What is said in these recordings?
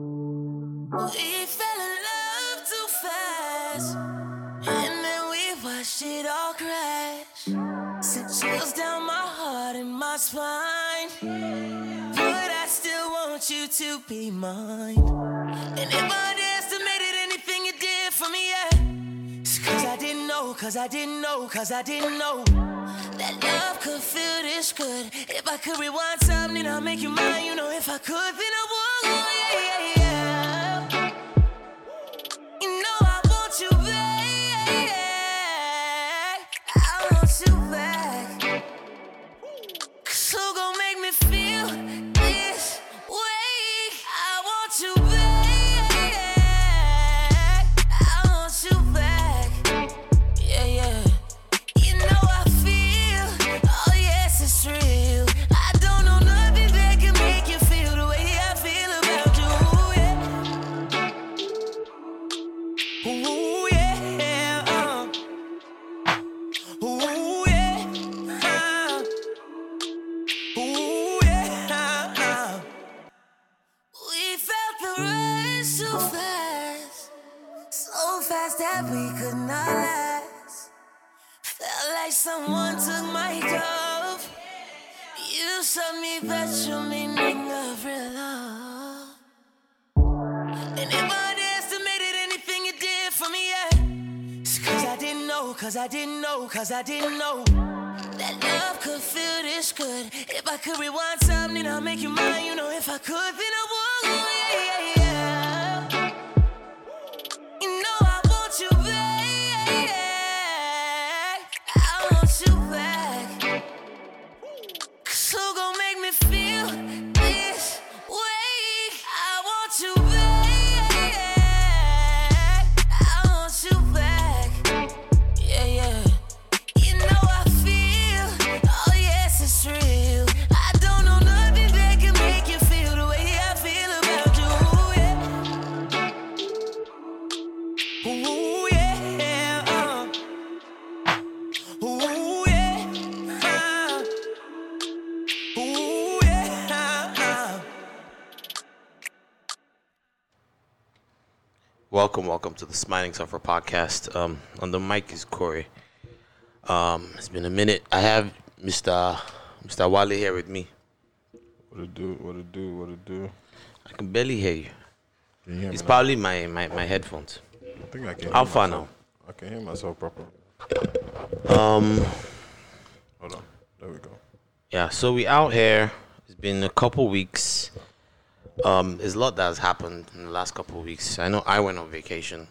We fell in love too fast, and then we watched it all crash. Sent chills down my heart and my spine. But I still want you to be mine. And if I underestimated anything you did for me, yeah. It's cause I didn't know, cause I didn't know, cause I didn't know. That love could feel this good. If I could rewind time, then I'll make you mine. You know, if I could, then I yeah, yeah. Cause I didn't know. That love could feel this good. If I could rewind time, then I'll make you mine. You know, if I could, then I Welcome, welcome to the Smiling Sufferer podcast. Um, on the mic is Corey. Um, it's been a minute. I have Mr. Mr. Wale here with me. What it do? What it do? What it do? I can barely hear you. Can you hear It's probably my, my, my headphones. I think I can. How far myself. I can hear myself properly. Um, Hold on. There we go. yeah. So we out here. It's been a couple weeks. Um, there's a lot that has happened in the last couple of weeks. I know I went on vacation.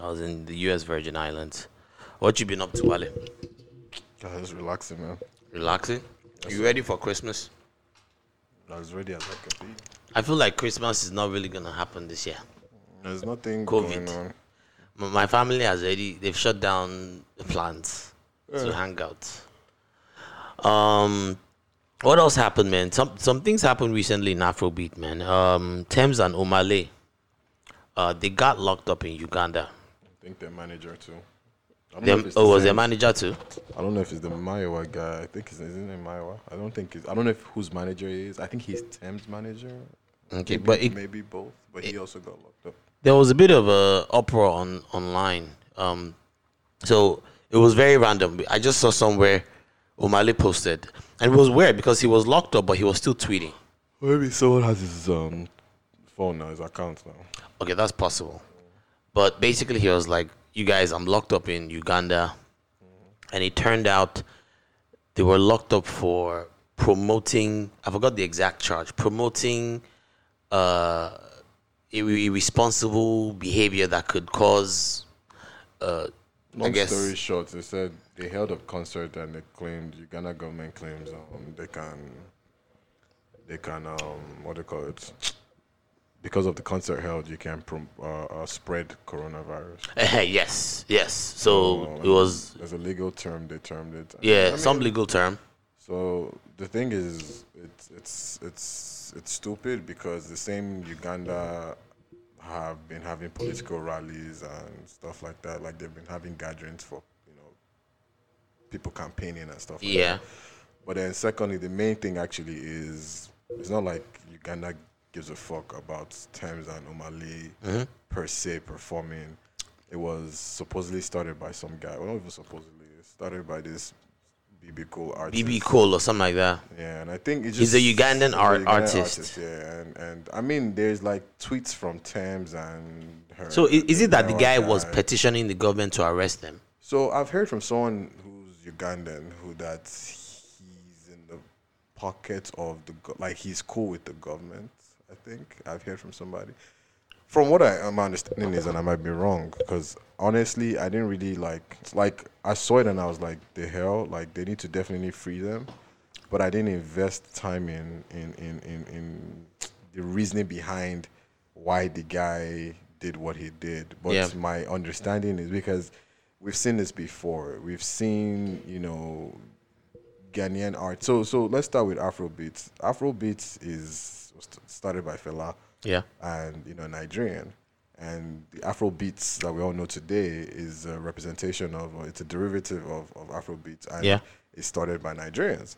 I was in the U.S. Virgin Islands. What you been up to, Wale? God, it's relaxing, man. Relaxing. You ready for Christmas? I was ready as I could be. I feel like Christmas is not really gonna happen this year. There's nothing COVID. going on. M- My family has already they've shut down the plans to hang out. Um, what else happened, man? Some some things happened recently in Afrobeat, man. Um, Tems and Omah Lay, uh, they got locked up in Uganda. I think their manager too. Them, if the oh, was their manager too? I don't know if it's the Muyiwa guy. I think it's isn't it Muyiwa. I don't think it's. I don't know if whose manager he is. I think he's Tems manager. Okay, Maybe, but it, maybe both. But he also got locked up. there was a bit of a uproar on online. Um, so it was very random. I just saw somewhere Omah Lay posted, and it was weird because he was locked up, but he was still tweeting. Maybe someone has his um phone now, his account now. Okay, that's possible. But basically, he was like, "You guys, I'm locked up in Uganda," and it turned out they were locked up for promoting. I forgot the exact charge. Promoting uh, irresponsible behavior that could cause. Uh, Long guess story short, they said they held a concert and they claimed Uganda government claims um, they can they can um what do you call it because of the concert held you can prom- uh, uh, spread coronavirus. yes, yes. So Um, it was there's a legal term they termed it. yeah, I some legal term. So the thing is, it's it's it's it's stupid because the same Uganda have been having political rallies and stuff like that. Like they've been having gatherings for you know people campaigning and stuff. Like Yeah. That. But then secondly, the main thing actually is it's not like Uganda gives a fuck about Tems and Omah Lay Mm-hmm. per se performing. It was supposedly started by some guy. Well, not even supposedly. It started by this Bebe Cool artist. BB Cole or something like that. Yeah, and I think it's He's a Ugandan art- artist. Yeah, and and I mean, there's like tweets from Tems and her. So i- is it that the guy was petitioning the government to arrest them? So I've heard from someone who's Ugandan who that he's in the pocket of the go- like he's cool with the government. I think I've heard from somebody. From what I my understanding is, and I might be wrong, because honestly, I didn't really like like I saw it and I was like, the hell, like they need to definitely free them, but I didn't invest time in in in in, in the reasoning behind why the guy did what he did. But Yeah. my understanding is because we've seen this before. We've seen, you know, Ghanaian art. So so let's start with Afrobeats. Afrobeats is started by Fela Yeah. and you know Nigerian. And the Afro beats that we all know today is a representation of, or it's a derivative of, of Afro beats, and Yeah. it's started by Nigerians.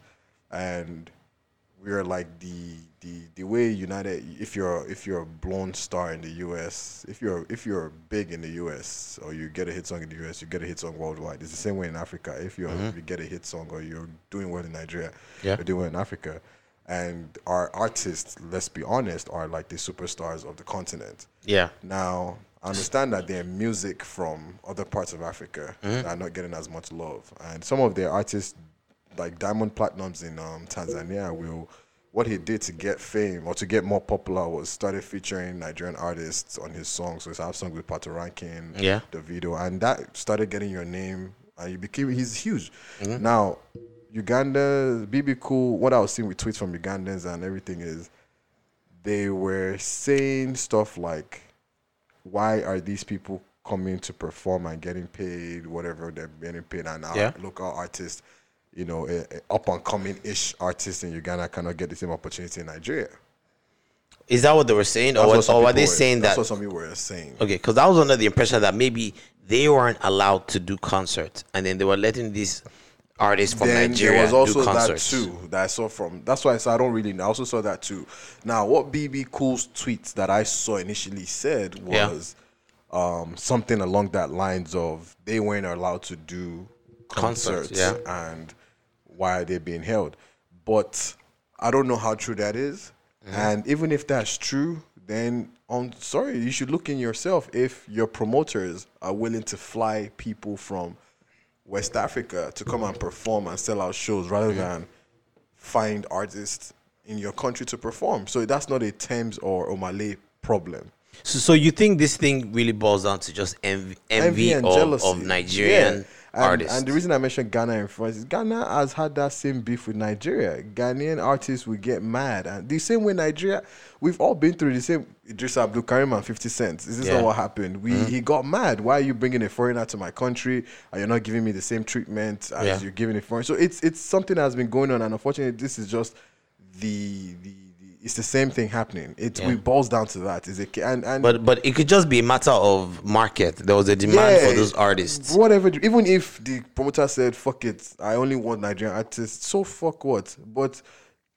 And we are like the the the way United. If you're if you're a blown star in the U.S., if you're if you're big in the U.S. or you get a hit song in the U.S., you get a hit song worldwide. It's the same way in Africa. If you mm-hmm. if you get a hit song or you're doing well in Nigeria, Yeah. you're doing well in Africa. And our artists, let's be honest, are like the superstars of the continent. Yeah. Now, I understand that their music from other parts of Africa Mm-hmm. are not getting as much love, and some of their artists, like Diamond Platnumz in um, Tanzania, will what he did to get fame or to get more popular was started featuring Nigerian artists on his songs. So he's have songs with Patoranking, Yeah. Davido, and that started getting your name, and you became he's huge. Mm-hmm. Now, Uganda, Bebe Cool. What I was seeing with tweets from Ugandans and everything is they were saying stuff like, "Why are these people coming to perform and getting paid whatever they're getting paid, and our Yeah. local artists, you know, a, a up and coming ish artists in Uganda cannot get the same opportunity in Nigeria?" Is that what they were saying, or, That's what or were they were- saying that's that? what some people were saying. Okay, because I was under the impression that maybe they weren't allowed to do concerts, and then they were letting these artists from then Nigeria there was also that too that I saw from. That's why I said I don't really know. I also saw that too. Now, what Bebe Cool's tweets that I saw initially said Yeah. was um, something along that lines of they weren't allowed to do Concerts, concerts, yeah. and why are they being held? But I don't know how true that is. Mm-hmm. And even if that's true, then I'm sorry, you should look in yourself if your promoters are willing to fly people from West Africa to come and perform and sell out shows rather than find artists in your country to perform. So that's not a Tems or Omah Lay problem. So, so you think this thing really boils down to just envy, envy, and of, jealousy. of Nigerian Yeah. And, artists? And the reason I mentioned Ghana in France is Ghana has had that same beef with Nigeria. Ghanaian artists will get mad. And the same way Nigeria, we've all been through the same Idris Abdulkareem and 50 Cent. Is this Yeah. not what happened? We mm-hmm. He got mad. Why are you bringing a foreigner to my country and you're not giving me the same treatment as Yeah. you're giving a foreigner? So it's it's something that has been going on. And unfortunately, this is just the, the it's the same thing happening. It, Yeah. it boils down to that. Is it and and but but it could just be a matter of market. There was a demand for those artists. Whatever, even if the promoter said, fuck it, I only want Nigerian artists, so fuck what? But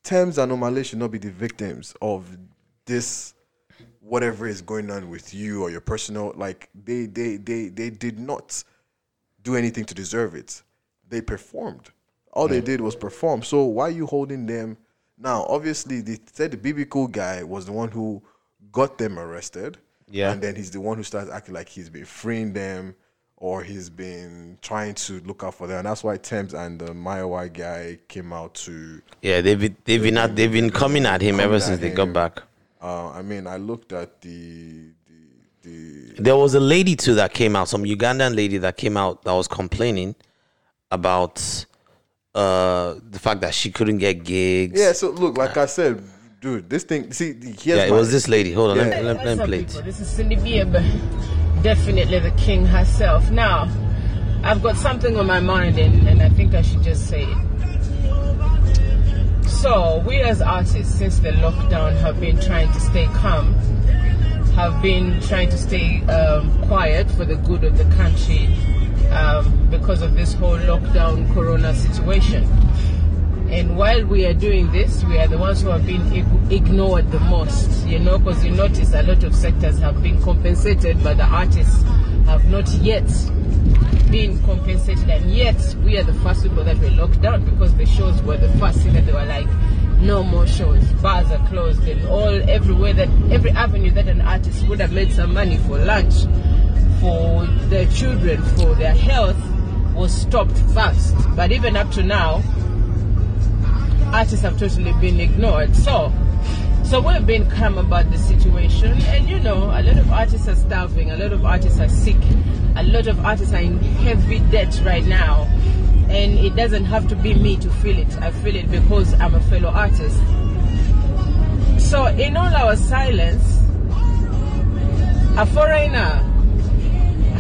Tems and Omah Lay should not be the victims of this, whatever is going on with you or your personal, like, they, they, they, they did not do anything to deserve it. They performed. All they did was perform. So why are you holding them? Now, obviously, they said the Cool guy was the one who got them arrested. Yeah. And then he's the one who starts acting like he's been freeing them or he's been trying to look out for them. And that's why Tems and the Muyiwa guy came out to. Yeah, they've been, they've been at, they've been coming at him ever Coming since at they him. got back. Uh, I mean, I looked at the the the There was a lady too that came out, some Ugandan lady that came out that was complaining about uh the fact that she couldn't get gigs. yeah. So look, like I said, dude, this thing. See, here's Yeah, it my- was this lady. Hold on, let, Yeah. me- let, me- let me play it. This is Cindy Bieb, definitely the king herself. Now, I've got something on my mind, and, and I think I should just say it. So, we as artists, since the lockdown, have been trying to stay calm, have been trying to stay um, quiet for the good of the country um, because of this whole lockdown corona situation. And while we are doing this, we are the ones who have been ignored the most, you know, because you notice a lot of sectors have been compensated, but the artists have not yet been compensated. And yet, we are the first people that were locked down because the shows were the first thing that they were like, no more shows, bars are closed, and all everywhere that every avenue that an artist would have made some money for lunch, for their children, for their health, was stopped fast. But even up to now, artists have totally been ignored. So, so we've been calm about the situation, and you know, a lot of artists are starving, a lot of artists are sick, a lot of artists are in heavy debt right now, and it doesn't have to be me to feel it. I feel it because I'm a fellow artist. So, in all our silence, a foreigner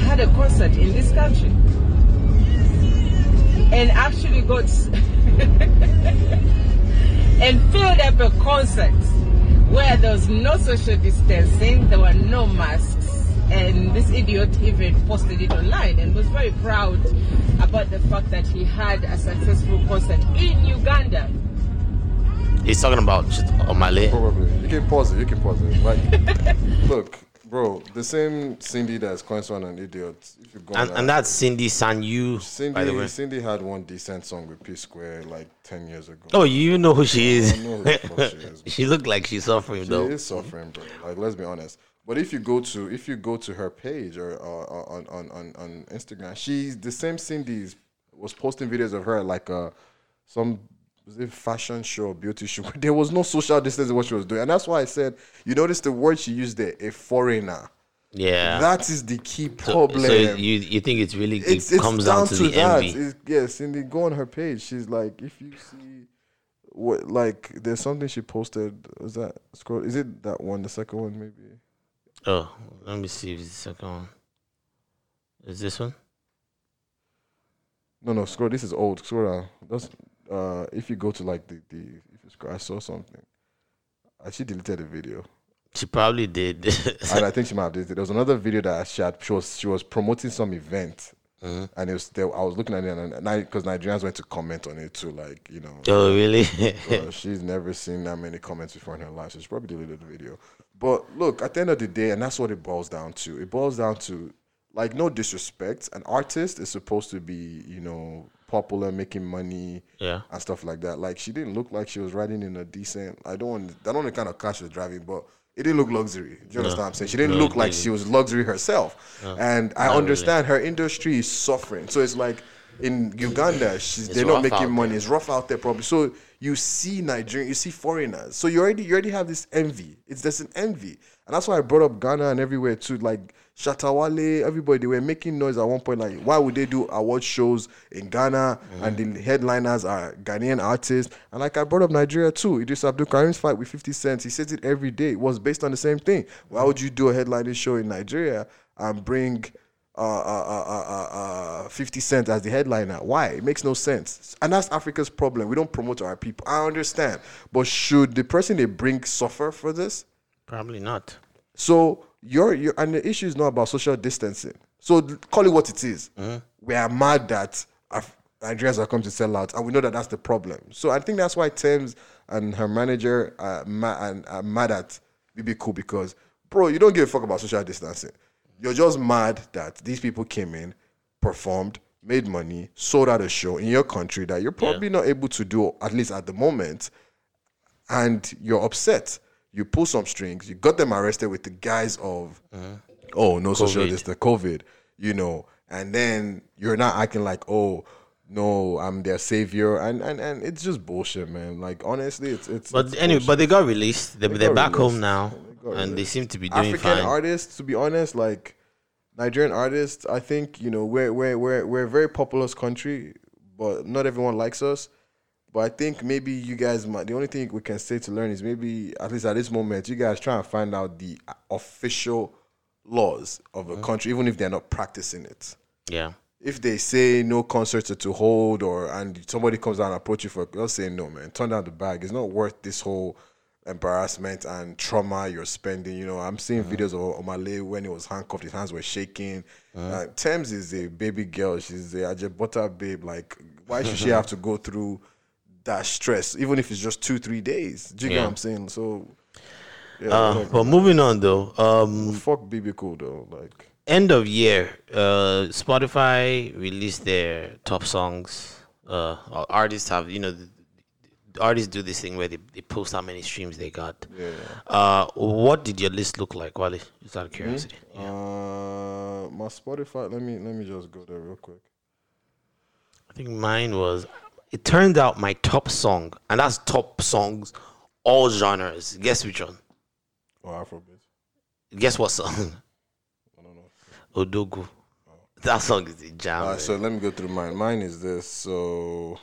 had a concert in this country and actually got and filled up a concert where there was no social distancing, there were no masks, and this idiot even posted it online and was very proud about the fact that he had a successful concert in Uganda. He's talking about just Omah Lay. Probably. You can pause it. You can pause it. Like, look, bro, the same Cindy that's calling someone an idiot. If you go And, that- and that's Cindy Sanyu, Cindy, by the way. Cindy had one decent song with P Square like ten years ago. Oh, you know who she I is. know who the she is. she looked like she's suffering She though. She is suffering, bro. Like, let's be honest. But if you go to if you go to her page or uh, on, on on on Instagram, she's the same Cindy's was posting videos of her like uh some was it fashion show, beauty show. There was no social distance in what she was doing, and that's why I said you notice the word she used there, a foreigner. Yeah. That is the key problem. so you you think it's really it it's, it's comes down down to, the that. envy. It's, yeah, Cindy, go on her page. She's like, if you see what like there's something she posted. Was that scroll? Is it that one? The second one, maybe. Oh, let me see if it's the second one. Is this one? No, no, scroll. This is old. Scroll down. That's uh, if you go to like the the if you scroll, I saw something. I She deleted the video, She probably did. and I think she might have deleted. There was another video that she had. She was she was promoting some event, Mhm. and it was there. I was looking at it, and because Nigerians went to comment on it too, like you know. oh, really? Well, she's never seen that many comments before in her life. So she probably deleted the video. But look, at the end of the day, and that's what it boils down to. It boils down to, like, no disrespect. An artist is supposed to be, you know, popular, making money, yeah. and stuff like that. Like, she didn't look like she was riding in a decent. I don't want. I don't know the kind of car she was driving, but it didn't look luxury. Do you understand what I'm saying? She didn't No, look like she was luxury herself. and I really. understand her industry is suffering. So it's like in Uganda, she's they're not making money. there. It's rough out there, probably. So you see Nigerian, you see foreigners. So you already you already have this envy. It's just an envy, and that's why I brought up Ghana and everywhere too. Like Shatta Wale, everybody they were making noise at one point. Like, why would they do award shows in Ghana and the headliners are Ghanaian artists? And like I brought up Nigeria too. Idris Abdulkareem's fight with 50 Cent. He says it every day. It was based on the same thing. Why would you do a headlining show in Nigeria and bring uh, uh, uh, uh, uh, 50 Cent as the headliner. Why? It makes no sense. And that's Africa's problem. We don't promote our people. I understand. But should the person they bring suffer for this? Probably not. So you're, you're and the issue is not about social distancing. So call it what it is. Uh-huh. We are mad that Af- Nigerians are come to sell out, and we know that that's the problem. So I think that's why Tems and her manager are mad, and are mad at Bebe Cool because, bro, you don't give a fuck about social distancing. You're just mad that these people came in, performed, made money, sold out a show in your country that you're probably not able to do, at least at the moment and you're upset. You pull some strings. You got them arrested with the guise of, uh-huh. oh, no social COVID. distance, COVID, you know, and then you're not acting like, oh, no, I'm their savior, and and and it's just bullshit, man. Like honestly, it's it's. But it's anyway, bullshit. but they got released. They, They they're got back home now, They and they seem to be doing African fine. artists, to be honest, like Nigerian artists, I think you know we're we're we're we're a very populous country, but not everyone likes us. But I think maybe you guys might. The only thing we can say to learn is maybe at least at this moment, you guys try and find out the official laws of Mm-hmm. a country, even if they're not practicing it. Yeah. If they say no concerts are to hold, or and somebody comes down and approach you for, just say no, man. Turn down the bag. It's not worth this whole embarrassment and trauma you're spending. You know, I'm seeing videos of Omah Lay when he was handcuffed, his hands were shaking. Uh, Tems is a baby girl. She's a Ajebota babe. Like, why should she have to go through that stress, even if it's just two, three days. Do you get what I'm saying? So, yeah, Uh, like, but moving on though, um, fuck Bebe Cool though. Like, end of year, uh, Spotify released their top songs. Uh, artists have you know, the, the artists do this thing where they, they post how many streams they got. yeah. Uh, what did your list look like, Wally? Just out of curiosity. Uh, my Spotify. Let me let me just go there real quick. I think mine was. It turned out my top song, and that's top songs, all genres. Guess which one? Oh, Afrobeat. Guess what song? I don't know. Odogwu. That song is a jam. So let me go through mine. Mine is this. So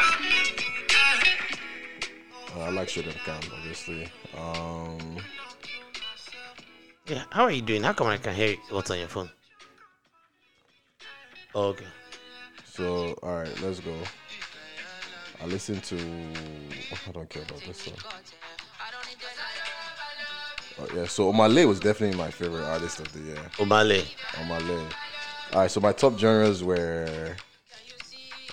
uh, I like Show Dem Camp, obviously. Um, yeah, how are you doing? How come I can hear what's on your phone? Oh, okay. so all right, let's go. I listen to. I don't care about this song. Oh, yeah, so Omah Lay was definitely my favorite artist of the year. Omah Lay. Omale. All right, so my top genres were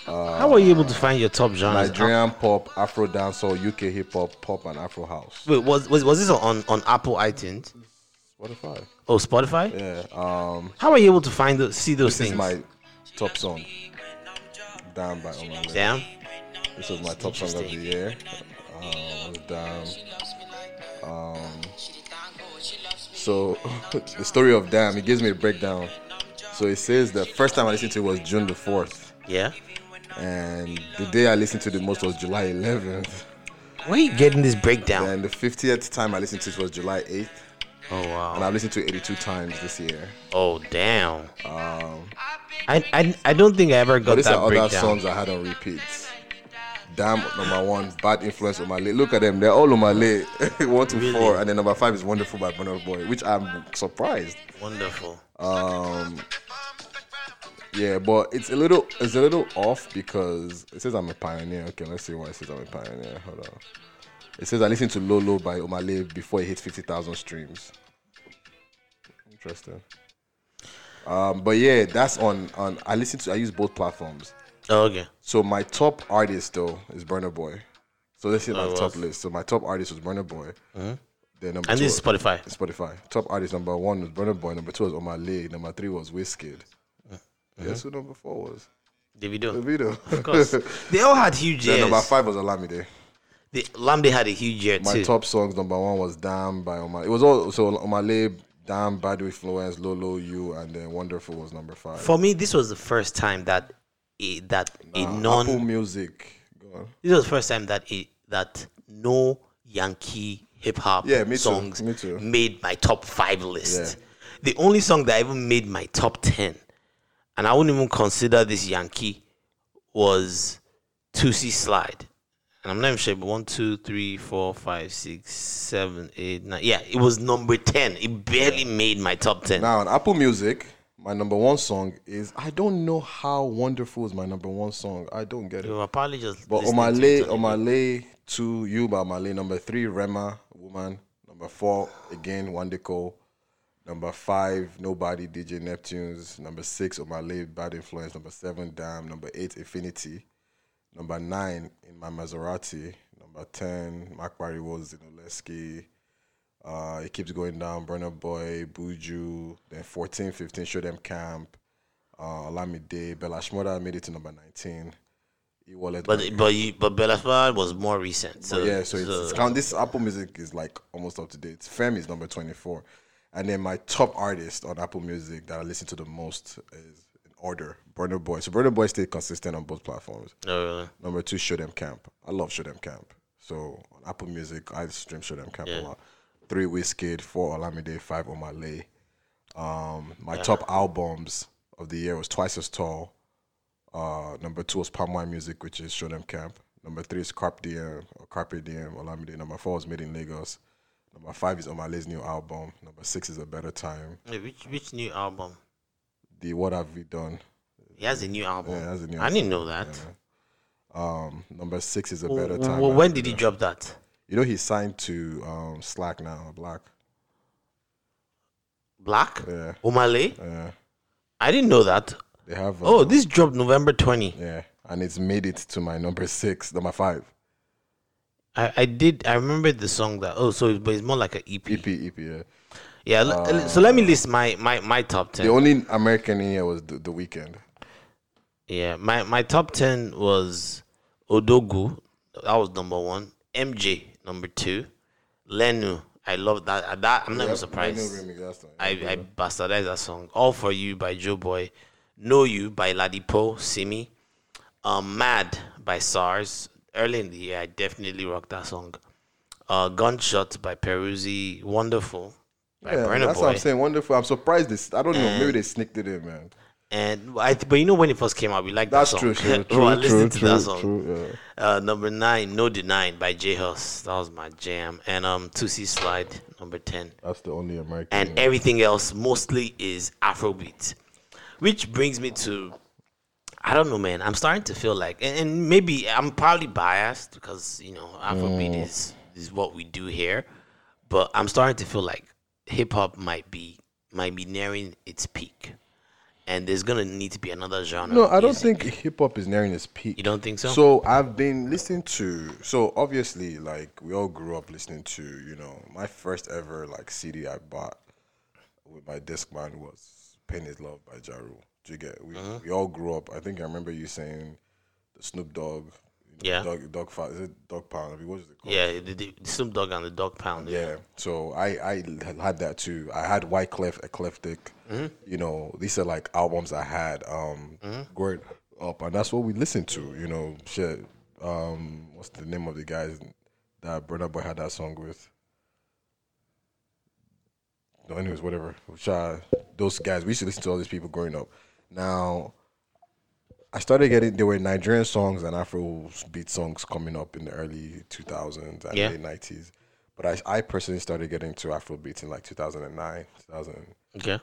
How were you able to find your top genres? Nigerian pop, Afro dancehall, UK hip hop, pop, and Afro house. Wait, was, was was this on on Apple iTunes? Spotify. Oh, Spotify. Yeah. Um, How were you able to find those, see those things? this things? is my top song. Damn by Omah Lay. Damn. This was my top song of the year. Um, Damn. Um, so the story of Damn, it gives me a breakdown. So it says the first time I listened to it was June the fourth, Yeah. and the day I listened to the most was July 11th. Where are you getting this breakdown? And the 50th time I listened to it was July 8th, Oh wow. and I've listened to it 82 times this year. Oh damn. Um, I, I I don't think I ever got But these that are other breakdown. songs I had on repeat. Damn, number one, Bad Influence on my list. Look at them, they're all on my list. one to Really? four, and then number five is Wonderful by Burna Boy, which I'm surprised. Wonderful. Um, yeah, but it's a little, it's a little off because it says I'm a pioneer. Okay, let's see why it says I'm a pioneer. Hold on. It says I listened to Lolo by Omah Lay before it hit fifty thousand streams. Interesting. Um, but yeah, that's on on. I listen to. I use both platforms. Oh, okay. So my top artist though is Burna Boy. So this is my Oh, top list. So my top artist was Burna Boy. Then number And two this is Spotify. Spotify. Top artist number one was Burna Boy. Number two was Omah Lay. Number three was Wizkid. Uh-huh. Guess who number four was? Davido. Davido. Of course. they all had huge then number five was Olamide. The, Lamde had a huge year My too. top songs number one was Damn by Omah Lay. It was all so Omah Lay, Damn, Bad Influence, Lolo, You, and then Wonderful was number five. For me, this was the first time that a, that a Uh, non Apple Music. This was the first time that a, that no Yankee hip hop Yeah, songs too. made my top five list. Yeah. The only song that even made my top ten, and I wouldn't even consider this Yankee, was Toosie Slide. And I'm not even sure, but one, two, three, four, five, six, seven, eight, nine. Yeah, it was number ten. It barely made my top ten. Now on Apple Music, my number one song is I don't know how Wonderful is my number one song. I don't get it. You were probably just But Omah Lay, on the radio. Omah Lay, two, you by Omah Lay. Number three, Rema, Woman. Number four, again, Wandeko. Number five, Nobody, DJ Neptunes. Number six, Omah Lay, Bad Influence. Number seven, Damn. Number eight, Infinity. Number nine, In My Maserati. Number ten, Mark Barry was Zinoleesky. Uh, it keeps going down. Burna Boy, Buju. Then 14, 15, Show Dem Camp. Uh, Olamide, Bella Shmurda made it to number 19. E-Wallet. But but you, but Belasfar was more recent. So yeah, so, it's, it's count. This Apple Music is like almost up to date. Fem is number twenty four, and then my top artist on Apple Music that I listen to the most is in order Burna Boy. So Burna Boy stayed consistent on both platforms. Oh, really? Number two, Show Dem Camp. I love Show Dem Camp. So on Apple Music, I stream Show Dem Camp a lot. Three Wizkid, four Olamide, five Omah Lay. Um, my top albums of the year was Twice as Tall. Uh, number two was Palm Wine Music, which is Show Dem Camp. Number three is Carpe Diem or Carpe Diem Olamide. Number four is Made in Lagos. Number five is Omah Lay's new album. Number six is A Better Time. Hey, which which new album? The What Have We Done? He has a new album. Yeah, has a new I didn't know that. Um, number six is A Better Time. when did he drop that? You know he's signed to um, Slack now, Black. Black? Yeah, Omah Lay? yeah. I didn't know that. They have. Oh, uh, this dropped November 20. Yeah, and it's made it to my number six, number five. I, I did. I remember the song that. Oh, so but it's more like an EP. EP, EP. Yeah. Yeah. l- so let me list my my my top ten. The only American in here was the, the Weeknd. Yeah, my my top ten was Odogwu. That was number one. MJ number two. Lenu. I love that. uh, That I'm not even surprised. I I bastardized that song. All for you by Joeboy. Know You by Ladipoe Simi. Um, Mad by Sarz. Early in the year, I definitely rocked that song. Uh, Gunshot by Peruzzi. Wonderful by Yeah, that's Boy. what I'm saying. Wonderful. I'm surprised this. I don't know. Maybe they sneaked it in, man. And I, but you know when it first came out, we liked That's that song. true. True. I True. listened True. to that True. song. True. Yeah. Uh, number nine, No Denying by J Hus. That was my jam. And um, Toosie Slide, number ten. That's the only American. And everything else mostly is Afrobeat, which brings me to, I don't know, man. I'm starting to feel like, and, and maybe I'm probably biased because you know Afrobeat Mm. is is what we do here, but I'm starting to feel like hip hop might be might be nearing its peak, and there's gonna need to be another genre. No, I don't think hip hop is nearing its peak. You don't think so? So I've been listening to. So obviously, like we all grew up listening to. You know, my first ever like CD I bought with my Discman was "Pain Is Love" by Ja Rule. Do you get? We Uh-huh. we all grew up. I think I remember you saying the Snoop Dogg. You Yeah. Dog, dog, Fa- is it Dog Pound? I mean, what is it called? Yeah, the, the Snoop Dogg and the Dog Pound. Yeah. So I I had that too. I had Wyclef Ecleftic. Mm-hmm. You know, these are like albums I had um growing up, and that's what we listened to. You know, shit. Um, what's the name of the guys that Burna Boy had that song with? No, anyways, whatever. Sha, those guys. We used to listen to all these people growing up. Now, I started getting there were Nigerian songs and Afro beat songs coming up in the early 2000s and Yeah. late 90s. But I, I personally started getting to Afro beats in like 2009, 2008. Okay.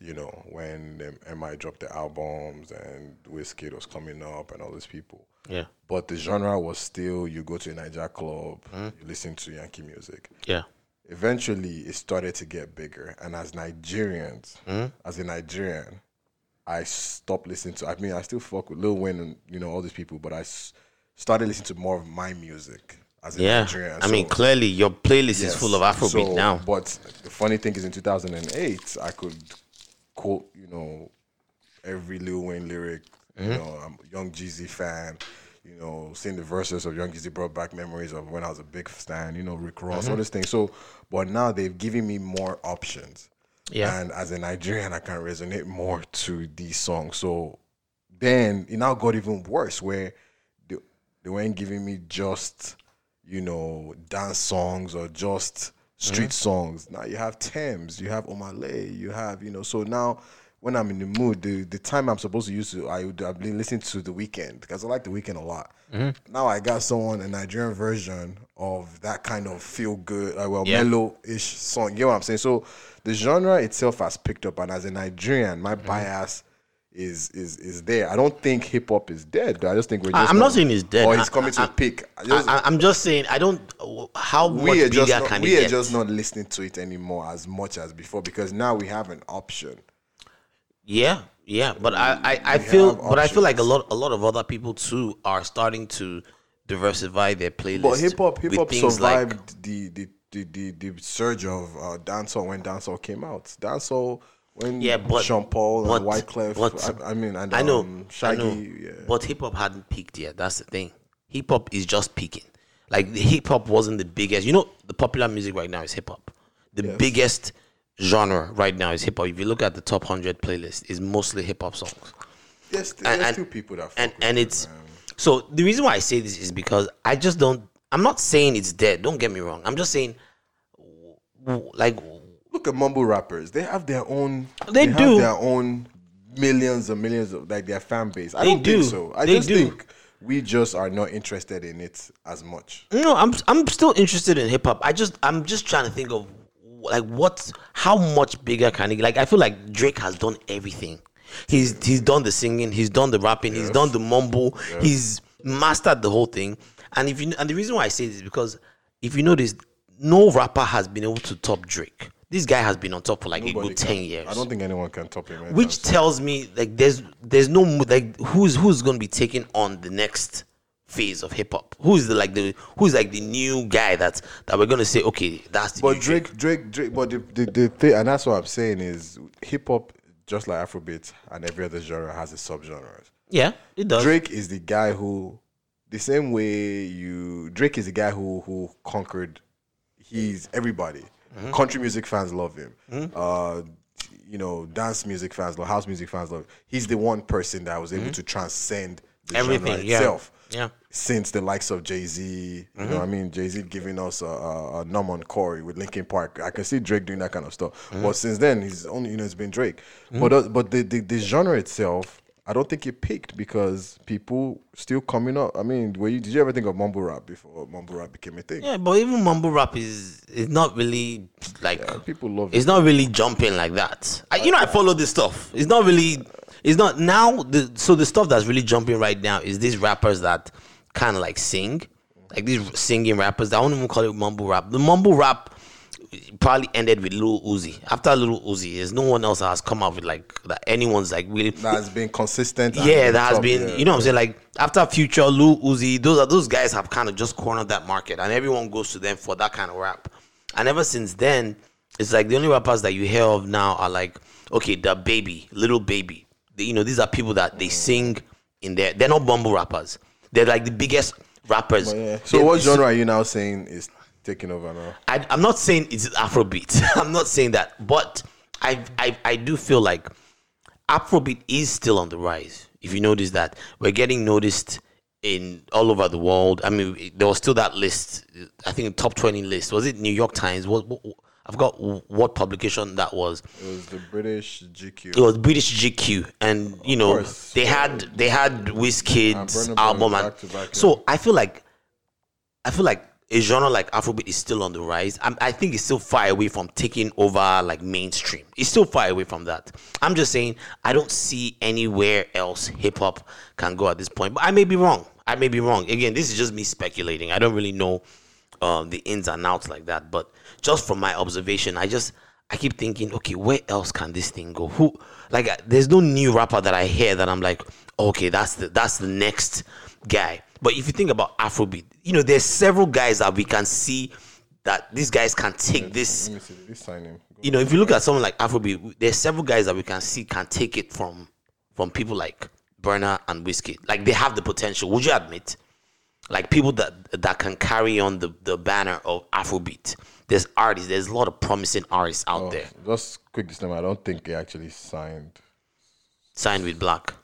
You know, when um, MI dropped the albums and Wizkid was coming up and all these people. Yeah. But the genre was still you go to a Niger club, Mm-hmm. you listen to Yankee music Yeah. eventually it started to get bigger. And as Nigerians, Mm-hmm. as a Nigerian, I stopped listening to. I mean, I still fuck with Lil Wayne and you know all these people, but I s- started listening to more of my music as a Yeah. Nigerian. I mean, clearly your playlist yes. is full of Afrobeat So, now. But the funny thing is, in 2008, I could quote you know every Lil Wayne lyric. Mm-hmm. You know, I'm a Young Jeezy fan. You know, seeing the verses of Young Jeezy brought back memories of when I was a big fan. You know, Rick Ross, Mm-hmm. all these things. So, but now they've given me more options. Yeah. And as a Nigerian, I can resonate more to these songs. So then it now got even worse where they, they weren't giving me just, you know, dance songs or just street songs. Now you have Tems, you have Omah Lay, you have, you know, so now when I'm in the mood, the, the time I'm supposed to use to, I would have been listening to the Weeknd because I like the Weeknd a lot. Now I got someone, a Nigerian version of that kind of feel good, uh, well, Yeah. mellow ish song. You know what I'm saying? So the genre itself has picked up, and as a Nigerian, my Mm-hmm. bias is is is there. I don't think hip hop is dead. Though. I just think we're. Just I'm not saying it's dead. or it's I- coming to I- a peak. I just, I, I'm just saying I don't. How much we are bigger just not, can we it are get? just not listening to it anymore as much as before because now we have an option. Yeah, yeah, but I, I, I feel, but I feel like a lot, a lot of other people too are starting to diversify their playlist. But hip hop, hip hop survived Like, the, the the the the surge of uh, dancehall when dancehall came out. Dancehall when yeah, but Sean Paul but, and Wyclef. but- I, I mean, and I know, um, I know, Yeah. but hip hop hadn't peaked yet. That's the thing. Hip hop is just peaking. Like the hip hop wasn't the biggest. You know, the popular music right now is hip hop. The biggest genre right now is hip hop. If you look at the top hundred playlist, is mostly hip hop songs. There's, and- there's and- still people that and and it's man. so the reason why I say this is because I just don't. I'm not saying it's dead. Don't get me wrong. I'm just saying, like, look at mumble rappers. They have their own. They have do. their own millions and millions of like their fan base. I They don't do. think so. I They just do. think we just are not interested in it as much. no, I'm I'm still interested in hip hop. I just I'm just trying to think of like what how much bigger can it like I feel like Drake has done everything. He's he's done the singing, he's done the rapping, he's done the mumble, he's mastered the whole thing. And if you and the reason why I say this is because if you notice, no rapper has been able to top Drake. This guy has been on top for like a good can- ten years. I don't think anyone can top him. anytime which tells me like there's there's no like who's who's going to be taking on the next phase of hip hop? Who's the like the who's like the new guy that that we're gonna say okay that's the But new Drake, Drake, Drake. But the, the, the thing, and that's what I'm saying is hip hop, just like Afrobeat and every other genre, has its subgenres. Yeah, it does. Drake is the guy who, the same way you, Drake is a guy who who conquered. He's everybody. Mm-hmm. Country music fans love him. Uh, you know, dance music fans love, house music fans love. Him. He's the one person that was able to transcend the Mm-hmm. Everything, genre itself. Yeah. Since the likes of Jay Z, you Mm-hmm. know, what I mean, Jay Z giving us a, a, a Numb/Encore with Linkin Park. I can see Drake doing that kind of stuff. Mm-hmm. But since then, he's only you know it's been Drake. But uh, but the, the the genre itself, I don't think it peaked because people still coming up. I mean, were you, did you ever think of mumble rap before mumble rap became a thing? Yeah, but even mumble rap is is not really like people love it's it. not really jumping like that. I, you know, I follow this stuff. It's not really. It's not now. The, so the stuff that's really jumping right now is these rappers that kind of like sing, like these singing rappers. I don't even call it mumble rap. The mumble rap probably ended with Lil Uzi. After Lil Uzi, there's no one else that has come out with like that. Anyone's like really. That has been consistent. Yeah, that has been, yeah. you know what I'm saying? Like after Future, Lil Uzi, those are those guys have kind of just cornered that market and everyone goes to them for that kind of rap. And ever since then, it's like the only rappers that you hear of now are like, okay, DaBaby, little baby. They- you know, these are people that they sing in there. They're not bumble rappers. They're like the biggest rappers. Yeah. So They're- what genre are you now saying is taking over now? I, I'm not saying it's Afrobeat. I'm not saying that, but I, I I do feel like Afrobeat is still on the rise. If you notice that, we're getting noticed in all over the world. I mean, there was still that list. I think the top 20 list. Was it New York Times? What, what I forgot what publication that was. It was the British GQ. It was British GQ, and you know course. they had they had Wizkid's album, and back back, so I feel like I feel like a genre like Afrobeat is still on the rise. I'm, I think it's still far away from taking over like mainstream. It's still far away from that. I'm just saying I don't see anywhere else hip hop can go at this point. But I may be wrong. I may be wrong. Again, this is just me speculating. I don't really know um, the ins and outs like that. But just from my observation, I just I keep thinking, okay, where else can this thing go? Who like uh, there's no new rapper that I hear that I'm like, okay, that's the that's the next guy. But if you think about Afrobeat, you know, there's several guys that we can see that these guys can take this. Let me see this signing. You know, if you look at someone like Afrobeat, there's several guys that we can see can take it from from people like Burna and Wizkid. Like they have the potential. Would you admit? Like people that that can carry on the, the banner of Afrobeat. There's artists. There's a lot of promising artists out Oh, there. Just quick disclaimer. I don't think he actually signed Signed with Black.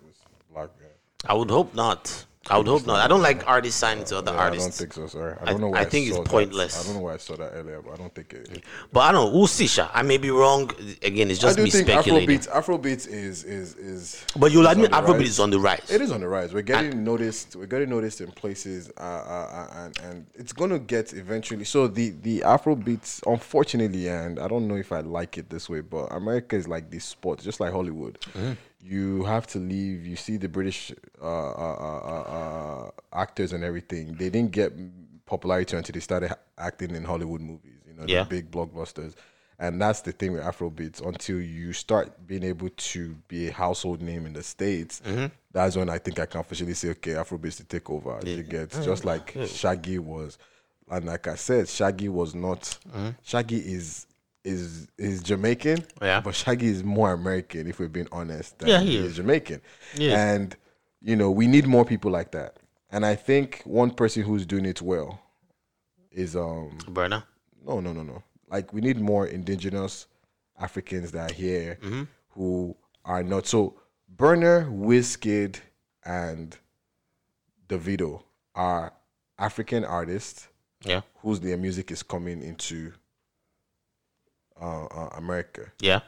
Black. Guy. I would hope not. I would hope not. I don't like artists signing to other Yeah, I don't think so. Sorry, I I- don't know. Where I think it's saw that. pointless. I don't know why I saw that earlier, but I don't think it. But I don't know. We'll see, Sha. I may be wrong. Again, it's I just do me think speculating. Afrobeat. Afrobeat is is is. But you'll admit Afrobeat rise. is on the rise. It is on the rise. We're getting noticed. We're getting noticed in places, uh, uh, uh, and and it's gonna get eventually. So the the Afrobeats, unfortunately, and I don't know if I like it this way, but America is like this sport, just like Hollywood. Mm-hmm. You have to leave. You see the British uh, uh, uh, uh, uh, actors and everything. They didn't get popularity until they started acting in Hollywood movies. You know, Yeah. the big blockbusters. And that's the thing with Afrobeats. Until you start being able to be a household name in the States, Mm-hmm. that's when I think I can officially say, okay, Afrobeats to take over. You get just like Shaggy was. And like I said, Shaggy was not Shaggy is is is Jamaican, Yeah. but Shaggy is more American, if we're being honest. Than Yeah, he he is is. Jamaican. Yeah. And you know, we need more people like that. And I think one person who's doing it well is um Burna. no, no, no, no. Like we need more indigenous Africans that are here Mm-hmm. who are not so. Burna, Wizkid, and Davido are African artists Yeah. whose their music is coming into uh, uh, America. Yeah.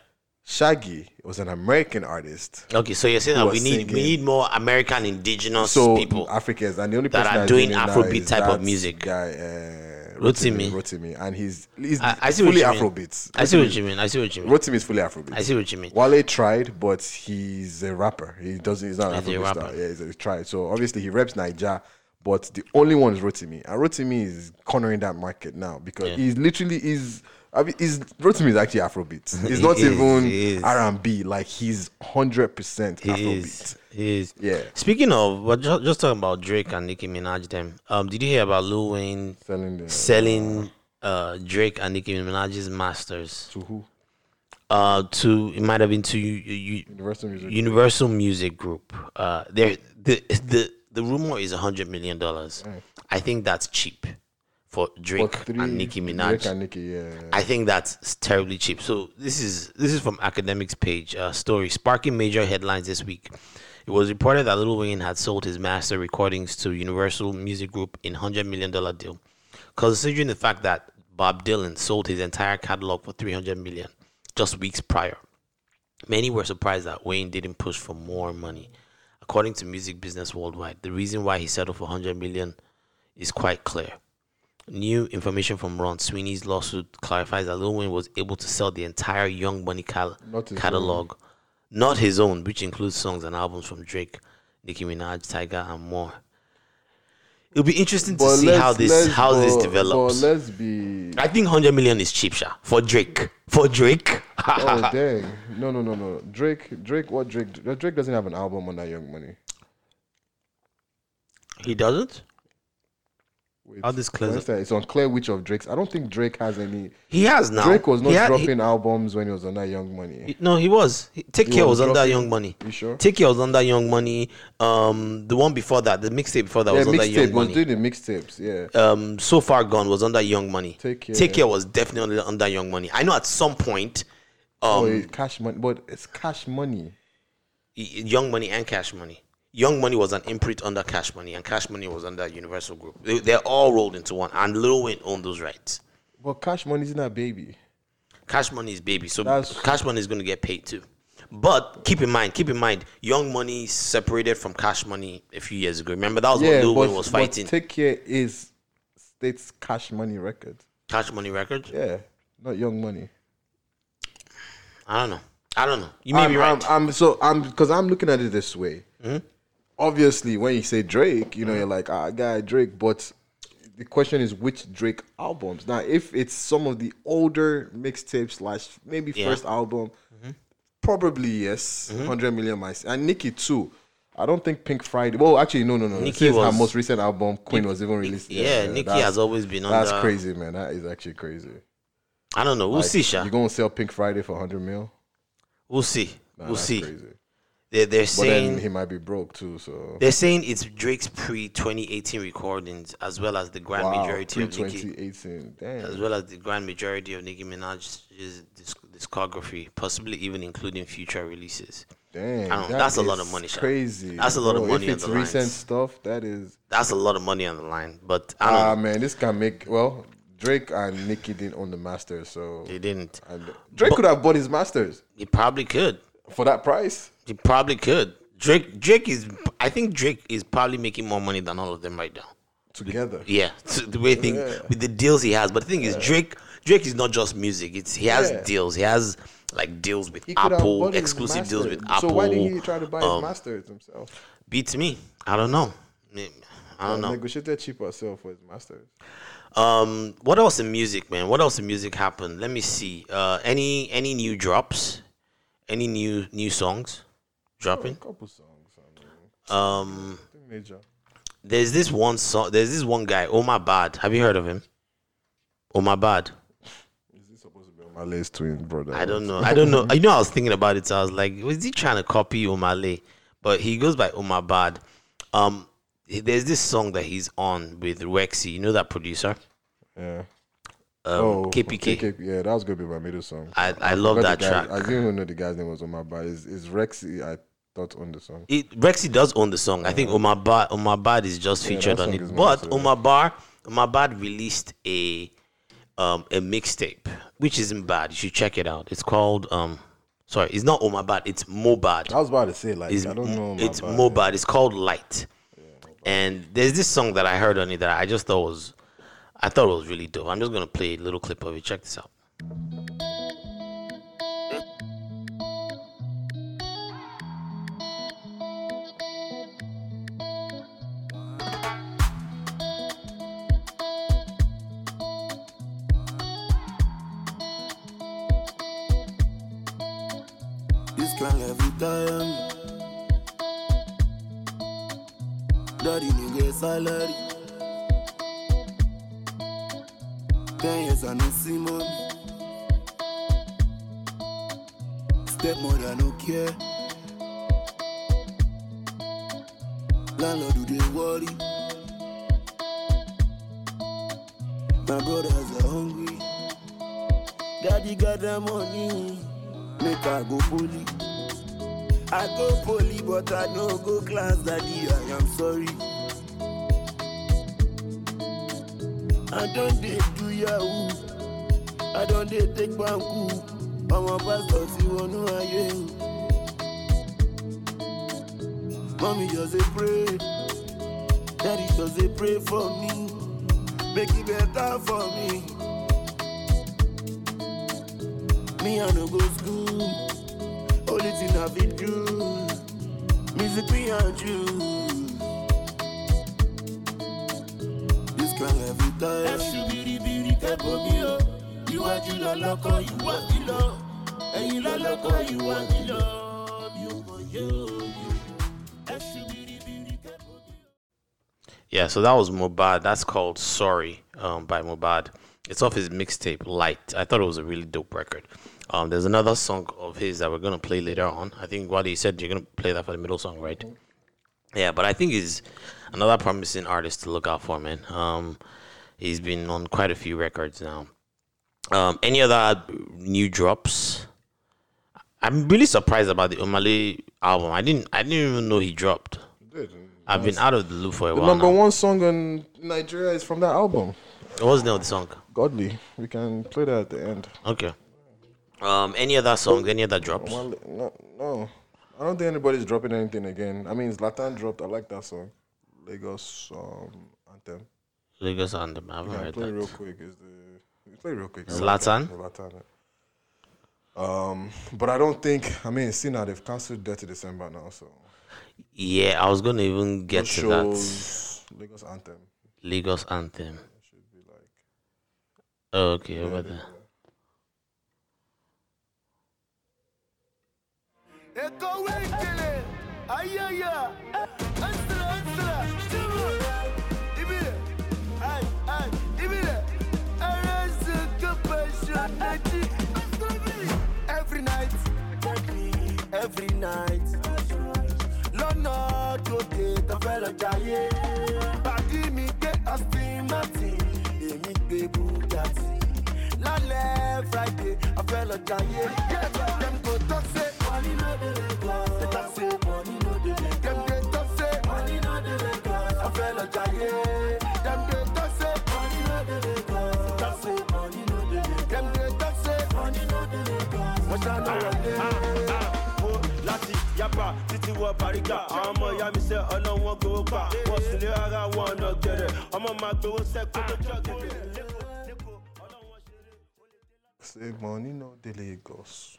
Shaggy was an American artist. Okay, so you're saying that we need we need more American indigenous So people. Africans, and the only people that are doing Afrobeat type of music. Guy, uh, Rotimi. Rotimi, and he's he's I, I see fully. Afrobeats. I see what you mean. I see what you mean. Rotimi is fully Afrobeat. I see what you mean. Wale tried, but he's a rapper. He doesn't. He's not an Afrobeat rapper. star. Yeah, he's a, he tried. So obviously he reps Niger, but the only one is Rotimi, and Rotimi is cornering that market now because Yeah. he's literally is. I mean, is Rotimi is actually Afrobeat. He's not is, even. R and B. Like he's hundred percent Afrobeat. is. He is. Yeah. Speaking of, but just, just talking about Drake and Nicki Minaj, them. Um, did you hear about Lil Wayne Selling the selling uh Drake and Nicki Minaj's masters? to who? Uh, to it might have been to you, you, Universal Music. Universal Music Group. Uh, there the the the rumor is a hundred million dollars. I think that's cheap for For Drake three- and Nicki Drake Minaj. and Nicki, yeah. I think that's terribly cheap. So this is this is from Akademiks page uh, story sparking major headlines this week. It was reported that Lil Wayne had sold his master recordings to Universal Music Group in hundred million dollar deal, considering the fact that Bob Dylan sold his entire catalog for three hundred million just weeks prior. Many were surprised that Wayne didn't push for more money. According to Music Business Worldwide, the reason why he settled for 100 million is quite clear. New information from Ron Sweeney's lawsuit clarifies that Lil Wayne was able to sell the entire Young Money cal- Not catalog, not his own, which includes songs and albums from Drake, Nicki Minaj, Tyga, and more. It'll be interesting to see how this how this develops. Let's be. I think 100 million is cheap, sha, for Drake. For Drake. Oh dang! No, no, no, no. Drake, Drake, what Drake? Drake doesn't have an album on that Young Money. he doesn't? Wait, How this clears where's that? It's unclear which of Drake's. I don't think Drake has any. He has now. Drake was not He had- he- dropping albums when he was that Young Money. He- No, he was. He- Take He Care was was, under Young Money. You sure? Take Care was under Young Money. Um, the one before that, the mixtape before that yeah, was under Young was Money. doing the mixtapes. Yeah. Um, So Far Gone was under Young Money. Take Care. Take Care was definitely under Young Money. I know at some point, oh, um, it- cash money, but it's cash money. Young Money and Cash Money. Young Money was an imprint under Cash Money, and Cash Money was under Universal Group. They, they're all rolled into one, and Lil Wayne owned those rights. But cash money isn't that baby. Cash Money is baby, so That's- Cash Money is going to get paid too. But keep in mind, keep in mind, Young Money separated from Cash Money a few years ago. Remember that was Yeah, when Lil but, Wayne was but fighting Take Care is states cash money records. Cash Money Records. Yeah, not Young Money. I don't know. I don't know. You may I'm, be right. I'm, I'm so I'm because I'm looking at it this way. Hmm? Obviously, when you say Drake, you know you're like ah, guy Drake, but the question is which Drake albums. Now, if it's some of the older mixtapes slash maybe Yeah. first album, Mm-hmm. probably yes, hundred million mice and Nicki too. I don't think Pink Friday. Well, actually, no, no, no. Nicki Since her most recent album, Queen, was even released. yeah, Nicki that's- has always been That's under. crazy, man. That is actually crazy. I don't know. We'll Like, see, Sha. You gonna sell Pink Friday for hundred mil? We'll see. Nah, we'll that's see. Crazy. They're, they're But saying he might be broke too. So they're saying it's Drake's pre 2018 recordings as well as the grand wow, majority of Nicki. Damn. as well as the grand majority of Nicki Minaj's disc- discography, possibly even including future releases. Damn. That that's a lot of money. Crazy. That's a lot of money If on it's the recent lines. stuff, that is. That's a lot of money on the line, but I don't Ah know. man, this can make well. Drake and Nicki didn't own the masters, so They didn't. and Drake could have bought his masters He probably could. For that price. He probably could. Drake, Drake is. I think Drake is probably making more money than all of them right now. Together. Yeah, so the way thing Yeah. with the deals he has. But the thing is, Drake, Drake is not just music. It's he has Yeah. deals. He has like deals with He Apple, exclusive deals with. Apple. So why didn't he try to buy his um, masters himself? Beats me. I don't know. I don't know. Negotiated cheaper sell for his masters. Um, what else in music, man? What else in music happened? Let me see. Uh, any any new drops? Any new new songs dropping? A couple songs. I mean, Um, major. there's this one song. There's this one guy. Oh my bad. Have you heard of him? Oh my bad. Is this supposed to be list twin brother? I don't know. I don't know. You know, I was thinking about it. So I was like, was he trying to copy Omah Lay? But he goes by Omar Bad. Um, there's this song that he's on with Rexxie. You know that producer? Yeah. Um, oh, KPK. KK, yeah, that was gonna be my middle song. I, I love that guy- track. I didn't even know the guy's name was on my bar. Is is Rexxie? I thought on the song. It, Rexxie does own the song. I think Omar Bad, Omar Bad is just Yeah, featured on it. But yeah. Omar Bar, Omar Bad released a um a mixtape, which isn't bad. You should check it out. It's called um sorry, it's not Omar Bad, it's Mohbad. I was about to say like It's, I don't know. my it's. Mohbad. It's called Light. and there's this song that I heard on it that I just thought was I thought it was really dope. I'm just gonna play a little clip of it. Check this out. So that was Mohbad. That's called Sorry um, by Mohbad. It's off his mixtape Light. I thought it was a really dope record. Um, there's another song of his that we're gonna play later on. I think what he said you're gonna play that for the middle song, right? Yeah, but I think he's another promising artist to look out for, man. Um, he's been on quite a few records now. Um, any other new drops? I'm really surprised about the Omah Lay album. I didn't I didn't even know he dropped. Did. I've been out of the loop for a The while. number now. one song in Nigeria is from that album, What was the name of the song? Godly. We can play that at the end. Okay. Um, any other songs? Any other drops? No, no, I don't think anybody's dropping anything again. I mean, Zlatan dropped. I like that song, Lagos um, anthem. Lagos Anthem. I haven't Yeah, heard play real quick. Is the play real quick. Zlatan? Zlatan. Um, but I don't think. I mean, see now they've cancelled Dirty December now, so Yeah, I was gonna even get those to that. Lagos anthem. Lagos Anthem. should be like. Oh, okay, over there. Eko wekele, ayaya, ansala ansala, chuma, ibile, ay ay, ibile, arasu kapasha nachi, every night, every night, lọ́nà tó fẹ́ lọ jayé, pàdé mi gbé Austin Martin, èmi gbé Bugatti, lálẹ́ Friday, a fẹ́ lọ jayé, dem go talk say. Money no dey Lagos. They talk say money no dey Lagos. Dem dey talk say money no dey Lagos. I feel like jaye. Dem dey talk say money no dey Lagos. They talk say money no dey Lagos. Dem dey talk say money no dey Lagos. Wọ́n ṣá wọlé. Ah, ah, ah. Mo láti yaba títí wọ bàrígà àwọn ọmọ ìyá mi sẹ ọlọ́wọ́n gbowó pa wọ́n sì lé ara wọn ọ̀nà gẹ̀rẹ̀ ọmọ máa gbowó sẹ́kọ́ tó jọ gẹ̀rẹ̀. Say money no dey Lagos.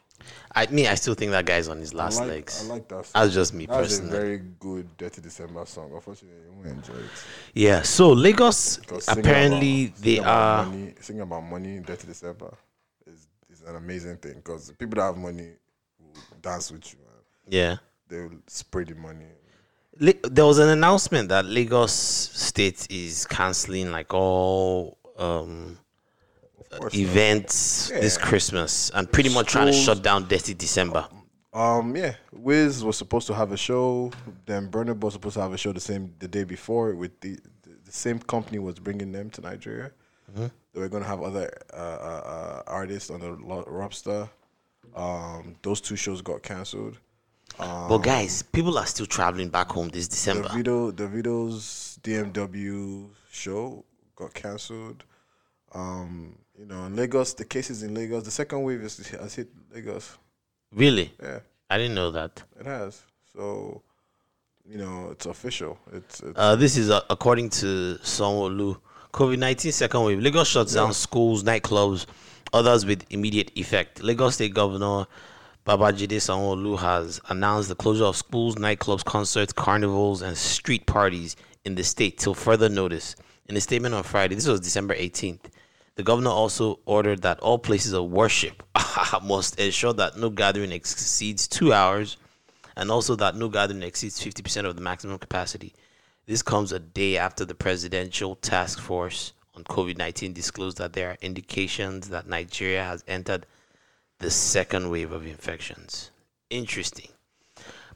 I mean, I still think that guy's on his last I like, legs. I like that. Song. That's just me That's a personally. very good Dirty December song. Unfortunately, you won't enjoy it. Yeah. So Lagos, 'Cause singing apparently about- they singing about are. money, singing about money in Dirty December is, is an amazing thing because people that have money will dance with you. Man. Yeah. They will spray the money. There was an announcement that Lagos State is canceling like all um, events this Christmas and pretty much trying to shut down Dirty December. Um, yeah, Wiz was supposed to have a show. Then Burna was supposed to have a show the same the day before with the the, same company was bringing them to Nigeria. They were gonna have other uh, uh, uh, artists on the roster. Um, those two shows got canceled. But guys, people are still traveling back home this December. video, Davido's DMW show got canceled. Um, you know, in Lagos, the cases in Lagos, the second wave is, has hit Lagos. Really? Yeah, I didn't know that. it has. So, you know, it's official. It's, it's Uh, this is uh, according to Sanwo-Olu. COVID-19 second wave. Lagos shuts down schools, nightclubs, others with immediate effect. Lagos State Governor Babajide Sanwo-Olu has announced the closure of schools, nightclubs, concerts, carnivals, and street parties in the state till further notice. In a statement on Friday, this was December 18th, the governor also ordered that all places of worship must ensure that no gathering exceeds two hours and also that no gathering exceeds 50% of the maximum capacity. This comes a day after the Presidential Task Force on COVID 19 disclosed that there are indications that Nigeria has entered the second wave of infections. Interesting.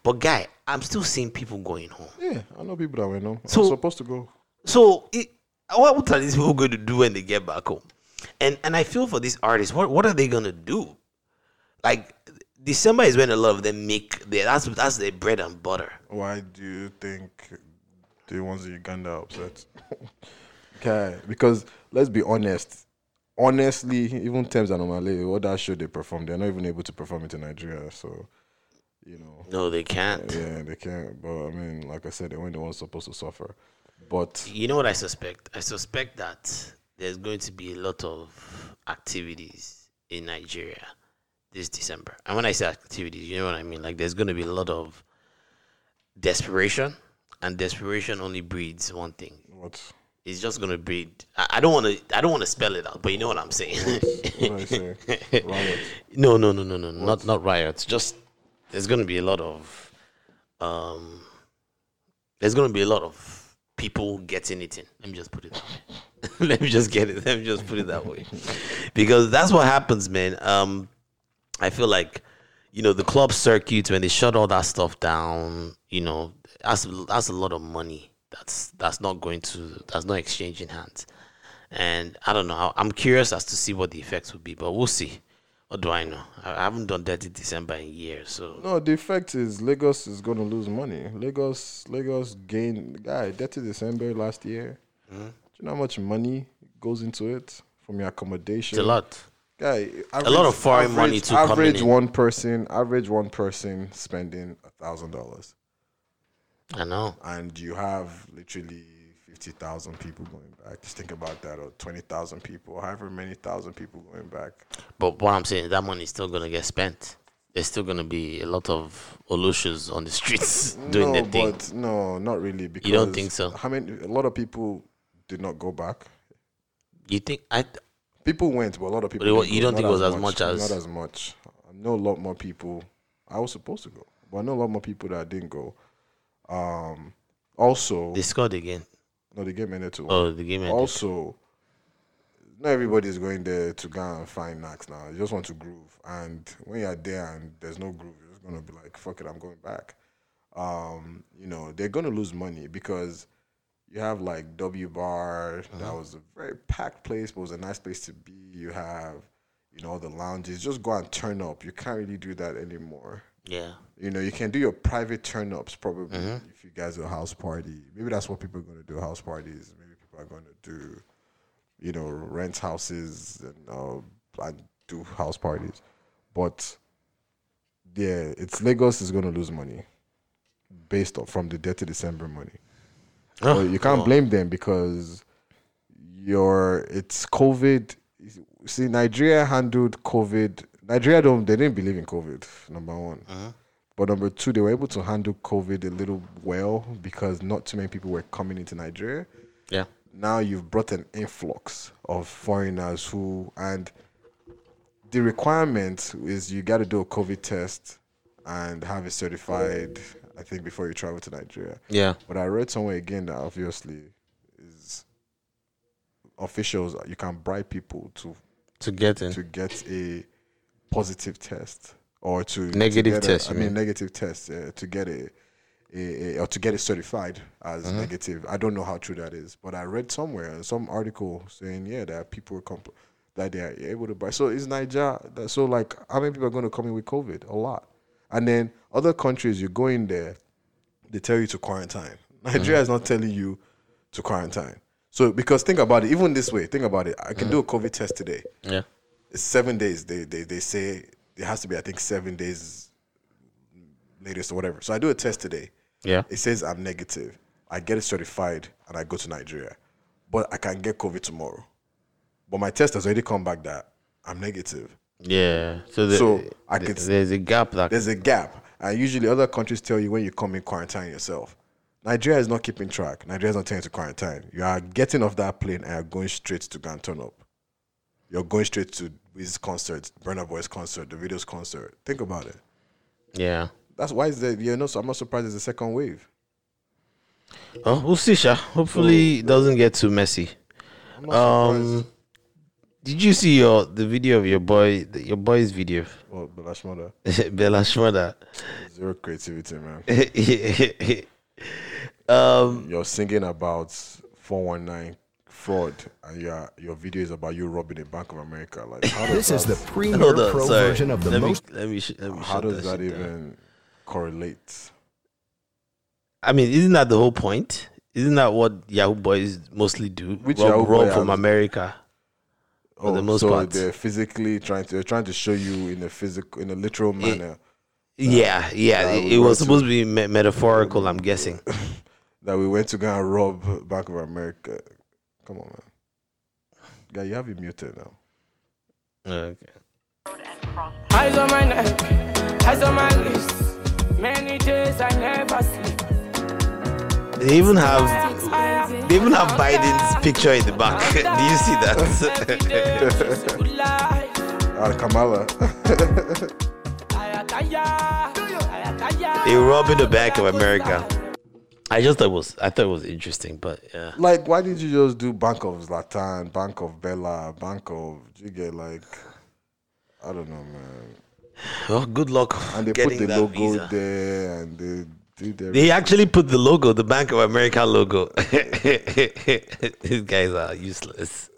But, guy, I'm still seeing people going home. Yeah, I know people that went home. So- I'm supposed to go. So, it, what, are these people going to do when they get back home? And and I feel for these artists. What what are they gonna do? Like December is when a lot of them make their that's that's their bread and butter. Why do you think the ones in Uganda are upset? okay, because let's be honest. Honestly, even Tems and Omah Lay, what that show they perform, they're not even able to perform it in Nigeria. So, you know, No, they can't. yeah, they can't. But I mean, like I said, they weren't the ones supposed to suffer. But You know what I suspect? I suspect that there's going to be a lot of activities in Nigeria this December. And when I say activities, you know what I mean? Like there's going to be a lot of desperation, and desperation only breeds one thing. what? It's just going to breed. I, I don't want to. I don't want to spell it out, but you know what I'm saying. What do I say? Riot. No, no, no, no, no, not not riots. Just there's gonna be a lot of, um, there's gonna be a lot of people getting it in. Let me just put it that way. Let me just get it. Let me just put it that way, because that's what happens, man. Um, I feel like, you know, the club circuit when they shut all that stuff down, you know, that's that's a lot of money. That's that's not going to that's not exchanging hands. And I don't know. I'm curious as to see what the effects would be, but we'll see. What do I know? I haven't done Dirty December in years, so No, the effect is Lagos is going to lose money. Lagos, Lagos gained guy. Dirty December last year. Hmm? Do you know how much money goes into it from your accommodation? it's a lot. Guy, A lot of foreign money average- too coming Average one person, average one person spending a thousand dollars, I know. and you have literally fifty thousand people going back. Just think about that, or twenty thousand people, however many thousand people going back. But what I'm saying is that money is still gonna get spent. There's still gonna be a lot of Olushus on the streets doing no, their thing. but no, not really. Because you don't think so? How many? A lot of people did not go back. You think I? People went, but a lot of people. But it didn't you don't think it was as much as- Not as much. I know a lot more people. I was supposed to go, but I know a lot more people that didn't go. Um. Also, They scored again. no, the game ended to Oh, the game ended. Also, not everybody is going there to go and find knacks now. You just want to groove, and when you're there and there's no groove, you're just gonna be like, "Fuck it, I'm going back." Um, you know, they're gonna lose money because you have like W Bar. That was a very packed place, but it was a nice place to be. You have, you know, the lounges. Just go and turn up. You can't really do that anymore. Yeah. You know, you can do your private turn ups probably if you guys do a house party. Maybe that's what people are going to do house parties. Maybe people are going to do, you know, rent houses and, uh, and do house parties. But yeah, it's Lagos is going to lose money based off from the Dirty December money. Oh, you can't blame them because your it's COVID. See, Nigeria handled COVID. Nigeria don't they didn't believe in COVID. Number one, uh-huh. but number two, they were able to handle COVID a little well because not too many people were coming into Nigeria. Yeah. Now you've brought an influx of foreigners who and the requirement is you got to do a COVID test and have it certified. I think before you travel to Nigeria. Yeah. But I read somewhere again that obviously is officials you can bribe people to To get in. to get a positive test or to to Negative a- test, I mean mean? negative test uh, to get a, a, a or to get it certified as Mm-hmm. negative. I don't know how true that is, but I read somewhere some article saying yeah that people were compl- that they are able to buy. So is Niger that, so like how many people are going to come in with COVID? A lot. And then other countries you go in there, they tell you to quarantine. Nigeria is not telling you to quarantine. So because think about it, even this way, think about it. I can do a COVID test today Yeah. It's seven days. They they they say it has to be I think seven days latest or whatever. So I do a test today. Yeah. It says I'm negative. I get it certified and I go to Nigeria, but I can get COVID tomorrow. But my test has already come back that I'm negative. Yeah. So, the, So, I th- could there's a gap that There's a gap, and usually other countries tell you when you come in quarantine yourself. Nigeria is not keeping track. Nigeria is not telling you to quarantine. You are getting off that plane and you're going straight to turn up. You're going straight to Wiz's concert, Burna Boy's concert, Davido's concert. Think about it. yeah. That's why is that you know. So I'm not surprised it's a second wave. Oh, we'll see, Sha. Hopefully, it doesn't get too messy. I'm not surprised. Um, did you see your the video of your boy, the- your boy's video, Oh, Belash mother. Bella Shmurda? Zero creativity, man. um, You're singing about 419 fraud, and your your video is about you robbing a Bank of America. Like, how does This is the premier hold on, pro sorry. version of the let most. Me, let me, sh- let me how shut does that shit down. even correlate? I mean, isn't that the whole point? Isn't that what Yahoo boys mostly do? Which rob, Yahoo rob from has- America. For the oh, most Oh, so part. they're physically trying to they're trying to show you in a physical in a literal manner Yeah, yeah. it, we it went was to- supposed to be me- metaphorical. I'm guessing. that we went to go and rob Bank of America. Come on, man. Guy, you have it muted now. Okay. Eyes on my neck, eyes on my lips. Many days I never sleep. They even have they even have Biden's picture in the back. Do you see that? Ah, Kamala. that? they robbing the Bank of America. I just thought it was I thought it was interesting, but yeah. like, why did you just do Bank of Zlatan, Bank of Bella, Bank of you get like I don't know, man. Well, good luck And they put the logo visa. there and they They actually put the logo, the Bank of America logo. These guys are useless.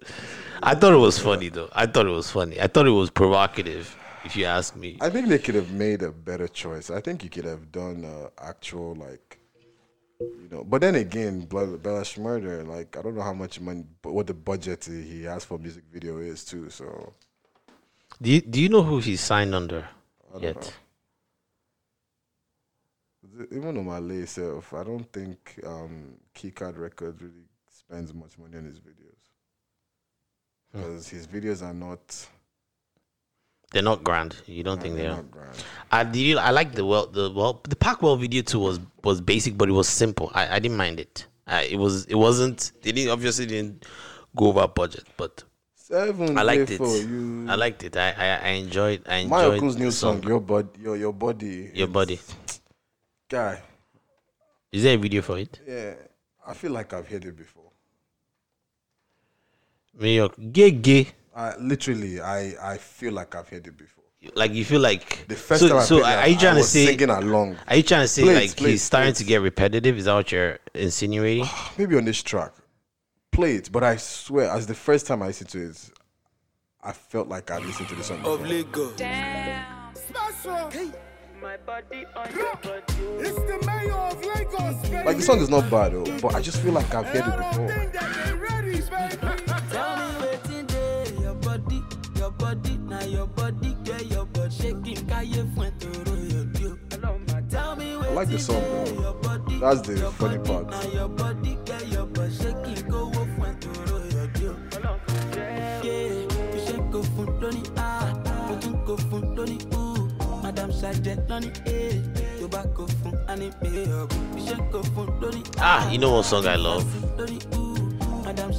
I thought it was funny though. I thought it was funny. I thought it was provocative, if you ask me. I think they could have made a better choice. I think you could have done uh, actual like, you know. But then again, Bella Shmurda, like I don't know how much money, but what the budget he has for music video is too. So Do you, do you know who he's signed under yet? even Omah Lay itself, I don't think um, KeyQaad Records really spends much money on his videos because his videos are not. They're not grand. You don't think they're they are? I did. I like the well. The well. The Packwell video too was was basic, but it was simple. I, I didn't mind it. I, it was. It wasn't. They didn't obviously didn't go over budget, but Seven. I liked it. You. I liked it. I I, I enjoyed. I My enjoyed uncle's new song. song, your body, your your body, Your body. guy. Is there a video for it? Yeah, I feel like I've heard it before. New York, gay, gay. I literally, I I feel like I've heard it before. Like you feel like The first so. time I so played it, are you I trying to was say? singing along? Are you trying to say Play it, like play he's it, starting play to get repetitive? Is that what you're insinuating? Maybe on this track, play it. But I swear, as the first time I listened to it, I felt like I listened to the song. Before. My body on your body. It's the mayor of Lagos, baby. Like the song is not bad though, but I just feel like I've heard it before. Body, now your body, get your body. Shaking, kaye fuen toro your dio. Tell me I like the song though. That's the funny part. now your body, get your body. Shaking, go wo fuen toro your dio. Yeah, you shake go fun loni ah, mo tún go fun loni ooh, madam sergeant loni eh, tó bá go fun ani pay up, you shake go fun loni Ah, you know what song I love? loni ooh, madam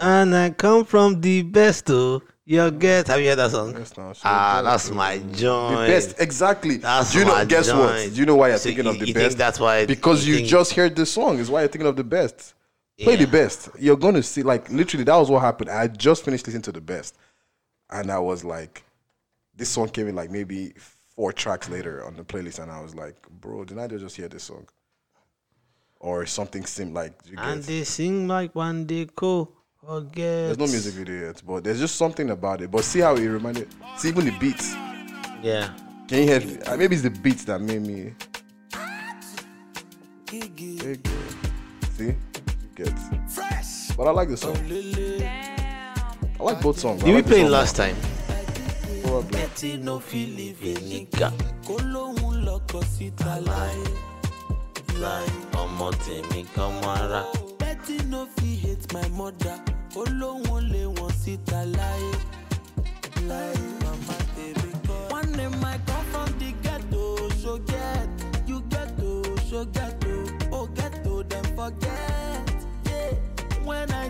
And I come from the best oh. Your get. Have you heard that song? Yes, now, sure, Ah, that's my The joint. best, exactly. That's Do you know? my Guess what? joint. Do you know why you're So thinking you- of the you best? think that's why- Because you you, just heard this song. Is why you're thinking of the best. Play the best. You're gonna see. Like literally, that was what happened. I just finished listening to the best, and I was like, this song came in like maybe four tracks later on the playlist, and I was like, bro, did I just hear this song? Or something seemed like you And they sing like one day cool. Forget. There's no music video yet, but there's just something about it. But see how it reminded. See even the beats. Yeah. Can you hear? it? Uh, Maybe it's the beats that made me. Hey, girl. See, you get. But I like the song. I like both songs. Did we like the play it song last time? Probably. Betty no feel live in Nigga. kó lóhun lọkọ síta láyé. Like, ọmọ tèmi kan mọ́ra. Betty no fit hate my mother kó lóhun lé wọn síta láyé. láyé mama tèmi kọ́. one name I come from the ghetto so get you ghetto so ghetto oh ghetto dem forget. Yeah. when I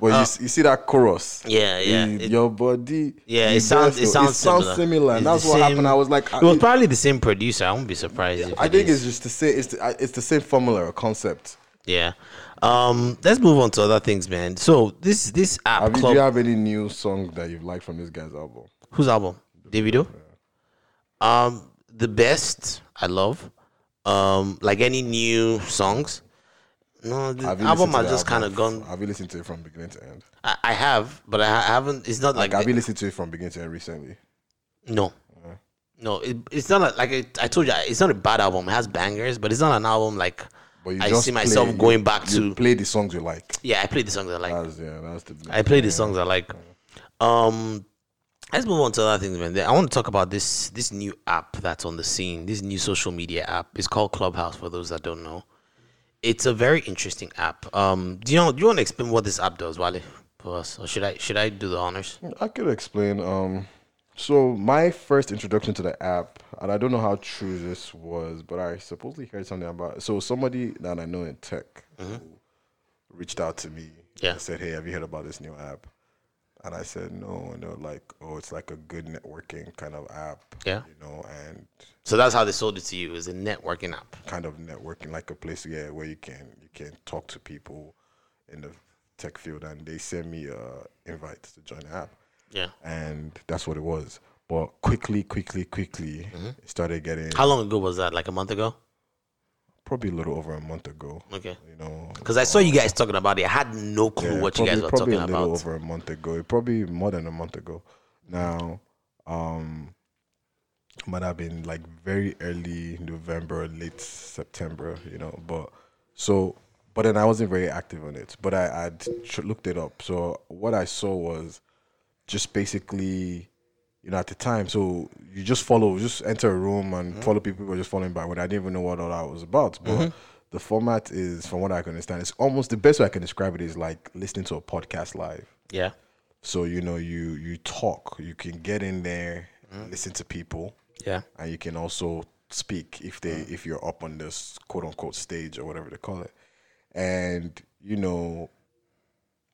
But you, you see that chorus? Yeah, yeah. It- your body. Yeah, it sounds it sounds it sounds similar. similar. And that's what same- happened. I was like, it was probably the same producer. I won't be surprised. If I think is. it's just the same. It's the, it's the same formula or concept. yeah. Um, let's move on to other things, man. So this this app Have you, do you have any new song that you've liked from this guy's album? Whose album? Davido. Um, the best I love. Um, like any new songs. No, the Have album has just kind of gone. Have you listened to it from beginning to end? I, I have, but I ha- haven't. It's not Like, like, have you listened to it from beginning to end recently? no, no. It, it's not a, like it, I told you. It's not a bad album. It has bangers, but it's not an album like I see play- myself you- going back you to. play the songs you like. Yeah, I play the songs I like. That's yeah. That's the. I play the songs I like. Um, let's move on to other things, man. I want to talk about this this new app that's on the scene. This new social media app. It's called Clubhouse. For those that don't know, it's a very interesting app. Um, do you know? Do you want to explain what this app does, Wale, for us, or should I should I do the honors? I could explain. Um, so my first introduction to the app, and I don't know how true this was, but I supposedly heard something about. So somebody that I know in tech who reached out to me. Mm-hmm. Yeah. and said, "Hey, have you heard about this new app?" And I said, "No." And they're like, "Oh, it's like a good networking kind of app." Yeah. You know, and So that's how they sold it to you. Is a networking app. kind of networking, like a place, yeah, where you can you can talk to people in the tech field, and they sent me a invite to join the app Yeah. and that's what it was. But quickly, quickly, quickly, mm-hmm. it started getting How long ago was that? Like a month ago? Probably a little over a month ago. Okay. You know, Because I saw you guys talking about it. I had no clue yeah, what you guys probably- were probably talking a little about. over a month ago. Probably more than a month ago. Now, um, might have been like very early November, late September. You know, but so. But then I wasn't very active on it. But I had looked it up. So what I saw was just basically, you know, at the time. So you just follow, just enter a room and Mm-hmm. follow people who are just following by. When I didn't even know what all that was about. But the format is, from what I can understand, it's almost the best way I can describe it is like listening to a podcast live. Yeah. So you know, you you talk, you can get in there, Mm-hmm. listen to people, Yeah. and you can also speak if they if you're up on this quote unquote stage or whatever they call it. And you know,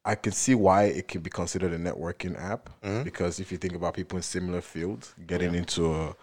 I can see why it can be considered a networking app Mm-hmm. because if you think about people in similar fields getting into a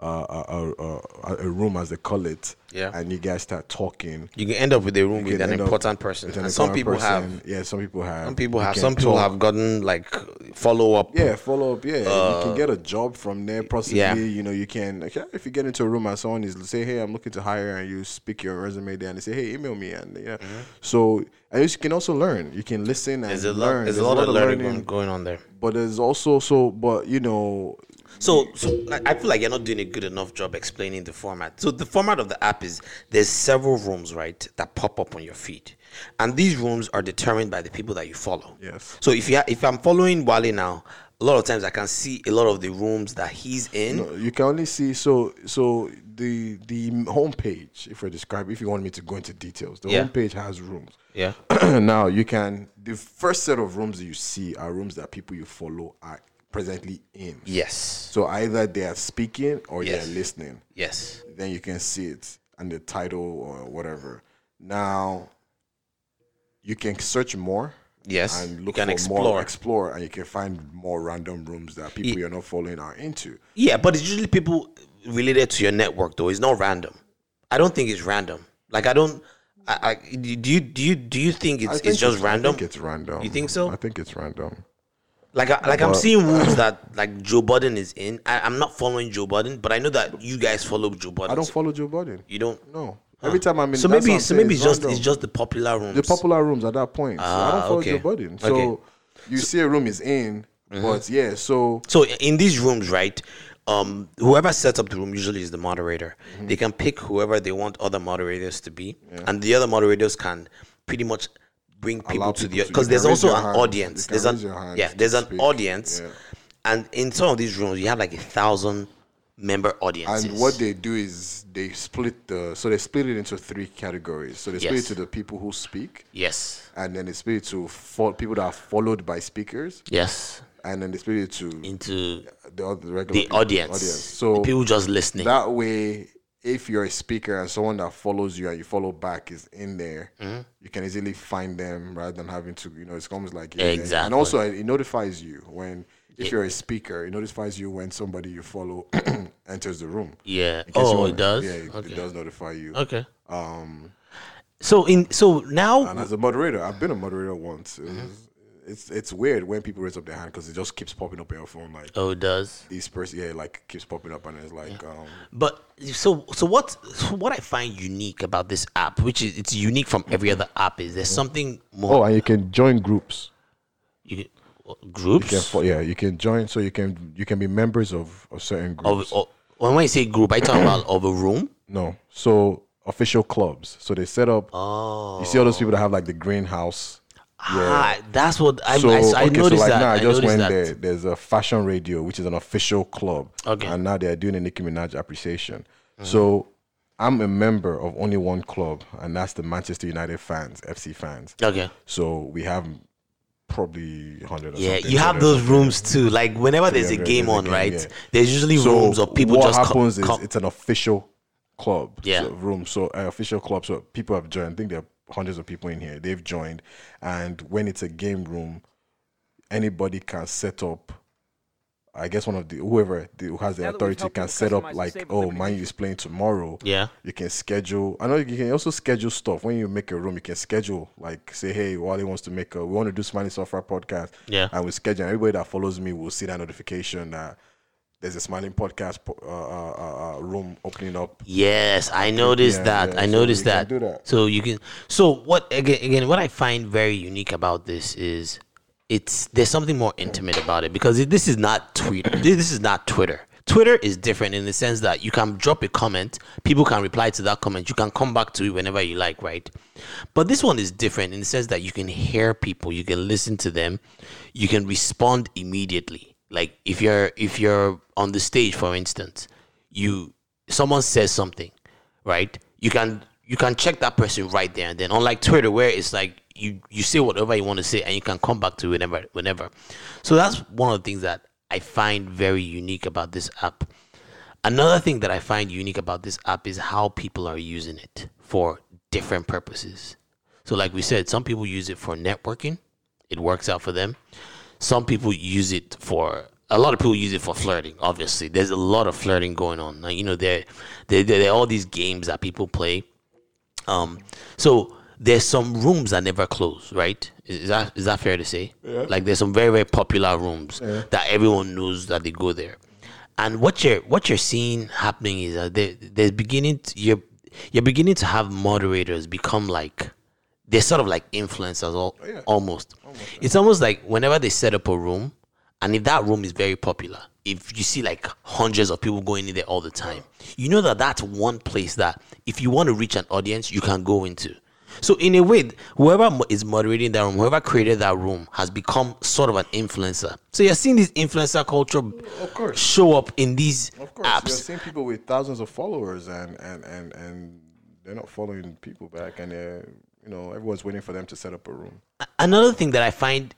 a, a, a, room as they call it, Yeah. and you guys start talking. You can end up with a room with an important person. an And some people have yeah, some people have, Some people have. Some people talk. have gotten like follow up. Yeah, follow up. Yeah, you can get a job from there. Possibly, Uh, yeah. you know, you can. okay, If you get into a room and someone is say, "Hey, I'm looking to hire," and you speak your resume there, and they say, "Hey, email me," and yeah. So, and you can also learn. You can listen and Mm-hmm. There's a learn. lot. There's, a lot, of learning, going- going on there. But there's also so, but you know, So, so I feel like you're not doing a good enough job explaining the format. So the format of the app is there's several rooms, right, that pop up on your feed, and these rooms are determined by the people that you follow. Yes. So if you ha- if I'm following Wale now, a lot of times I can see a lot of the rooms that he's in. no, you can only see so so the the homepage. If I describe, if you want me to go into details, the Yeah. homepage has rooms. Yeah. now you can the first set of rooms that you see are rooms that people you follow are presently in. Yes. So either they are speaking or Yes. they're listening. Yes. Then you can see it and the title or whatever. Now you can search more Yes. and You look can for explore. more explore and you can find more random rooms that people Ye- you're not following are into. Yeah, but it's usually people related to your network, though. It's not random. I don't think it's random. Like I don't. I, I do you do you do you think it's think it's just random? I think it's random. You think so? I think it's random. Like, I, like I'm seeing rooms that like Joe Budden is in. I, I'm not following Joe Budden, but I know that you guys follow Joe Budden. I don't follow Joe Budden. You don't. No. Every time I'm in So maybe so maybe it's just random. it's just the popular rooms. the popular rooms at that point. So I Ah, don't follow okay. Joe Budden. So Okay. you see a room is in, Mm-hmm. but yeah, so So in these rooms, right? Um, whoever sets up the room usually is the moderator. Mm-hmm. They can pick whoever they want other moderators to be, and the other moderators can pretty much bring people to the because there's also an hand. audience. There's an yeah. There's an speak. audience, Yeah. and in some of these rooms you have like a thousand member audiences. And what they do is they split the so they split it into three categories. So they split Yes. it to the people who speak, yes, and then they split it to fo- people that are followed by speakers, yes, and then they split it to into the other regular the people- audience. So people just listening. that way, if you're a speaker and someone that follows you and you follow back is in there, Mm-hmm. you can easily find them rather than having to, you know, it's almost like. Exactly. And also, it notifies you when if you're a speaker, it notifies you when somebody you follow enters the room. Yeah. In case you Oh, wanna- it does. Yeah, it, okay. it does notify you. Okay. Um, So in so now and as a moderator, I've been a moderator once. It Mm-hmm. was- It's it's weird when people raise up their hand because it just keeps popping up on your phone like oh it does. these person yeah like keeps popping up and it's like um But so so what what I find unique about this app, which is it's unique from every other app, is there's something more. oh and you can join groups. You can, you groups? Can yeah you can join so you can you can be members of, of certain of, groups. of when I say group, I talk about of a room. no so official clubs. So they set up Oh, you see all those people that have like the greenhouse ah, that's what I, so I, I okay, noticed so like that. now I I just went that. there. There's a fashion radio, which is an official club. Okay. And now they are doing a Nicki Minaj appreciation. So I'm a member of only one club, and that's the Manchester United fans, FC fans. Okay. So we have probably hundred. Or Yeah, something, you have those rooms too. Like whenever there's a game there's a on, game, right? yeah. There's usually So rooms of people what just co- happens come. is it's an official club. Yeah. So room. So an official club. So people have joined. I think there are hundreds of people in here. They've joined, and when it's a game room, anybody can set up. I guess one of the whoever the, who has the Now authority can set up like, oh, Liberty Man is playing tomorrow. yeah. You can schedule. I know you can also schedule stuff when you make a room. You can schedule like say, hey, Wally wants to make a. We want to do Smiling Sufferer podcast. Yeah. And we schedule. Everybody that follows me will see that notification that there's a Smiling Podcast po- uh, uh, uh, uh, room opening up. Yes, I noticed Yeah, that. yeah, I so noticed that. that. So you can. So what again? Again, what I find very unique about this is it's there's something more intimate about it because this is not Twitter. This is not Twitter. Twitter is different in the sense that you can drop a comment, people can reply to that comment, you can come back to it whenever you like, right? But this one is different in the sense that you can hear people, you can listen to them, you can respond immediately. Like if you're if you're on the stage, for instance, you someone says something, right? You can you can check that person right there and then. Unlike Twitter, where it's like you you say whatever you want to say and you can come back to whenever whenever. So that's one of the things that I find very unique about this app. Another thing that I find unique about this app is how people are using it for different purposes. So, like we said, some people use it for networking, it works out for them. Some people use it for a lot of people use it for flirting. Obviously, there's a lot of flirting going on. Like, you know, there, there, there are all these games that people play. Um, so there's some rooms that never close, right? Is that is that fair to say? Yeah. Like there's some very very popular rooms that everyone knows that they go there, and what you're what you're seeing happening is that they, they're beginning to, you're you're beginning to have moderators become like they're sort of like influencers al- oh, almost. It's almost like whenever they set up a room, and if that room is very popular, if you see like hundreds of people going in there all the time, you know that that's one place that if you want to reach an audience, you can go into. So in a way, whoever is moderating that room, whoever created that room, has become sort of an influencer. So you're seeing this influencer culture course. show up in these Of course, you're apps. seeing people with thousands of followers and and and and they're not following people back, and they're you know everyone's waiting for them to set up a room. another thing that I find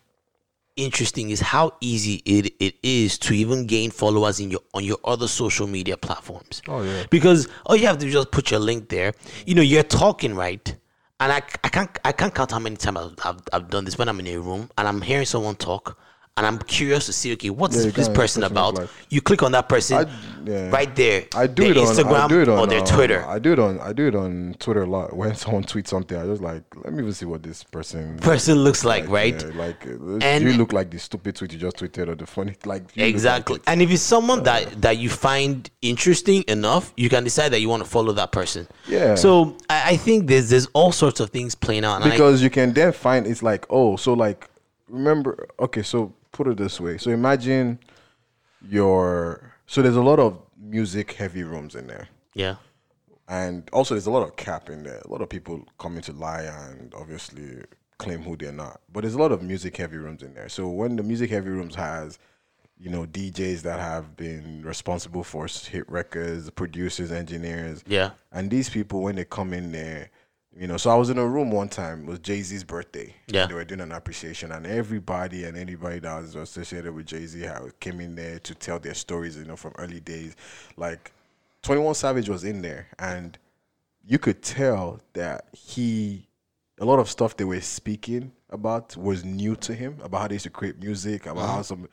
interesting is how easy it, it is to even gain followers in your on your other social media platforms. Oh, yeah. Because all you have to do is just put your link there. You know, you're talking right. And I, I can't I can't count how many times I've, I've, I've done this when I'm in a room and I'm hearing someone talk and I'm curious to see okay what's Yeah, this person about. like- you click on that person I- yeah. right there. I do it on Instagram I do it on, or their um, Twitter. I do it on I do it on Twitter a lot. When someone tweets something, I just like let me even see what this person person looks like, right? yeah, like uh, And- you look like the stupid tweet you just tweeted or the funny like look like Exactly. and if it's someone that that you find interesting enough, you can decide that you want to follow that person. Yeah. So I, I think there's there's all sorts of things playing out. And I, because you can then find it's like oh so like remember okay so put it this way. So imagine your so there's a lot of music heavy rooms in there. Yeah. and also there's a lot of cap in there. A lot of people coming to lie and obviously claim who they're not. But there's a lot of music heavy rooms in there. So when the music heavy rooms has you know djs that have been responsible for hit records producers engineers. Yeah. and these people, when they come in there, you know, so I was in a room one time, it was Jay Z's birthday. Yeah. They were doing an appreciation, and everybody and anybody that was associated with Jay Z came in there to tell their stories, you know, from early days. Like, Twenty One Savage was in there, and you could tell that he a lot of stuff they were speaking about was new to him about how they used to create music about how uh-huh. some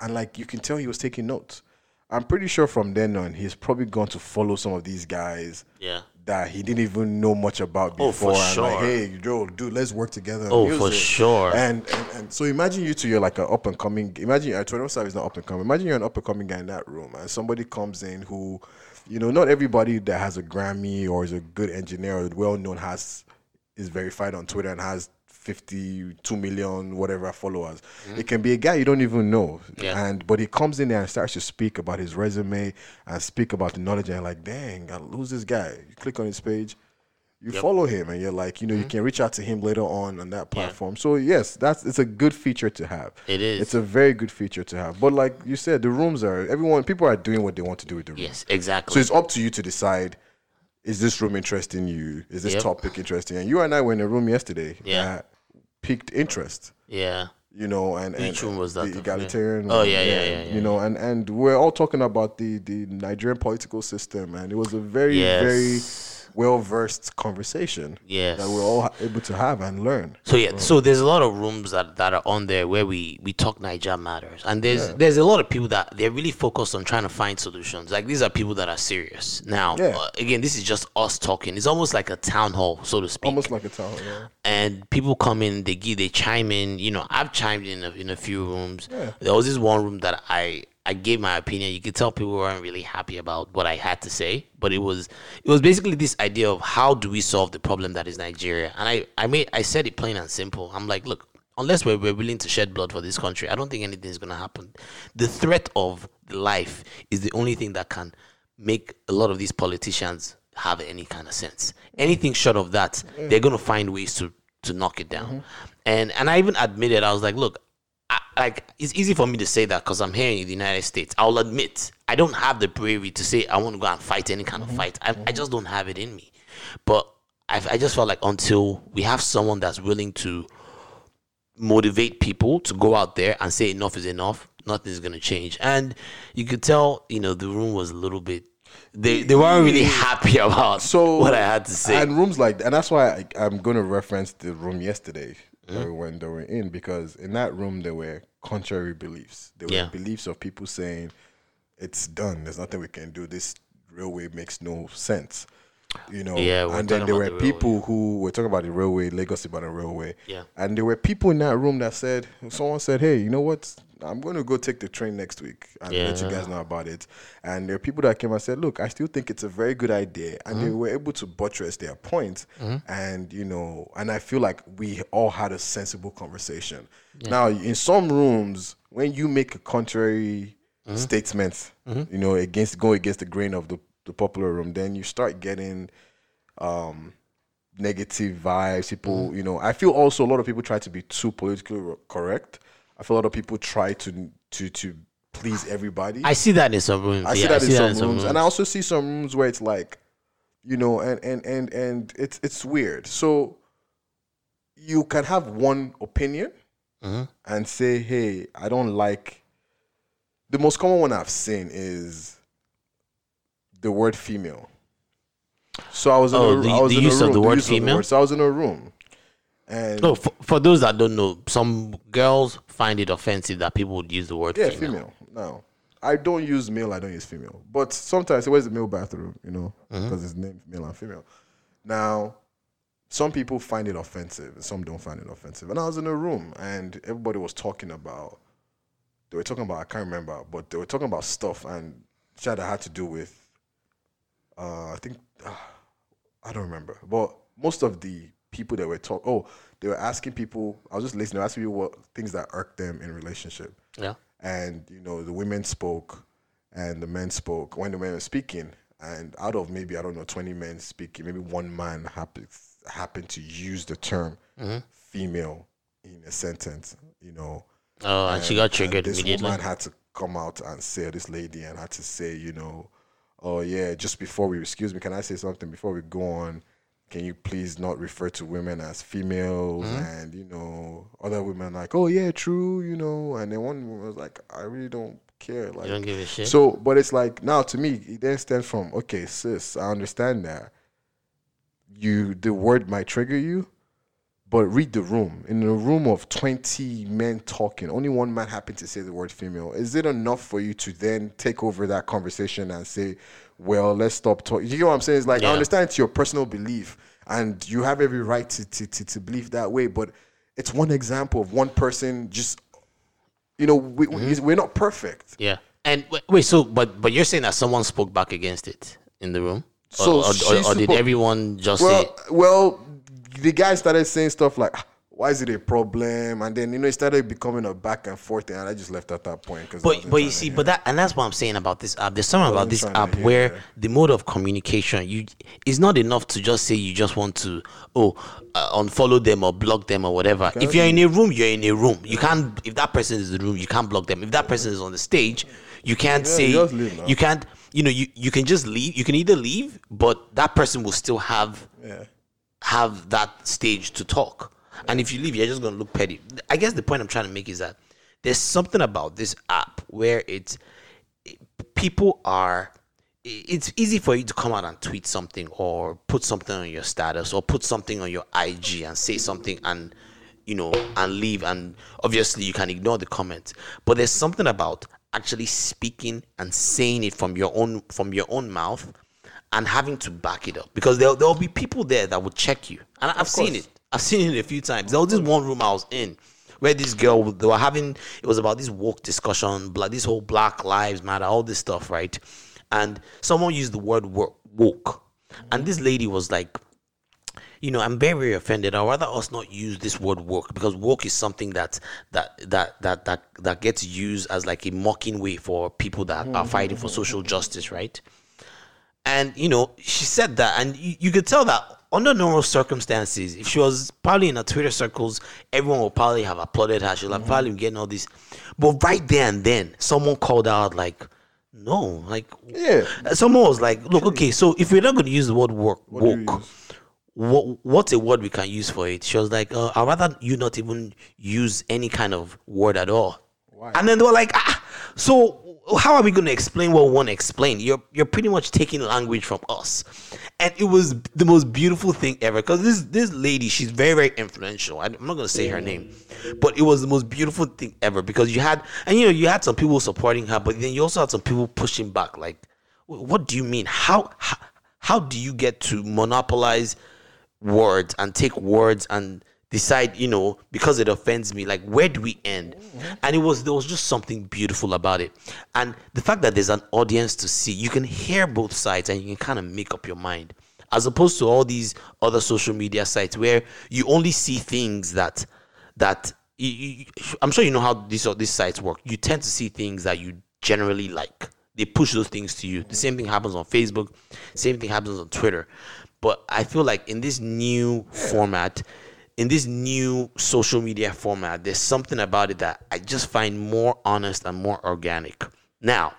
and like you can tell he was taking notes i'm pretty sure from then on he's probably going to follow some of these guys Yeah. That he didn't even know much about before. Oh, for and like sure. hey yo dude let's work together Oh, for sure. and, and and so imagine you two you're like an up and coming imagine uh, 21 Savage is not up and coming imagine you're an up and coming guy in that room and somebody comes in who you know not everybody that has a grammy or is a good engineer or well known has is verified on twitter and has 52 million whatever followers it can be a guy you don't even know Mm-hmm. Yeah. and but he comes in there and starts to speak about his resume and speak about the knowledge and you're like dang who's this guy you click on his page you follow him and you're like you know you Mm-hmm. can reach out to him later on on that platform so yes that's it's a good feature to have It is. it's a very good feature to have but like you said the rooms are everyone people are doing what they want to do with the room Yes, exactly. so it's up to you to decide is this room interesting you is this Yep. topic interesting and you and i were in a room yesterday Yeah. Piqued interest yeah. you know, and, and Which room was that, The egalitarian. Oh, one, yeah, yeah, yeah, yeah, You know, and and we're all talking about the the Nigerian political system, and it was a very Yes. very well versed conversation. Yes. that we're all able to have and learn. So yeah, so there's a lot of rooms that, that are on there where we we talk Naija matters, and there's there's a lot of people that they're really focused on trying to find solutions. Like these are people that are serious. Now, Yeah. uh, again, this is just us talking. It's almost like a town hall, so to speak. Almost like a town. Yeah. and people come in, they give, they chime in. You know, I've chimed in a, in a few rooms. Yeah. There was this one room that I I gave my opinion. You could tell people weren't really happy about what I had to say, but it was it was basically this idea of how do we solve the problem that is Nigeria. And I I made I said it plain and simple. I'm like, look, unless we're, we're willing to shed blood for this country, I don't think anything is gonna happen. The threat of life is the only thing that can make a lot of these politicians have any kind of sense. Anything short of that, mm. they're gonna find ways to to knock it down. Mm-hmm. And and I even admitted I was like, look, I, like it's easy for me to say that because I'm here in the United States. I'll admit I don't have the bravery to say I want to go and fight any kind of mm-hmm. fight. I, I mm-hmm. just don't have it in me. But I, I just felt like until we have someone that's willing to motivate people to go out there and say enough is enough, nothing's gonna change. And you could tell, you know, the room was a little bit. They they weren't really mm. happy about So what I had to say. and rooms like that, and that's why I, I'm going to reference the room yesterday Mm-hmm. that we went that were in because in that room there were contrary beliefs. There were Yeah. beliefs of people saying it's done. There's nothing we can do. This railway makes no sense. You know, Yeah, and then there were the people who were talking about the railway, Lagos about the railway. Yeah. And there were people in that room that said, someone said, hey, you know what? I'm going to go take the train next week and let you guys know about it. And there are people that came and said, look, I still think it's a very good idea. And Mm-hmm. they were able to buttress their point. And, you know, and I feel like we all had a sensible conversation. Now, in some rooms, when you make a contrary Mm-hmm. statement, you know, against go against the grain of the, the popular room, then you start getting um negative vibes. People, Mm-hmm. you know, I feel also a lot of people try to be too politically correct. I feel a lot of people try to to to please everybody. I see that in some rooms. I see yeah, that in some rooms, and I also see some rooms where it's like, you know, and and and and it's it's weird. So you can have one opinion Mhm. and say, "Hey, I don't like." The most common one I've seen is the word female. So I was in Oh, a, the- I was the in use a of room, the word female? so I was in a room, and No, for, for those that don't know, some girls find it offensive that people would use the word Yeah, female. female. No, I don't use male. I don't use female. But sometimes, where's the male bathroom? You know, Mm-hmm. because it's named male and female. Now, some people find it offensive, and some don't find it offensive. And I was in a room, and everybody was talking about. They were talking about I can't remember, but they were talking about stuff, and shit that had to do with. Uh, I think I don't remember, but most of the people that were talking, oh, they were asking people. I was just listening. They were asking people what things that irked them in relationship Yeah. and you know the women spoke and the men spoke when the men were speaking and out of maybe i don't know 20 men speaking maybe one man happened happened to use the term mm-hmm. female in a sentence you know Oh, and, she got triggered this immediately. woman had to come out and say this lady and had to say you know oh yeah just before we excuse me can i say something before we go on can you please not refer to women as females Mm-hmm. and you know other women like oh yeah true you know and then one woman was like i really don't care. Like, don't give a shit? So, but it's like now to me, it then stems from okay, sis, I understand that you the word might trigger you, but read the room. In a room of twenty men talking, only one man happened to say the word female. Is it enough for you to then take over that conversation and say, "Well, let's stop talking"? You know what I'm saying? It's like I understand it's your personal belief, and you have every right to to to, to believe that way, but it's one example of one person just. You know, we, Mm-hmm. we're not perfect. Yeah. And wait, so but but you're saying that someone spoke back against it in the room, or, So or, she or, or did everyone just Well, say? well, the guy started saying stuff like, "Ah, "Why is it a problem?" And then you know it started becoming a back and forth, and I just left at that point because. But but you see, but that and that's what I'm saying about this app. There's something about this app where that. the mode of communication you it's not enough to just say you just want to oh uh, unfollow them or block them or whatever. If you're in a room, you're in a room. You can't if that person is in the room, you can't block them. If that person is on the stage, you can't Yeah, say you just leave now. you can't. You know, you, you can just leave. You can either leave, but that person will still have yeah. have that stage to talk. And if you leave, you're just gonna look petty. I guess the point I'm trying to make is that there's something about this app where it's people are it's easy for you to come out and tweet something or put something on your status or put something on your IG and say something and you know and leave. And obviously you can ignore the comments. But there's something about actually speaking and saying it from your own from your own mouth and having to back it up. Because there there'll be people there that will check you. And I've seen it I've seen it a few times. There was this one room I was in where this girl they were having it was about this woke discussion black this whole black lives matter all this stuff right? And someone used the word wo- woke. And this lady was like you know i'm very very offended. I'd rather us not use this word woke because woke is something that that that that that, that gets used as like a mocking way for people that are mm-hmm. fighting for social justice right and you know she said that and you, you could tell that under normal circumstances if she was probably in her twitter circles everyone would probably have applauded her she'll have probably been getting all this but right there and then someone called out like no like Yeah. someone was like look okay so if we're not going to use the word work What woke what what's a word we can use for it? She was like, uh, I'd rather you not even use any kind of word at all. And then they were like, ah, so how are we going to explain what we want to explain? You're you're pretty much taking language from us, and it was the most beautiful thing ever. Because this this lady, she's very very influential. I, am not going to say her name, but it was the most beautiful thing ever because you had and you know you had some people supporting her, but then you also had some people pushing back. Like, what do you mean? How how, how do you get to monopolize? words and take words and decide you know because it offends me like where do we end? Mm-hmm. And it was there was just something beautiful about it. And the fact that there's an audience to see you can hear both sides and you can kind of make up your mind. As opposed to all these other social media sites where you only see things that that you, you, i'm sure you know how these these sites work. You tend to see things that you generally like. They push those things to you. The mm-hmm. same thing happens on facebook. Same thing happens on twitter. But I feel like in this new format, in this new social media format, there's something about it that I just find more honest and more organic. Now,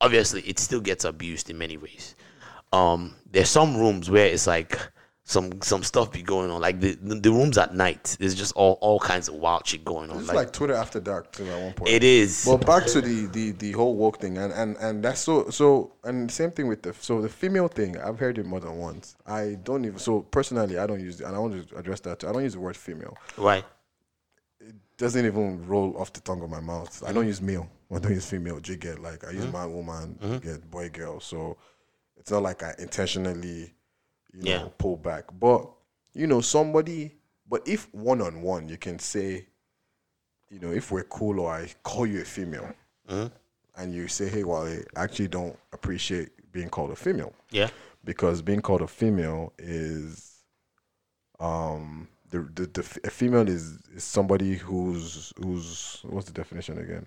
obviously, it still gets abused in many ways. Um, there's some rooms where it's like some some stuff be going on, like the the, rooms at night. There's just all all kinds of wild shit going on. It's Like, like Twitter after dark too at one point. it is. Well, back to the, the the whole woke thing, and, and and that's so so, and same thing with the so the female thing. I've heard it more than once. I don't even so personally, I don't use, and I want to address that. Too. I don't use the word female. Why? It doesn't even roll off the tongue of my mouth. I don't use male. I don't use female. Jigget like I use mm-hmm. man, woman, mm-hmm. get boy, girl. So it's not like I intentionally, you know, Yeah. pull back. But you know, somebody. But if one on one, you can say, you know, if we're cool or I call you a female, and you say, hey, well, I actually don't appreciate being called a female Yeah. because being called a female is um the the, the a female is, is somebody who's who's what's the definition again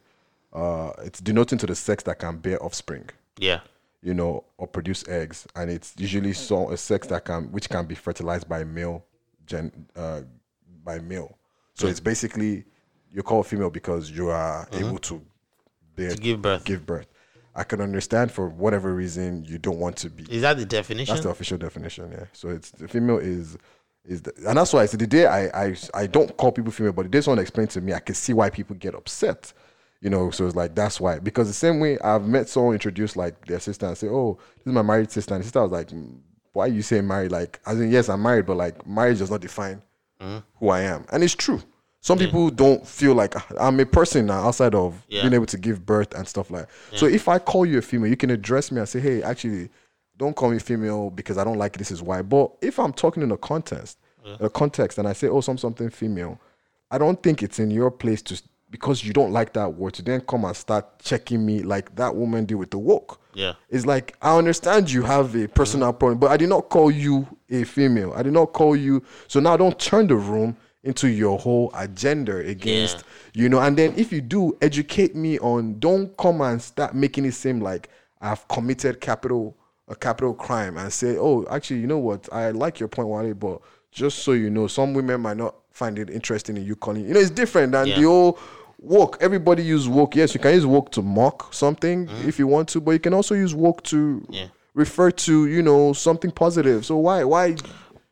uh it's denoting to the sex that can bear offspring Yeah. You know or produce eggs and it's usually so a sex that can which can be fertilized by male gen uh by male so it's basically you're called female because you are able to bear To give birth. give birth i can understand for whatever reason you don't want to be Is that the definition? that's the official definition, yeah. So it's the female is is the, and that's why I said the day I, I I don't call people female, but the day someone explained to me, I can see why people get upset. You know, so it's like that's why. Because the same way I've met someone introduce like their sister and say, "Oh, this is my married sister," and the sister was like, "Mm, "Why you say married?" Like, as in, yes, I'm married, but like marriage does not define who I am, and it's true. Some people don't feel like "Ah, I'm a person now outside of Yeah. being able to give birth and stuff like. So if I call you a female, you can address me and say, "Hey, actually, don't call me female because I don't like this is why." But if I'm talking in a context, a context, and I say, "Oh, some something female," I don't think it's in your place to because you don't like that word to then come and start checking me like that woman did with the woke. Yeah. It's like I understand you have a personal mm-hmm. problem, but I did not call you a female. I did not call you. So now don't turn the room into your whole agenda against yeah. you know. And then if you do, educate me on. Don't come and start making it seem like I've committed capital a capital crime and say, oh, actually, you know what? I like your point, Wale, but just so you know, some women might not find it interesting in you calling. You know, it's different than Yeah. the whole woke. Everybody use woke. Yes, you can use woke to mock something Mm-hmm. if you want to, but you can also use woke to Yeah. refer to you know something positive. So why why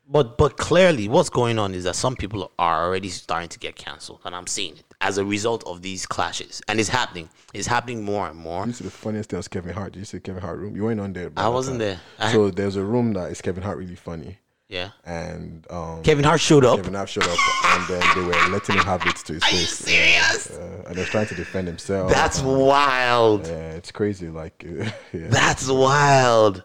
But but clearly, what's going on is that some people are already starting to get cancelled, and I'm seeing it as a result of these clashes, and it's happening. It's happening more and more. You see the funniest thing was Kevin Hart. Did you see Kevin Hart room? You weren't on there. I wasn't time. there. I- so there's a room that is Kevin Hart really funny, Yeah. and um, Kevin Hart showed up. Kevin Hart showed up, and then they were letting him have it to his Are you face, serious? uh, and he was trying to defend himself. That's and, wild. yeah, it's crazy. Like, yeah. That's wild.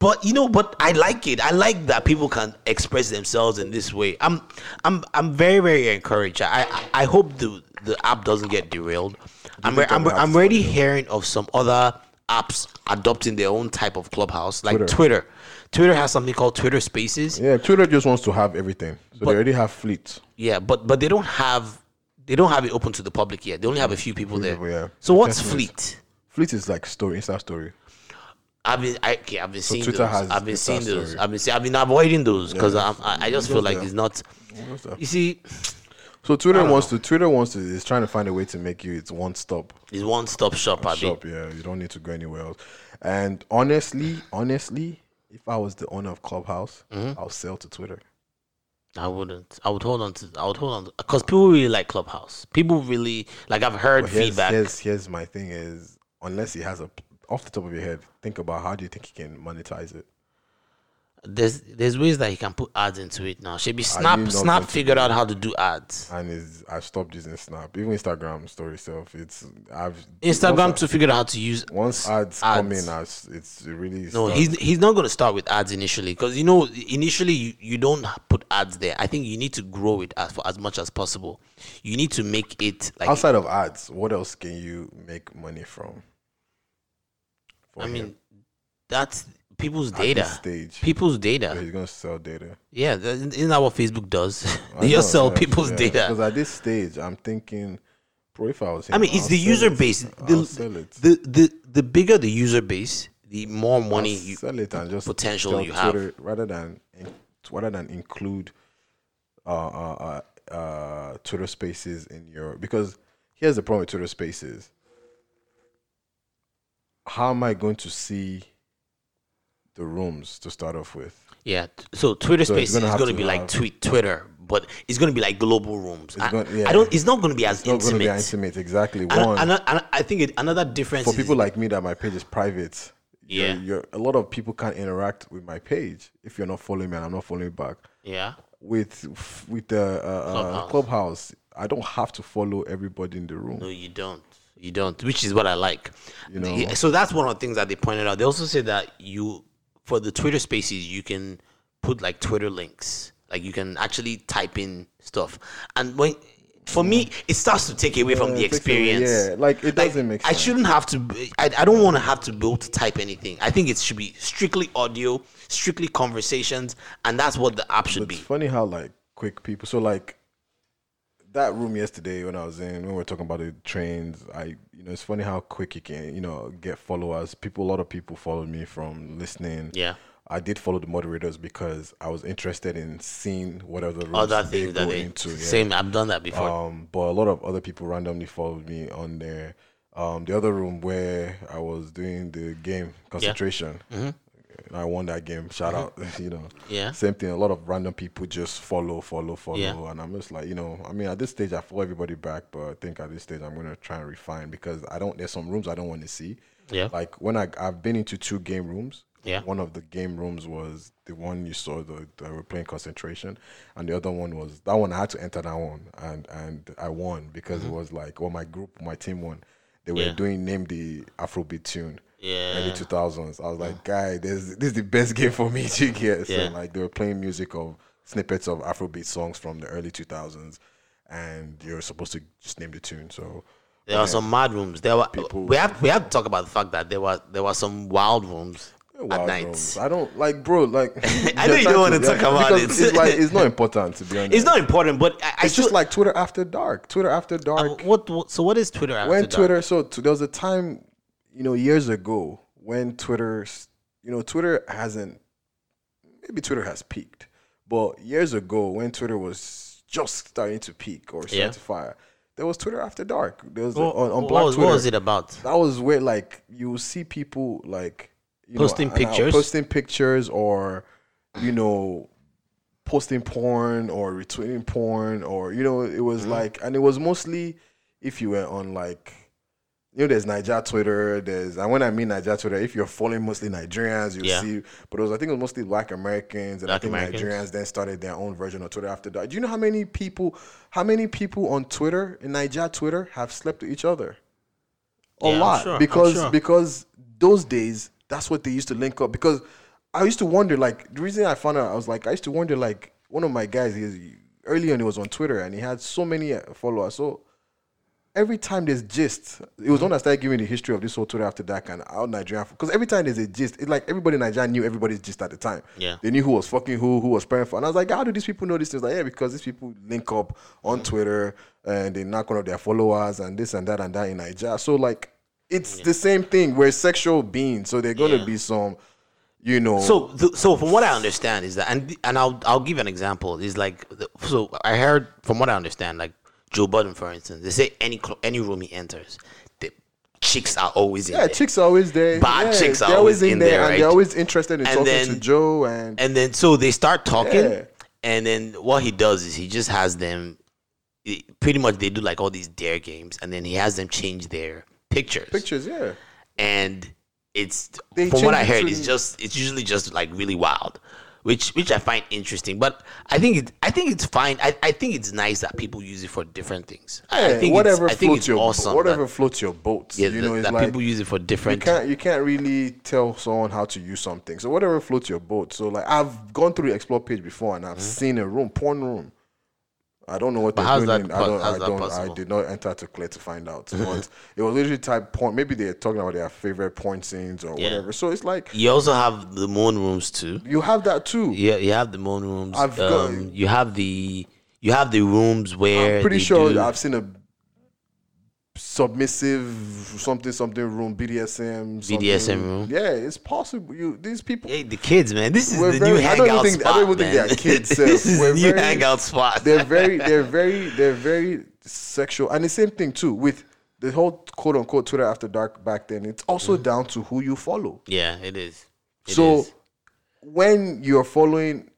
But you know, but I like it. I like that people can express themselves in this way. I'm, I'm, I'm very, very encouraged. I, I, I hope the the app doesn't get derailed. I'm, re- I'm, Clubhouse I'm already hearing of some other apps adopting their own type of clubhouse, like Twitter. Twitter. Twitter has something called Twitter Spaces. yeah, Twitter just wants to have everything, so But- they already have fleets. Yeah, but but they don't have they don't have it open to the public yet. They only have a few people there. people, yeah. So what's Definitely. Fleet? Fleet is like story, Insta story. I've been I, okay, I've been seeing Twitter those. has I've been seeing those. story. I've been see, I've been avoiding those because Yeah. I I just feel like that? it's not. You see, So Twitter wants to Twitter wants to is trying to find a way to make you its one stop it's one stop shop. I shop. Yeah, you don't need to go anywhere else. And honestly, honestly, if I was the owner of Clubhouse, Mm-hmm. I'll sell to Twitter. I wouldn't. I would hold on to. I would hold on because people really like Clubhouse. People really like. I've heard here's, feedback. here's here's my thing is unless he has a off the top of your head, think about how do you think he can monetize it? There's there's ways that he can put ads into it now. Should be Snap. Snap figured out how to do ads. And is I've stopped using Snap, even Instagram story self. It's I've Instagram to figure out how to use. once ads, come in, as it's really No, starts- he's he's not going to start with ads initially because you know initially you, you don't put ads there. I think you need to grow it as for as much as possible. You need to make it like outside of ads. What else can you make money from? I him mean that's people's at data. stage. People's data. he's gonna sell data. Yeah, that- isn't that what Facebook does? They just sell yeah, people's yeah. data. Because at this stage, I'm thinking, bro, if I was him, I mean, it's I'll the user it. base. I'll sell The, it. the the the bigger the user base, the more I'll money you. sell it and just potential you have. Twitter, rather than rather than include uh, uh, uh, uh, Twitter Spaces in your because here's the problem with Twitter Spaces. How am I going to see the rooms to start off with? Yeah. So Twitter So Spaces gonna is going to be like tweet Twitter, but it's going to be like global rooms. I, gonna- yeah. I don't. It's not going to be as It's not going to be intimate, exactly. And, One and, and I think it, another difference for is- people like me that my page is private. you're- Yeah. you're, a lot of people can't interact with my page if you're not following me and I'm not following back. yeah. With with the uh, uh, Clubhouse. clubhouse, I don't have to follow everybody in the room. No, you don't. You don't, which is what I like. You know? So that's one of the things that they pointed out. They also said that you, for the Twitter Spaces, you can put like Twitter links. Like you can actually type in stuff, and when for me, it starts to take away from the takes away- experience. yeah, like, it doesn't make sense. I shouldn't have to. I, I don't want to have to be able to type anything. I think it should be strictly audio, strictly conversations, and that's what the app should It's be. funny how like quick people. So like that room yesterday when I was in when we were talking about the trains. I you know it's funny how quick you can you know get followers. People, a lot of people followed me from listening. Yeah. I did follow the moderators because I was interested in seeing what other rooms Other they things that go they into. yeah. same. I've done that before. Um, but a lot of other people randomly followed me on there. Um, the other room where I was doing the game concentration, Mm-hmm. I won that game. Shout out, you know. Mm-hmm. Yeah. Same thing. A lot of random people just follow, follow, follow, Yeah. and I'm just like, you know, I mean, at this stage, I follow everybody back, but I think at this stage, I'm gonna try and refine because I don't. There's some rooms I don't want to see. Yeah. Like when I I've been into two game rooms. Yeah. One of the game rooms was the one you saw the that were playing concentration, and the other one was that one I had to enter that one, and and I won because it was like well my group my team won. They were Mm-hmm. Yeah. doing name the Afrobeat tune. Yeah. Early two thousands. I was like, guy, this this is the best game for me to get. So Yeah. like they were playing music of snippets of Afrobeat songs from the early two thousands, and you're supposed to just name the tune. So There were some mad rooms. There were People- we have we have to talk about the fact that there were there were some wild rooms at Wild night. rooms. I don't like, bro. Like, I know you don't wanna talk about it. It's like it's not important to be honest. It's not important, but I, I It's just like Twitter after dark. Twitter after uh, dark. what, what so what is Twitter after when dark? Twitter, so t- there was a time, you know, years ago when Twitter, you know, Twitter hasn't. Maybe Twitter has peaked, but years ago when Twitter was just starting to peak or Yeah. start to fire, there was Twitter after dark. There was What, on, on what Black was, Twitter. what was it about? That was where like you see people like you Posting know, pictures? posting pictures, or you know, posting porn or retweeting porn, or you know, it was Mm-hmm. like, and it was mostly if you were on like. You know, there's Naija Twitter. There's, and when I mean Naija Twitter, if you're following mostly Nigerians, you Yeah. see. But it was, I think, it was mostly Black Americans, and I think Americans. Nigerians then started their own version of Twitter after that. Do you know how many people, how many people on Twitter in Naija Twitter have slept with each other? a Yeah, lot sure, because sure. because those days that's what they used to link up because I used to wonder like the reason I found out I was like I used to wonder like one of my guys he early on he was on Twitter and he had so many followers so every time there's gist it was mm-hmm. when I started giving the history of this whole Twitter after that and how Nigeria because every time there's a gist it's like everybody in Nigeria knew everybody's gist at the time Yeah. they knew who was fucking who who was praying for and I was like how do these people know this things like yeah because these people link up on mm-hmm. Twitter and they knock one of their followers and this and that and that in Nigeria so like it's the same thing. We're sexual beings, so they're gonna Yeah. be some, you know. So, th- so from what I understand is that, and and I'll I'll give an example. Is like, so I heard from what I understand, like Joe Budden, for instance, they say any cl- any room he enters, the chicks are always in yeah, there. chicks are always there. Bad yeah, chicks are always in there, there, and they're always interested in And talking then- to Joe. And, and then so they start talking, Yeah. and then what he does is he just has them. he- Pretty much, they do like all these dare games, and then he has them change their pictures. pictures, yeah. and it's They from what I heard, it's just it's usually just like really wild, which which I find interesting. But I think it I think it's fine. I, I think it's nice that people use it for different things. I- I think whatever it's, I think floats it's your awesome. whatever that, floats your boat. yeah, you that- know, it's that like people use it for different. you can't you can't really tell someone how to use something. So whatever floats your boat. So like I've gone through the explore page before and I've mm-hmm. seen a room, porn room. I don't know what. But they're doing. that I don't. I don't. I did not enter to clear to find out. But it was literally type point. Maybe they're talking about their favorite point scenes or Yeah. whatever. So it's like You also have the moon rooms too. you have that too. Yeah, you have the moon rooms. I've got- um, you have the you have the rooms where I'm pretty sure do- I've seen a submissive something something room BDSM something. BDSM room. Yeah, it's possible. You these people Hey, the kids, man. This is the very- new I don't even hangout think- I don't even think they're kids, this is the new very- hangout spot. they're very they're very they're very sexual and the same thing too with the whole quote unquote Twitter after dark back then. It's also mm. down to who you follow. yeah, it is. It so is. when you're following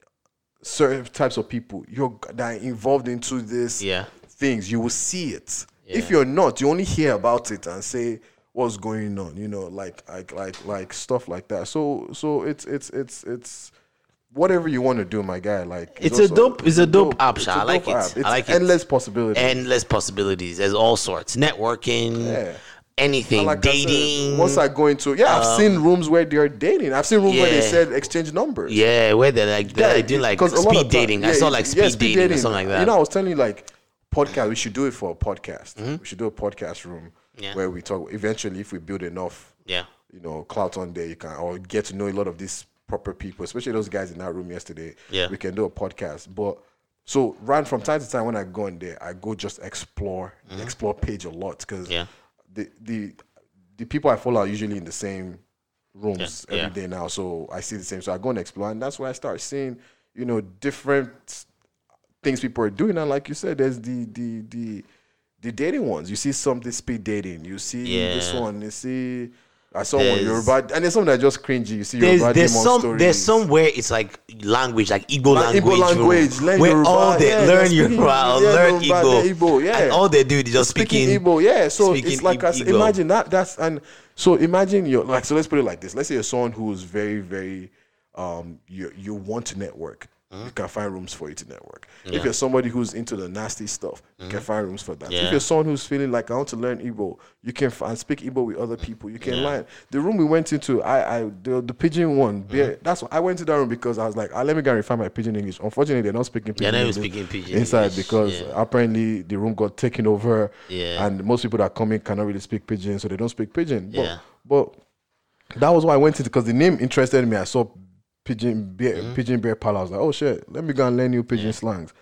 certain types of people, you're that are involved into this Yeah. things, you will see it. If you're not, you only hear about it and say what's going on, you know, like like like like stuff like that. So so it's it's it's it's whatever you want to do, my guy. Like It's a also- dope- it's a dope app, it's Sha. a I like dope it. app. I It's like it. endless possibilities. endless possibilities. There's all sorts. Networking, Yeah. anything, like I said, dating. once I go into yeah, I've seen um, rooms where they're dating. I've seen rooms where they said exchange numbers. yeah, where they're like they're doing like a lot speed time- dating. I saw like yeah, speed, dating, or something like that. You know, I was telling you like podcast. We should do it for a podcast. We should do a podcast room Mm-hmm. Yeah. where we talk. Eventually, if we build enough, yeah, you know, clout on there, you can or get to know a lot of these proper people, especially those guys in that room yesterday. Yeah. we can do a podcast. But so, ran from time to time when I go in there, I go just explore the explore page a lot because Mm-hmm. Yeah. the the the people I follow are usually in the same rooms Yeah, every day yeah. now, so I see the same. So I go and explore, and that's where I start seeing, you know, different things people are doing. And like you said, there's the the the the dating ones. You see something speed dating. You see this one. You see I saw one There's- Yoruba, and there's some that are just cringy. You see There's Yoruba there's some stories. there's some where it's like language like Igbo Like language, Igbo language, learn where Yoruba, all they yeah, learn Yoruba, yeah, learn Yoruba, Igbo, Igbo, yeah. and all they do is just speaking speaking Igbo, yeah. So it's like I imagine that. That's and so imagine you're like so. Let's put it like this. Let's say you're someone who's very very um you you want to network. Uh-huh. You can find rooms for you to network. If you're somebody who's into the nasty stuff, you can uh-huh. find rooms for that. Yeah. If you're someone who's feeling like I want to learn Igbo, you can f- and speak Igbo with other people. You can learn. The room we went into, I, I the, the pidgin one. Uh-huh. bear- That's what I went to that room because I was like, ah, let me go and refine my pidgin English. Unfortunately, they're not speaking Yeah, pidgin they're not speaking pidgin inside English, because yeah. apparently the room got taken over. Yeah. And most people that come in cannot really speak pidgin, so they don't speak pidgin. But, Yeah. but that was why I went into because the name interested me. I saw pidgin bear, Mm-hmm. pidgin bear pal. I was like, oh shit, let me go and learn new pidgin slangs.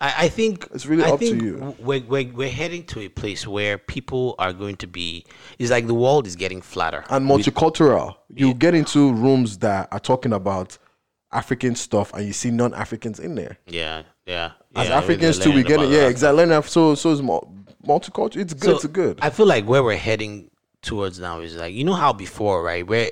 I, I think It's really I up to think you. We're, we're, we're heading to a place where people are going to be. It's like the world is getting flatter. And With- multicultural. You get into rooms that are talking about African stuff, and you see non-Africans in there. yeah, yeah. As yeah, Africans too, we get it. Yeah, exactly. So, so it's multicultural. It's good. it's good. I feel like where we're heading towards now is like you know how before, right? Where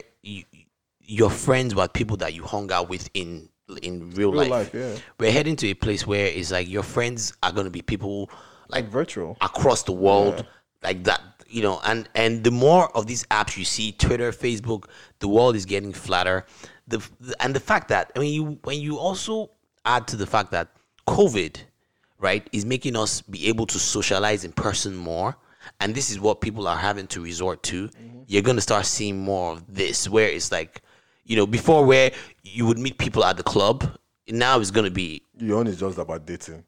your friends were people that you hung out with in in real, Real life. life, yeah. We're heading to a place where it's like your friends are gonna be people like virtual. across the world like that you know and and the more of these apps you see twitter facebook the world is getting flatter the and the fact that i mean you when you also add to the fact that covid right is making us be able to socialize in person more and this is what people are having to resort to mm-hmm. you're going to start seeing more of this where it's like you know before where you would meet people at the club now it's going to be Your own is just about dating.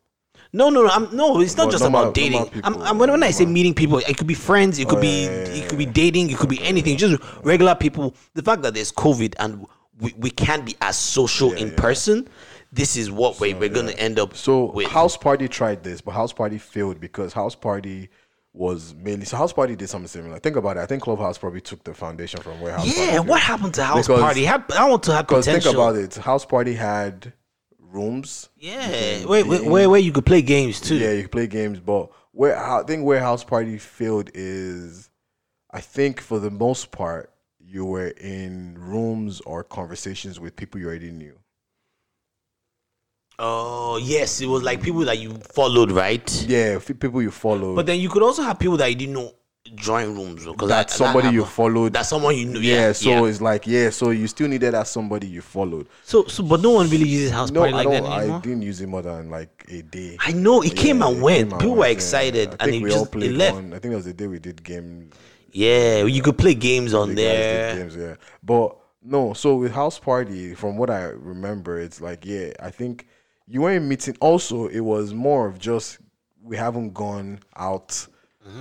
no, no, no. I'm, no, it's not just normal- about dating. normal I'm, I'm, when, when I say meeting people, it could be friends, it could Oh, be yeah, yeah, it could be dating, it could be anything. Just regular people. The fact that there's COVID and we, we can't be as social in person. This is what we, we're going to end up So with. House Party tried this, but House Party failed because House Party was mainly so House Party did something similar. Think about it. I think Clubhouse probably took the foundation from where House Party. yeah, what happened to House Because- Party? Had- I want to have potential. think about it. House Party had rooms. Yeah, where, where, where, where you could play games too. Yeah, you could play games, but where I think where House Party failed is, I think for the most part, you were in rooms or conversations with people you already knew. Oh yes, it was like people that you followed, right? Yeah, f- people you follow. But then you could also have people that you didn't know join rooms because that's somebody you followed. That's someone you knew. yeah, Yeah, so yeah. it's like yeah, so you still needed that somebody you followed. So, so, but no one really uses house No, party like that I didn't use it more than like a day. I know it came and went. came People were yeah. excited, and it we just it left. one. I think it was the day we did game. Yeah, you could play games on the guys did there. games, yeah. But no, so with house party, from what I remember, it's like yeah, I think you weren't meeting. Also, it was more of just we haven't gone out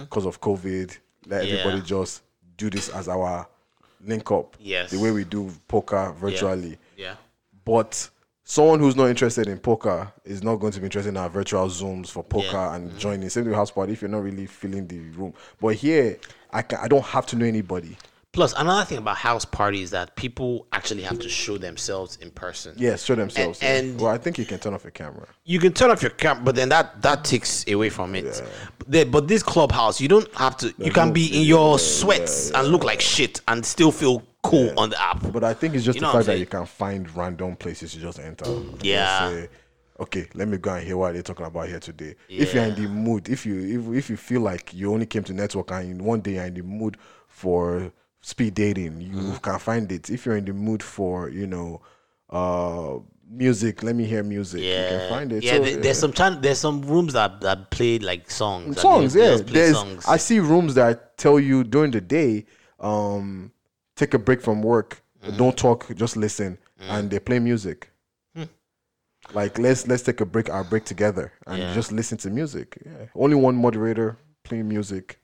because of COVID. Let Mm-hmm. Yeah. everybody just do this as our link up. Yes. the way we do poker virtually. Yeah, yeah. But someone who's not interested in poker is not going to be interested in our virtual zooms for poker Yeah. and joining. Same with house party if you're not really feeling the room. But here, I can, I don't have to know anybody. Plus, another thing about house parties is that people actually have to show themselves in person. Yes, show themselves. And- yeah. and- well, I think you can turn off your camera. You can turn off your camera, but then that that takes away from it. But, the- but this clubhouse, you don't have to. you can no be in your yeah, sweats and look like shit and still feel cool on the app. But I think it's just You the fact that you can find random places to just enter. Yeah. say, okay, let me go and hear what they're talking about here today. If you're in the mood, if you if, if you feel like you only came to network and one day you're in the mood for speed dating, you Mm-hmm. can find it. If you're in the mood for, you know, uh music, let me hear music. You can find it. yeah. So, there- there's some chan- there's some rooms that that play like songs. songs yeah there's songs. i see rooms that tell you during the day um take a break from work Mm-hmm. don't talk just listen and they play music Hmm. like let's let's take a break our break together and Yeah. just listen to music yeah only one moderator playing music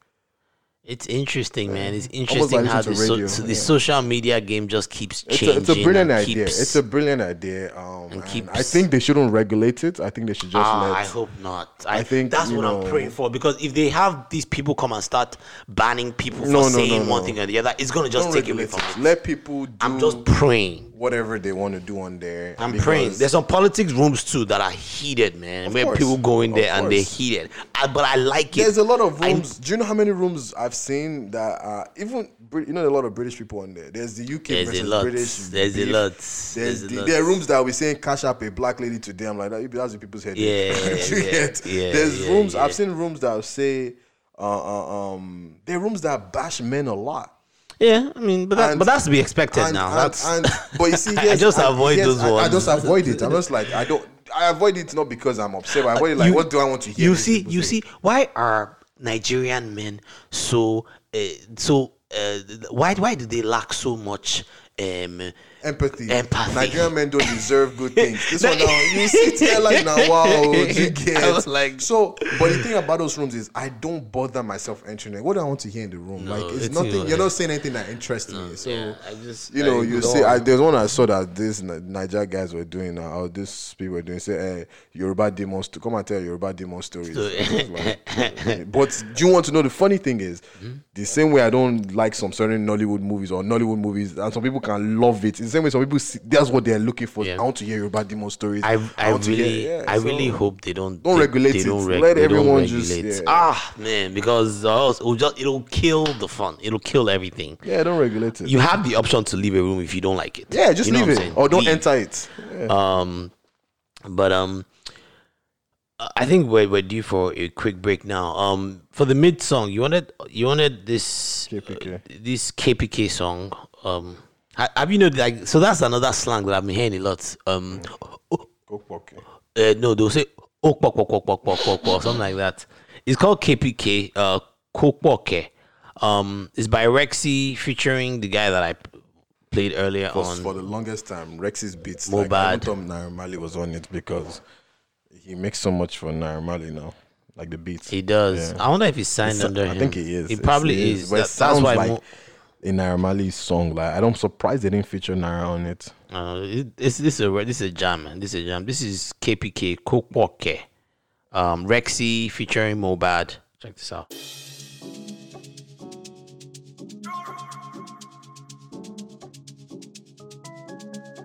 It's interesting, man. It's interesting how the, so, radio, so the yeah. social media game just keeps it's changing. a, it's a brilliant idea it's a brilliant idea um and keeps- i think they shouldn't regulate it i think they should just Ah, let I hope not. I, I think, that's what I'm praying for because if they have these people come and start banning people for No, no, no, saying one thing or the other, it's gonna just don't take away from it. let people do I'm just praying. Whatever they want to do on there. I'm praying. There's some politics rooms too that are heated, man. Where course. people go in there Of and they're heated. I, but I like it. There's a lot of I- rooms. do you know how many rooms I've seen that are even you know a lot of British people on there. There's the UK There's a versus lot. British. There's a lot. There's There's a lot. there are rooms that we saying cash up a black lady today. I'm like that. That's the people's head. Yeah, yeah, yeah, There's yeah, rooms. yeah. I've seen rooms that say, uh, uh, um, there are rooms that bash men a lot. Yeah, I mean, but that, And- but that's to be expected and, now. and- that's and- but you see, I just avoid here's- those I, I just avoid it. I'm just like I don't. I avoid it not because I'm upset. But I avoid it like, You- what do I want to hear? you see, you say? see, why are Nigerian men so uh, so? Uh, why why do they lack so much? Um, empathy. Empathy. Nigerian men don't deserve good things. This one now, you sit here like now, wow, you get. Like- so. But the thing about those rooms is, I don't bother myself entering it. What do I want to hear in the room? like, it's, it's nothing. your You're not saying anything that interests me. So. yeah, I just You know, I you see, I, there's one I saw that this Ni- Naija guys were doing, uh, or this people were doing, say, hey, Yoruba demons to come and tell Yoruba demon stories. Like, but do you want to know the funny thing is, Hmm? The same way I don't like some certain Nollywood movies or Nollywood movies, and some people can love it. In the same way, some people see, that's what they're looking for. Yeah. I want to hear Yoruba demon stories. I, I want to hear- really yeah, I so- really hope they don't Don't they, regulate they it. Don't Let everyone just- regulate. yeah. Ah man, because else it'll just it'll kill the fun. It'll kill everything. Yeah, don't regulate it. You have the option to leave a room if you don't like it. yeah, just You know leave it or don't Leave. enter it. Um, but um, I think we're we're due for a quick break now. Um, for the mid song, you wanted you wanted this KPK. uh, this KPK song. Um, have you know like so that's another slang that I've been hearing a lot. Um, Go pocket. uh, no, they'll say oh pok pok pok pok pok pok pok something like that. It's called KPK. Uh, Ko por ke. Um, it's by Rexxie featuring the guy that I played earlier on. for the longest time, Rexxie's beats. Mohbad. Like, I even thought Naira was on it because he makes so much for Naira Marley now. Like the beats. He does. Yeah. I wonder if he signed It's- under I him. think he is. He It's- probably he is. But it That- that's sounds why. like mo- a Naira Marley song. Like I'm surprised they didn't feature Naira on it. uh, it- this this is a this is a jam, man. This is a jam. This is KPK Ko por ke. Um, Rexxie featuring Mohbad. Check this out.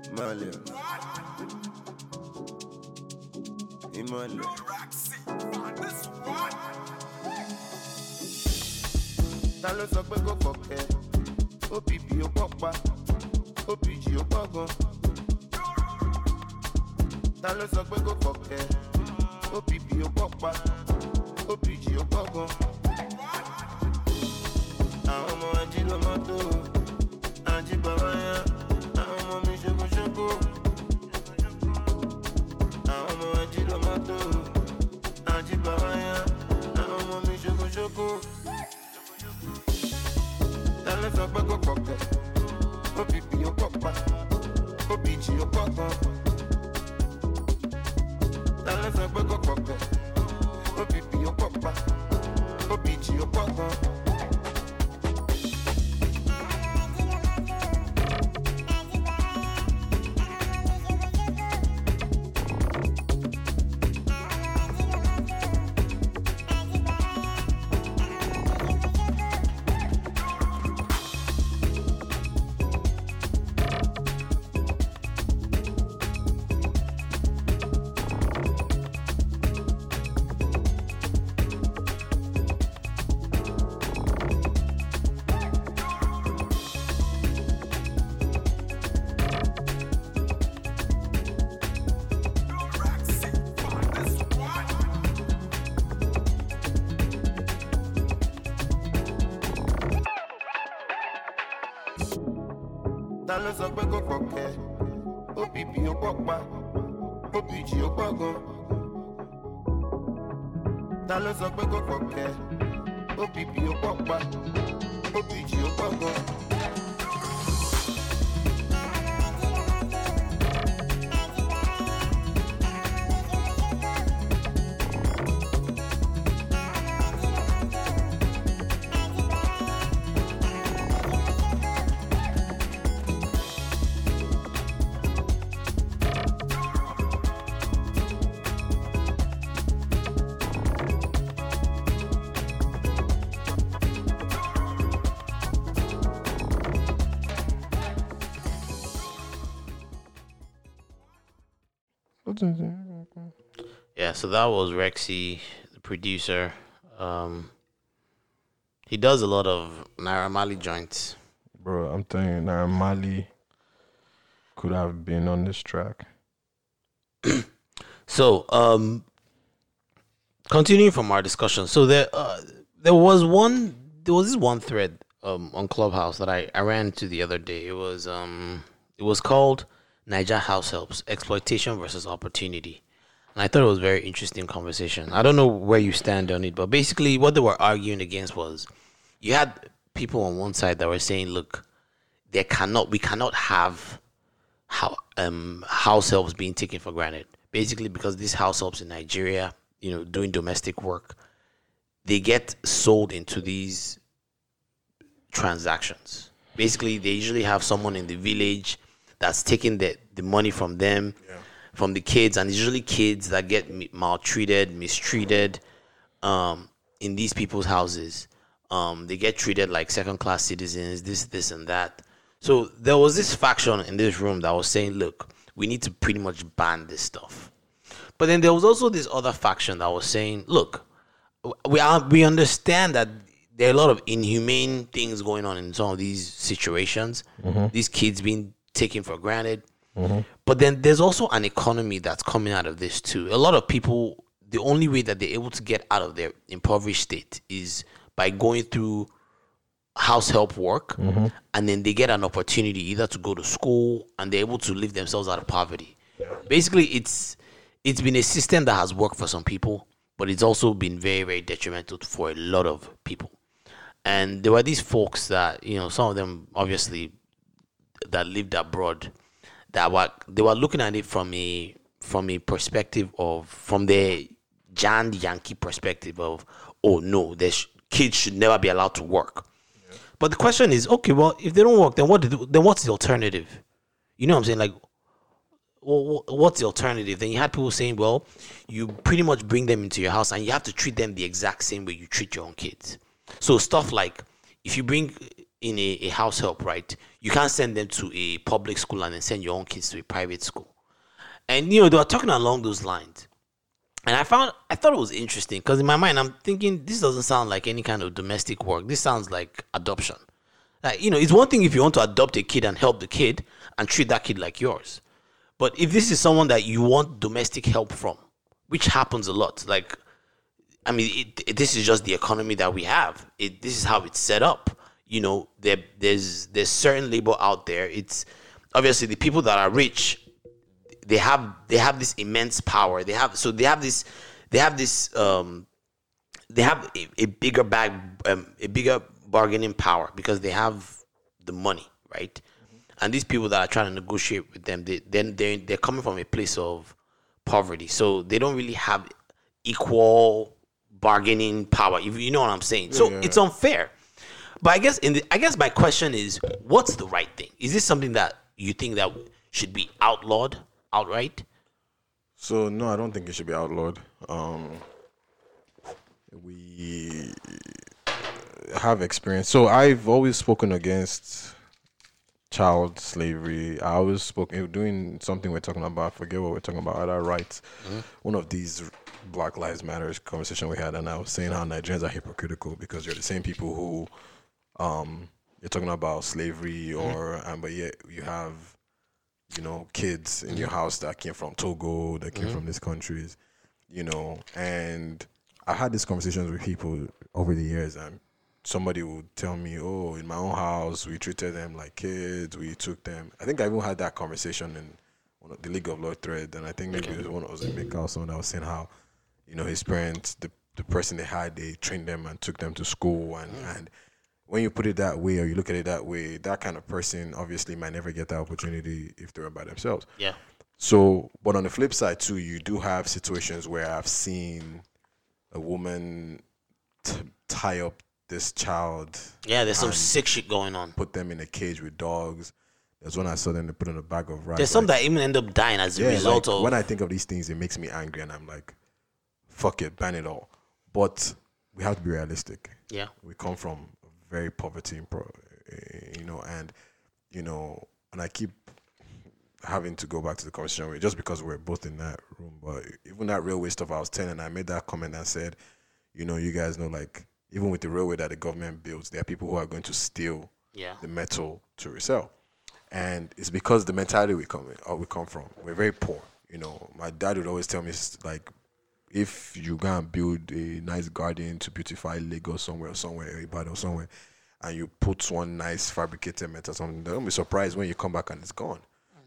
Ìmọ̀lẹ̀. Ìmọ̀lẹ̀. Ta ló sọ pé kò kọ̀kẹ́? OPP ó pọ̀ pa, OPG ó pọ̀ gan. Ta ló sọ pé kò kọ̀kẹ́? OPP ó pọ̀ pa, OPG ó pọ̀ gan. Àwọn ọmọ ají ló mọ́tò, ají bàbá yá, àwọn ọmọ mi ṣokoṣoko. Bàbá yá, àwọn ọmọ mi ṣokoṣoko. Ta ló sọ pé kò pọ̀kẹ́? OPP ó pọ̀ pa, OPG ó pọ̀ gan. Ta ló sọ pé kò pọ̀kẹ́? OPP ó pọ̀ pa, OPG ó pọ̀ so that was Rexxie, the producer. Um, he does a lot of Naira Marley joints. Bro, I'm telling you, Naira Marley could have been on this track. So, um, continuing from our discussion, so there, uh, there was one, there was this one thread um, on Clubhouse that I, I ran into the other day. It was um, it was called Naija House Helps Exploitation versus Opportunity, I thought it was a very interesting conversation. I don't know where you stand on it, but basically, what they were arguing against was you had people on one side that were saying, "Look, there cannot, we cannot have how um house helps being taken for granted. Basically, because these house helps in Nigeria, you know, doing domestic work, they get sold into these transactions. Basically, they usually have someone in the village that's taking the the money from them, from the kids, and it's usually kids that get maltreated, mistreated, um, in these people's houses. Um, they get treated like second class citizens, this, this, and that. So there was this faction in this room that was saying, look, we need to pretty much ban this stuff. But then there was also this other faction that was saying, look, we are we understand that there are a lot of inhumane things going on in some of these situations. These kids being taken for granted. Mm-hmm. But then there's also an economy that's coming out of this too. A lot of people, the only way that they're able to get out of their impoverished state is by going through house help work mm-hmm. and then they get an opportunity either to go to school and they're able to live themselves out of poverty. Basically it's it's been a system that has worked for some people, but it's also been very, very detrimental for a lot of people. And there were these folks that, you know, some of them obviously that lived abroad that were they were looking at it from a from a perspective of from the Jan Yankee perspective of oh no, there's kids should never be allowed to work. But the question is, okay, well, if they don't work, then what? do- Then what's the alternative? You know what I'm saying? Like, well, what's the alternative? Then you had people saying, well, you pretty much bring them into your house and you have to treat them the exact same way you treat your own kids. So stuff like if you bring in a, a house help, right, you can't send them to a public school and then send your own kids to a private school. And you know they were talking along those lines, and I found I thought it was interesting because in my mind I'm thinking this doesn't sound like any kind of domestic work. This sounds like adoption. Like you know, it's one thing if you want to adopt a kid and help the kid and treat that kid like yours, but if this is someone that you want domestic help from, which happens a lot, like I mean, it, it- this is just the economy that we have. It, this is how it's set up. You know, there, there's there's certain labor out there. It's obviously the people that are rich. They have they have this immense power. They have so they have this they have this um they have a, a bigger bag um, a bigger bargaining power because they have the money, right? And these people that are trying to negotiate with them, they then they they're coming from a place of poverty, so they don't really have equal bargaining power. If you know what I'm saying, so it's unfair. But I guess in the I guess my question is, what's the right thing? Is this something that you think that should be outlawed outright? So no, I don't think it should be outlawed. Um, we have experience. So I've always spoken against child slavery. I always spoke eh, doing something we're talking about. I forget what we're talking about. Other rights. One of these Black Lives Matters conversation we had, and I was saying how Nigerians are hypocritical because you're the same people who, um, you're talking about slavery mm-hmm. or, and but yet you have you know, kids in your mm-hmm. house that came from Togo, that came from mm-hmm. these countries, you know, and I had these conversations with people over the years, and somebody would tell me, "Oh, in my own house, we treated them like kids. We took them." I think I even had that conversation in one of the League of Law thread, and I think maybe it was one. It was Emeka or someone that was saying how, you know, his parents, the the person they had, they trained them and took them to school, and mm. and when you put it that way or you look at it that way, that kind of person obviously might never get that opportunity if they're by themselves. Yeah. So, but on the flip side too, you do have situations where I've seen a woman t- tie up this child, Yeah, there's some sick shit going on. put them in a cage with dogs. There's one I saw them they put in a bag of rice. There's some like- that even end up dying as a result like, of when I think of these things, it makes me angry, and I'm like, "Fuck it, ban it all." But we have to be realistic. yeah. we come from very poverty, eh, you know, and you know, and I keep having to go back to the conversation with just because we're both in that room. But even that railway stuff, I was telling, and I made that comment and said, you know, you guys know, like even with the railway that the government builds, there are people who are going to steal Yeah. the metal to resell, and it's because the mentality we come or we come from. We're very poor. You know, my dad would always tell me like, if you go and build a nice garden to beautify Lagos somewhere or somewhere, Ibadan or somewhere, and you put one nice fabricated metal something, don't be surprised when you come back and it's gone.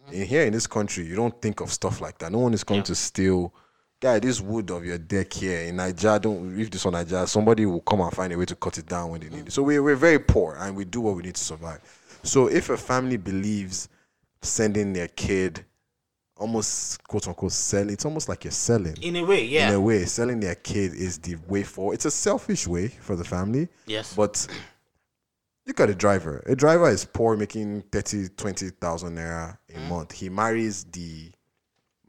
Mm-hmm. In here in this country, you don't think of stuff like that. No one is coming to steal. Guy, this wood of your deck here in Nigeria, don't if this on Nigeria, somebody will come and find a way to cut it down when they need it. Mm. So we're, we're very poor and we do what we need to survive. So if a family believes sending their kid almost quote unquote sell, it's almost like you're selling In a way, yeah. in a way, selling their kid is the way forward. It's a selfish way for the family. Yes. But look at a driver. A driver is poor, making 30, 20,000 naira a Mm-hmm. month. He marries the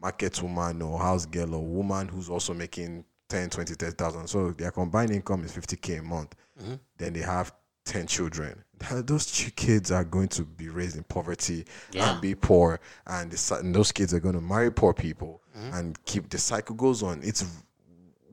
market woman or house girl or woman who's also making 10, 20, 30,000. So their combined income is 50K a month. Mm-hmm. Then they have 10 children. Th- Those two kids are going to be raised in poverty Yeah. and be poor. And, the, and those kids are going to marry poor people Mm-hmm. and keep the cycle goes on. It's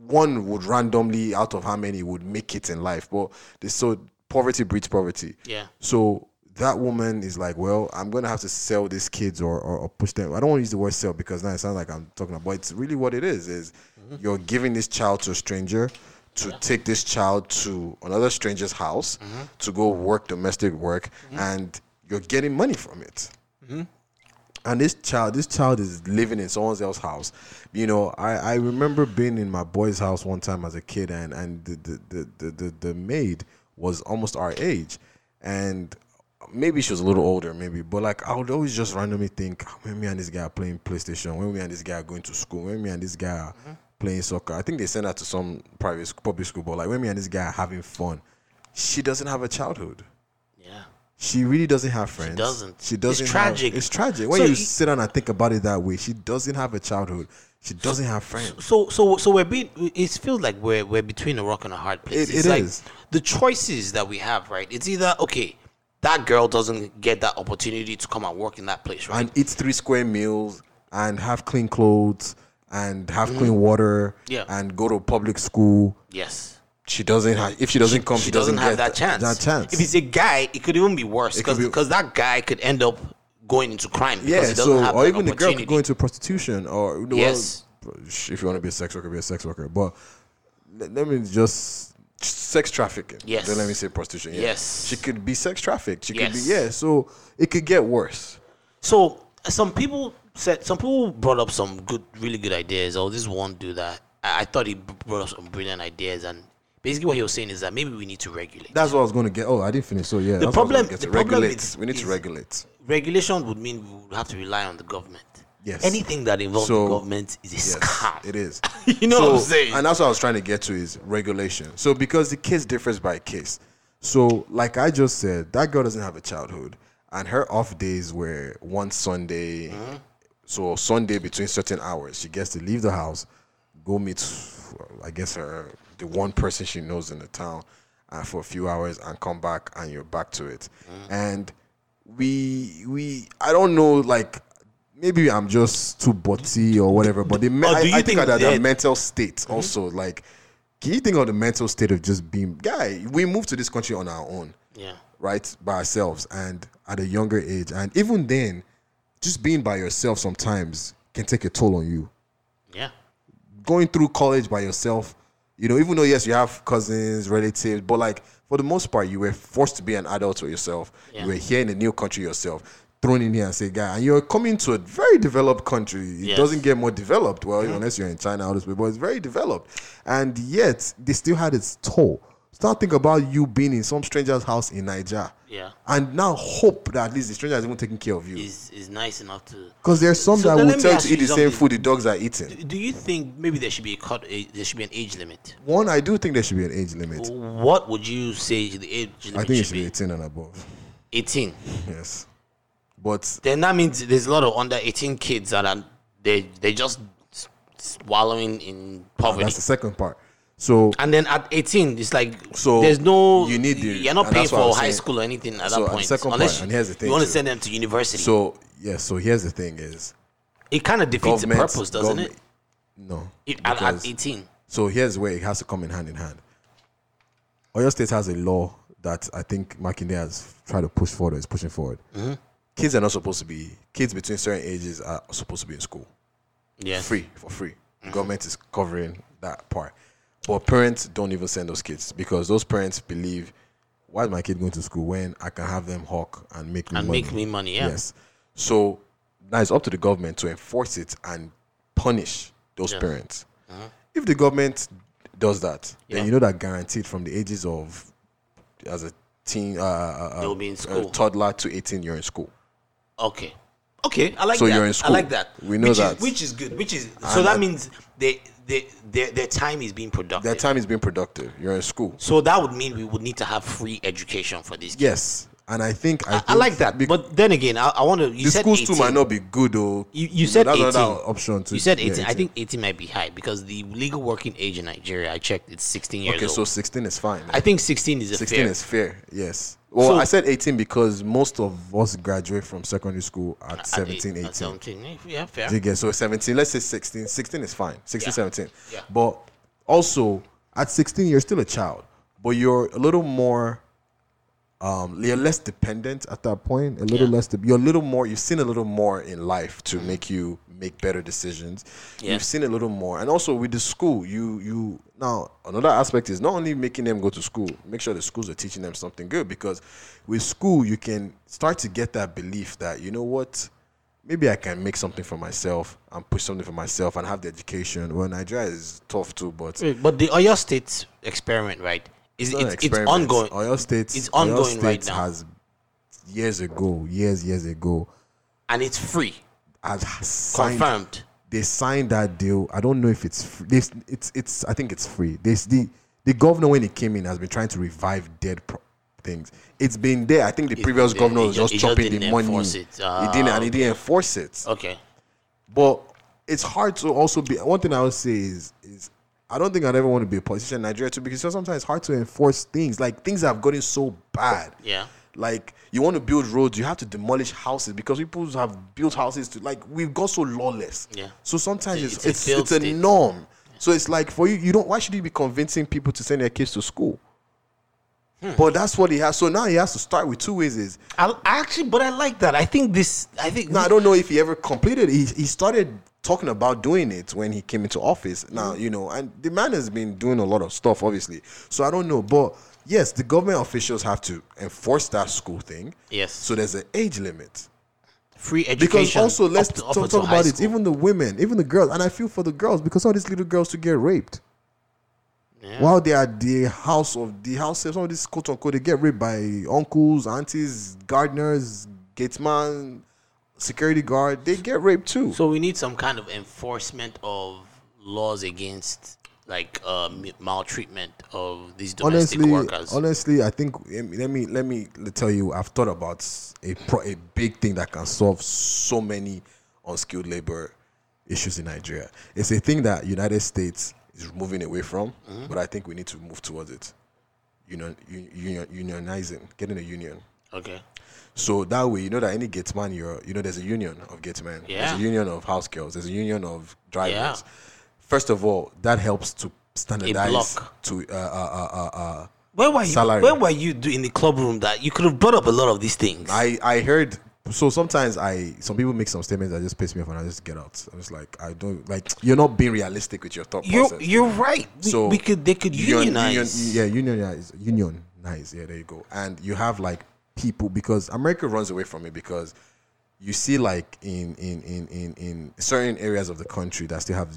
one would randomly out of how many would make it in life, but they so poverty breeds poverty. Yeah. So that woman is like, well, I'm gonna have to sell these kids or, or, or push them. I don't want to use the word sell because now it sounds like I'm talking about. But it's really what it is. Is you're giving this child to a stranger to take this child to another stranger's house to go work domestic work, and you're getting money from it. And this child this child is living in someone else's house. You know i i remember being in my boy's house one time as a kid and and the the the the, the, the maid was almost our age. And maybe she was a little older maybe but like i would always just randomly think "Ah, when me and this guy are playing playstation when me and this guy are going to school when me and this guy are playing soccer i think they send her to some private sc- public school but like when me and this guy are having fun she doesn't have a childhood Yeah. she really doesn't have friends. doesn't. She doesn't. have- tragic. it's tragic when So you you- sit down and think about it that way. She doesn't have a childhood. She doesn't have friends. So so so we're being it feels like we're we're between a rock and a hard place. It- it's it like is. the choices that we have, right? It's either okay, that girl doesn't get that opportunity to come and work in that place, right? And eat three square meals and have clean clothes and have mm. clean water. Yeah. And go to public school. yes. She doesn't have. If she doesn't come, she, doesn't, have get that chance. That chance. If it's a guy, it could even be worse because be- that guy could end up going into crime because yeah. he doesn't So have or even the girl could go into prostitution or well, Yes. if you want to be a sex worker, be a sex worker. But let, me just sex trafficking. Yes. Then let me say prostitution. Yeah. Yes. She could be sex trafficked. She could be Yes. yeah. So it could get worse. So some people said some people brought up some good, really good ideas. Oh, this one do that. I, I thought he brought up some brilliant ideas, and basically what he was saying is that maybe we need to regulate. That's what I was going to get. Oh, I didn't finish. So yeah. The that's what I was problem- the to. problem regulate. is- we need to regulate. Regulation would mean we would have to rely on the government. Yes. Anything that involves So, the government is a Yes, scam. it is. You know what I'm saying? And that's what I was trying to get to is regulation. So because the case differs by case. So like I just said, that girl doesn't have a childhood, and her off days were one Sunday. Mm-hmm. So Sunday between certain hours, she gets to leave the house, go meet, I guess her the one person she knows in the town, uh, for a few hours, and come back, and you're back to it. Mm-hmm. And we we I don't know like. Maybe I'm just too butty or whatever, but the me- Or do I, you I think think that the mental state also like can you think of the mental state of just being guy we moved to this country on our own Yeah. right by ourselves and at a younger age and even then just being by yourself sometimes can take a toll on you Yeah. going through college by yourself you know even though yes you have cousins relatives but like for the most part you were forced to be an adult yourself Yeah. you were here in a new country yourself thrown in here and say guy and you're coming to a very developed country it Yes. doesn't get more developed well mm-hmm. unless you're in china this but it's very developed and yet they still had its toll start thinking about you being in some stranger's house in niger Yeah. and now hope that at least the stranger is even taking care of you Is is nice enough to. because there's some So that will let tell you to eat the same food the dogs are eating Do you think maybe there should be a cut? A, there should be an age limit. one i do think there should be an age limit What would you say the age limit I think it should should be be? 18 and above. 18. Yes. But Then that means there's a lot of under 18 kids that are they they just swallowing in poverty. that's the second part. So and then at 18, it's like So, there's no you need the- you're not paying that's what I for high saying. school or anything at So, that point. second unless you, and here's the thing you want to send them to university. so yeah. So here's the thing: is It kind of defeats the purpose, doesn't it? No. it at, at 18. So here's where it has to come in hand in hand. Oyo State has a law that I think Makinde has tried to push forward or is pushing forward. Mm-hmm. Kids are not supposed to be kids between certain ages are supposed to be in school. Yes. free for free. The government is covering that part. But parents don't even send those kids because those parents believe, why is my kid going to school when I can have them hawk and make me And money? make me money, yeah. Yes. So now it's up to the government to enforce it and punish those Yeah. parents. If the government does that, Yeah. then you know that guaranteed from the ages of as a teen, uh, uh, uh, They'll be in uh, school. toddler to 18, you're in school. Okay. Okay, I like So that. you're in I school. like that. We know which that. Is, which is good. Which is so And that that- means they, they, their, their time is being productive. Their time is being productive. You're in school. So that would mean we would need to have free education for these kids. Yes. And I think I, I, I like that. bec- But then again, I, I want to. You the said schools 18. too might not be good though. You, you said that's 18. another option too. you said yeah, 18. I think 18 might be high because the legal working age in Nigeria, I checked, it's 16 years okay, old. so 16 is fine. I eh? think 16 is a 16 fair. is fair. Yes. Well, So- I said 18 because most of us graduate from secondary school at at 17, 18. at 17. Yeah, fair. Do you get so 17? Let's say 16. 16 is fine. 16, Yeah. 17. Yeah. But also at 16, you're still a child, but you're a little more. Um, you're less dependent at that point. A little Yeah. Less. De- you're a little more. You've seen a little more in life to make you make better decisions. Yeah. You've seen a little more, and also with the school, you you now another aspect is not only making them go to school. Make sure the schools are teaching them something good because with school you can start to get that belief that you know what maybe I can make something for myself and push something for myself and have the education. Well, Nigeria is tough too, but But the Oyo State experiment, right? Is not it's, it's experiment. ongoing. Oyo State, It's Oyo ongoing right now. Has years ago, years years ago, and it's free. Has signed. Confirmed. They signed that deal. I don't know if it's free. It's it's. I think it's free. This the the governor when he came in has been trying to revive dead pro- things. It's been there. I think the It- previous it- governor it was just chopping the money. it. he Ah, didn't, and he didn't enforce it. Okay. But it's hard to also be. One thing I would say is is I don't think I'd ever want to be a politician in Nigeria too because sometimes it's hard to enforce things. Like things have gotten so bad. Yeah. Like you want to build roads, you have to demolish houses because people have built houses to like we've got so lawless. Yeah. So sometimes It's it's a it's, it's a norm. So it's like for you, you don't. Why should you be convincing people to send their kids to school? Hmm. But that's what he has. So now he has to start with two ways. Is I, actually, but I like that. I think this. I think. now I don't know if he ever completed. He he started talking about doing it when he came into office. Now you know, and the man has been doing a lot of stuff, obviously. So I don't know, but yes, the government officials have to enforce that school thing. Yes. So there's an age limit free education. because also let's up to- up talk, talk about it. Even the women, even the girls, and I feel for the girls because all these little girls to get raped. Yeah. While they are the house of the house, some of these quote unquote, they get raped by uncles, aunties, gardeners, gateman, security guard. They get raped too. So we need some kind of enforcement of laws against like uh, maltreatment of these domestic honestly, workers. honestly, I think let me let me tell you, I've thought about a pro, a big thing that can solve so many unskilled labor issues in Nigeria. It's a thing that United States is moving away from, Mm-hmm. but I think we need to move towards it. Union, union, unionizing, getting a union. okay. So that way, you know that any gateman, you're, you know, there's a union of gatemen. Yeah. There's a union of house girls. There's a union of drivers. Yeah. First of all, that helps to standardize block. to uh, uh, uh, uh, uh, Where were you? Salary. Where were you do- in the club room that you could have brought up a lot of these things? I I heard. So sometimes I some people make some statements that just piss me off and I just get out. I'm just like I don't like you're not being realistic with your thought you're process. you're right. We, so we could they could union- unionize. union- yeah, unionize, unionize. Yeah, there you go. And you have like people because America runs away from it because you see like in in in in, in certain areas of the country that still have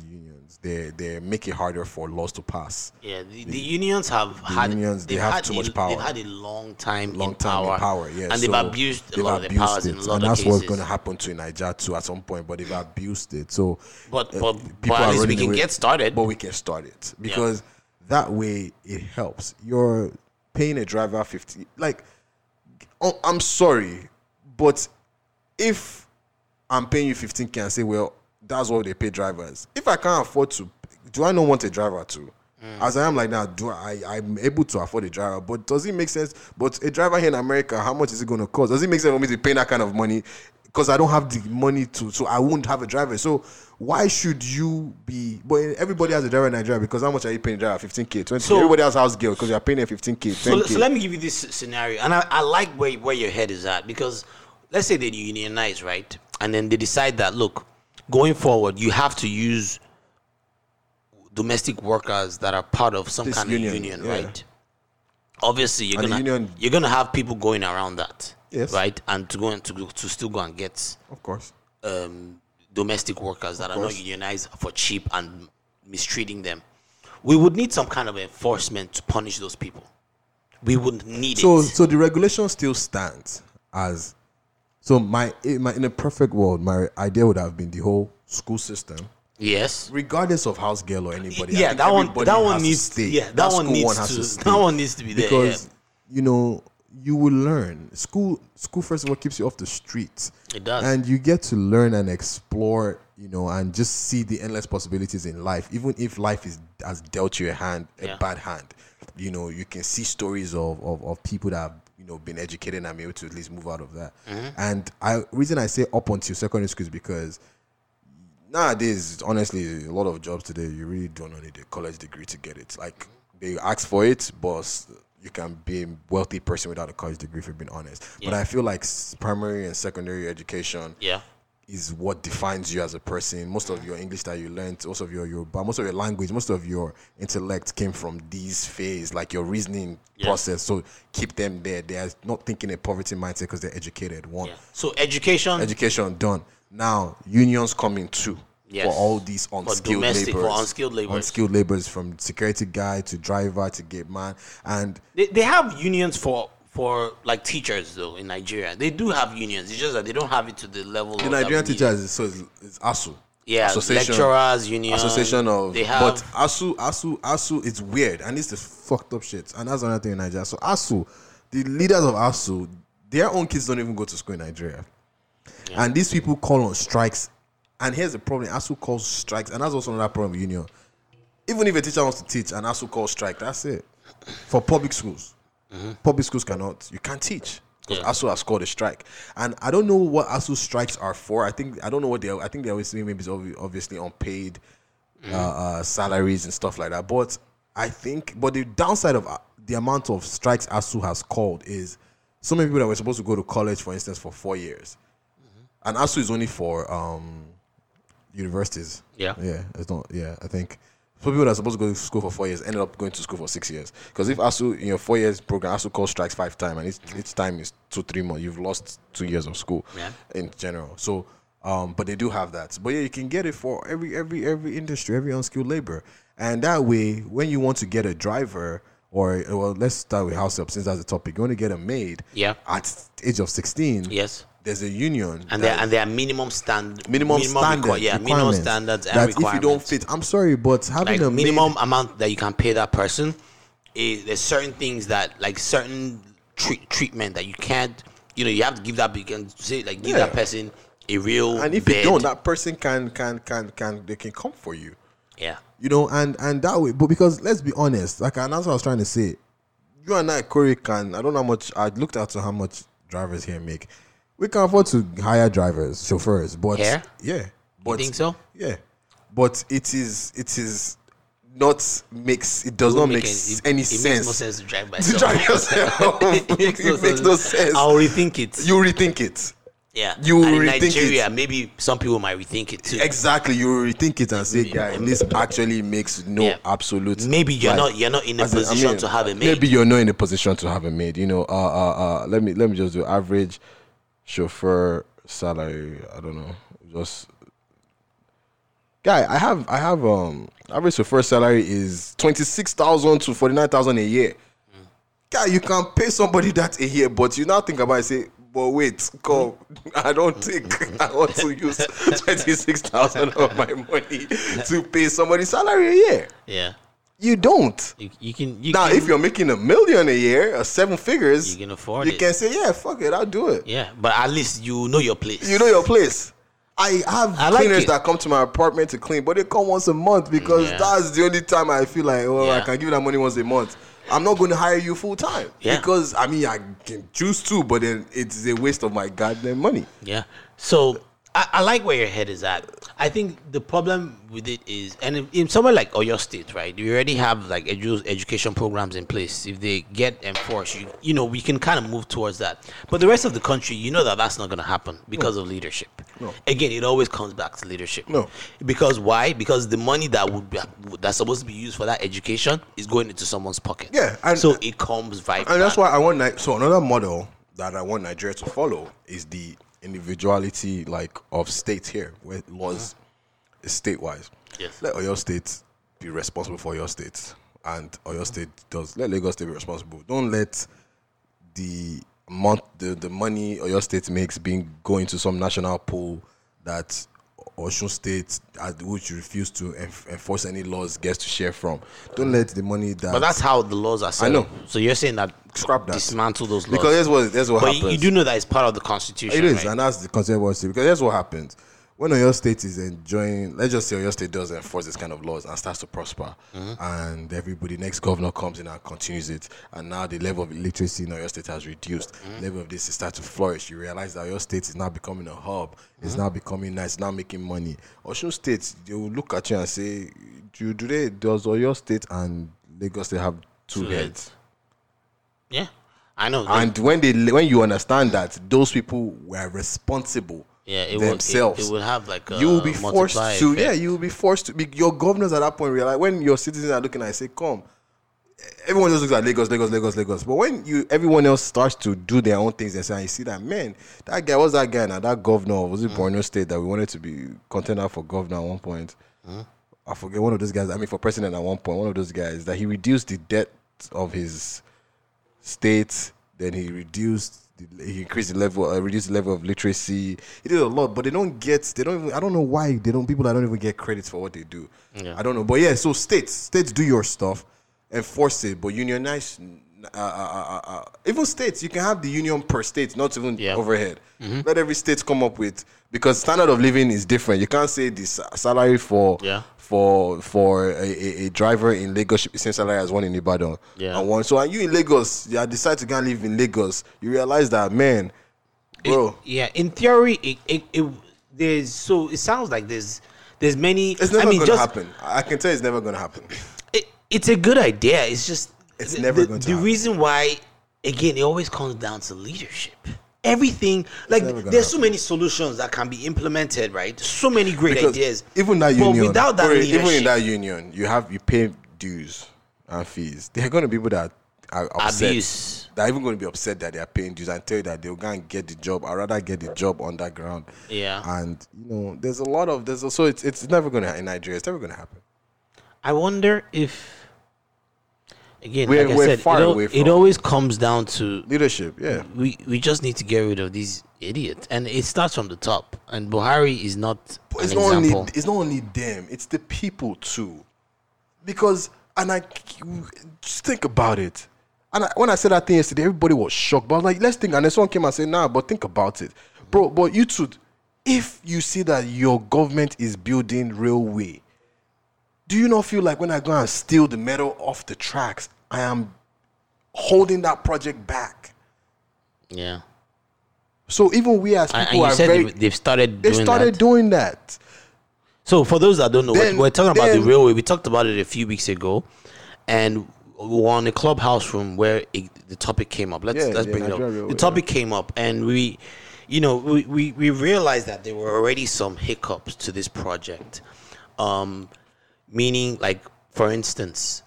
unions, they they make it harder for laws to pass. Yeah, the, the unions have had unions, they they've had too a- much power. They've had a long time long in time power, in power, yeah. and they've abused a they've lot of their powers in a it, lot and of that's cases. what's going to happen to Nigeria too at some point. But they've abused it, so But uh, but, people but at least we can away. get started. But we can start it because that way it helps. You're paying a driver fifty. Like, oh, I'm sorry, but if I'm paying you fifteen k and say, well, that's what they pay drivers. If I can't afford to, do I not want a driver to? Mm. As I am like now, do I? I'm able to afford a driver, but does it make sense? But a driver here in America, how much is it going to cost? Does it make sense for me to pay that kind of money? because I don't have the money to, so I won't have a driver. So why should you be? But everybody has a driver in Nigeria because how much are you paying a driver? 15k, 20. So- everybody has house girl because you're paying them 15k, 10k. So, so let me give you this scenario, and I, I like where where your head is at because let's say they unionize, right, and then they decide that look, going forward, you have to use domestic workers that are part of some This kind union, of union, yeah. right? Obviously, you're And gonna union- you're gonna have people going around that, Yes. right, and to go and to go, to still go and get of course. um, domestic workers that are not unionized for cheap and mistreating them. We would need some kind of enforcement to punish those people. We would need So, it. So, so the regulation still stands as. So my, in my in a perfect world, my idea would have been the whole school system, yes. regardless of house girl or anybody. Yeah, that one. That one to needs. stay. Yeah, that, one school needs has to. That one needs to be there. because yeah. you know you will learn school school first of all keeps you off the streets It does. and you get to learn and explore you know and just see the endless possibilities in life even if life is has dealt you a hand a Yeah. bad hand you know you can see stories of, of, of people that have you know been educated and be able to at least move out of that Mm-hmm. and i reason i say up until secondary school is because nowadays honestly a lot of jobs today you really don't need a college degree to get it like they ask for it but you can be a wealthy person without a college degree if you're being honest but i feel like primary and secondary education Yeah. Is what defines you as a person most of your english that you learned most of your Yoruba, most of your language most of your intellect came from these phase like your reasoning Yeah. process so keep them there they're not thinking a poverty mindset because they're educated one Yeah. So education. education done. Now unions coming too Yes. for all these unskilled domestic- for unskilled laborers. unskilled laborers from security guy to driver to gate man, and they, they have unions for for like teachers though in Nigeria. They do have unions. It's just that they don't have it to the level. the Nigerian teachers is so it's, it's ASUU. Yeah, lecturers union. Association of They have. but ASUU ASUU ASUU it's weird and it's the fucked up shit and that's another thing in Nigeria. So ASUU, the leaders of ASUU, their own kids don't even go to school in Nigeria. And these people call on strikes. And here's the problem: ASUU calls strikes, and that's also another problem with union. Even if a teacher wants to teach and ASUU calls strike, that's it. For public schools, public schools cannot. You can't teach because Yeah. ASUU has called a strike. And I don't know what ASUU strikes are for. I think I don't know what they. I think they always maybe it's obviously unpaid uh, uh, salaries and stuff like that. But I think, but the downside of uh, the amount of strikes ASUU has called is so many people that were supposed to go to college, for instance, for four years, and ASUU is only for um, universities. Yeah. yeah, it's not. Yeah, I think. People that are supposed to go to school for four years ended up going to school for six years. Because if ASUU in your four years program, ASUU calls strikes five times, and each, each time is two, three months, you've lost two years of school Yeah. in general. So, um, but they do have that. But yeah, you can get it for every every every industry, every unskilled labor, and that way, when you want to get a driver. Or well, let's start with house help since that's the topic. You want to get a maid Yeah. at age of sixteen. yes. There's a union And there and there are minimum stand minimum, requi- standards, yeah, minimum standards and that if you don't fit, I'm sorry, but having like a minimum amount that you can pay that person is there's certain things that like certain treat, treatment that you can't you know you have to give that you can say like give Yeah. that person a real and if bed. you don't, that person can can can can they can come for you. yeah You know, and and that way, but because let's be honest, like and that's what I was trying to say. You and I, Corey, can I don't know how much I looked out to how much drivers here make. We can afford to hire drivers, chauffeurs, but Here? yeah, but think so? Yeah, but it is it is not makes it does not make, it, any it sense. makes no sense to drive to drive yourself. it makes no, It makes no sense. I'll rethink it You rethink it. yeah you and in rethink it. Maybe some people might rethink it too Exactly, you rethink it and say, yeah, this actually makes no Yeah. absolute. maybe you're like- not you're not in a as in, I position mean, to have a maid Maybe you're not in a position to have a maid. You know, uh, uh, uh, let me let me just do average chauffeur salary. I don't know, just guy. I have I have um average chauffeur salary is twenty six thousand to forty nine thousand a year. Guy, you can pay somebody that a year, but you now think about it, say, but wait, come, I don't think I want to use twenty six thousand of my money to pay somebody's salary a year. yeah You don't. you, you can you Now, can, if you're making a million a year, or seven figures, You can afford you it. can say, yeah, fuck it, I'll do it. yeah but at least you know your place You know your place. I have I cleaners it. that come to my apartment to clean, but they come once a month because Yeah. that's the only time I feel like, oh, I can give you that money once a month. I'm not going to hire you full time Yeah. because I mean I can choose to, but then it's a waste of my goddamn money. yeah So I, I like where your head is at. I think the problem with it is, and in, in somewhere like Oyo State, right? You already have like edu- education programs in place. If they get enforced, you you know we can kind of move towards that. But the rest of the country, you know that that's not going to happen because of leadership. No. Again, it always comes back to leadership. No. Because why? Because the money that would be, that's supposed to be used for that education is going into someone's pocket. Yeah, and- so it comes right. and that's why I want so another model that I want Nigeria to follow is the individuality like of states here where laws is state wise. Yes. Let Oyo State be responsible for your state, and Oyo State does let Lagos State be responsible. Don't let the month the, the money Oyo State makes being go into some national pool that Osun State, uh, which refuse to enforce any laws, gets to share from. Don't let the money that But that's how the laws are set. know. So you're saying that Scrap that. dismantle those laws. because that's what that's what but happens. you, you do know that it's part of the constitution. It is, right? and that's the conservative because that's what happens when Oyo State is enjoying. Let's just say Oyo State does enforce this kind of laws and starts to prosper, Mm-hmm. and everybody next governor comes in and continues it, and now the level of literacy in Oyo State has reduced. Mm-hmm. Level of this is start to flourish. You realize that Oyo State is now becoming a hub. Mm-hmm. It's now becoming nice. Now making money. Osun State, they will look at you and say, "Do do they does Oyo State and Lagos State have two, Two heads?" heads. yeah, I know. And when they when you understand that those people were responsible yeah, it would, it, it would have like a you will be forced to effect. yeah, you will be forced to be your governors at that point realize when your citizens are looking at and say, Come, everyone just looks at Lagos, Lagos, Lagos, Lagos. But when you everyone else starts to do their own things, they say, you see that man, that guy was that guy now, that governor was it Mm. Borno State that we wanted to be contender for governor at one point. Mm. I forget one of those guys. I mean, for president at one point, one of those guys that he reduced the debt of his state. Then he reduced, he increased the level, uh, reduced the level of literacy. He did a lot, but they don't get, they don't. Even, I don't know why they don't. People that don't even get credits for what they do. Yeah. I don't know, but yeah. So states, states do your stuff, enforce it, but unionize. Uh, uh, uh, uh, even states, you can have the union per state, not even Yeah. overhead. Let every state come up with because standard of living is different. You can't say the salary for Yeah. for for a, a, a driver in Lagos should be same salary as one in Ibadan. Yeah. And one so and you in Lagos, you decide to go and live in Lagos, you realize that man, bro, yeah, in theory, it, it, it there's so it sounds like there's there's many. it's never I mean, gonna just happen. I can tell it's never gonna happen. it, it's a good idea. It's just It's the- never the, going to The happen. reason why, again, it always comes down to leadership. Everything like there's so happen. many solutions that can be implemented, right? So many great Because ideas. Even that but union, without that leadership, even in that union, you have you pay dues and fees. There are gonna be people that are upset. abuse. They're even going to be upset that they are paying dues and tell you that they'll go and get the job. I'd rather get the job underground. Yeah. And you know, there's a lot of there's also it's it's never gonna in Nigeria. It's never gonna happen. I wonder if, again, We're- like I said, far it, al- away it always comes down to Leadership, yeah. we we just need to get rid of these idiots, and it starts from the top. And Buhari is not But it's an not example. only it's not only them, it's the people too. Because and I just think about it. And I, when I said that thing yesterday, everybody was shocked. But I was like, let's think. And then someone came and said, nah, but think about it. Bro, but you too, if you see that your government is building railway, do you not feel like when I go and steal the metal off the tracks, I am holding that project back? yeah, So even we as people and you are said very they've, started they doing started that. doing that. So for those that don't know, Then- we're, we're talking about the railway. We talked about it a few weeks ago, and we were on a clubhouse room where it, the topic came up. Let's Yeah, let's yeah, bring it up. Railway, the topic came up, and we, you know, we, we we realized that there were already some hiccups to this project, um, meaning like for instance,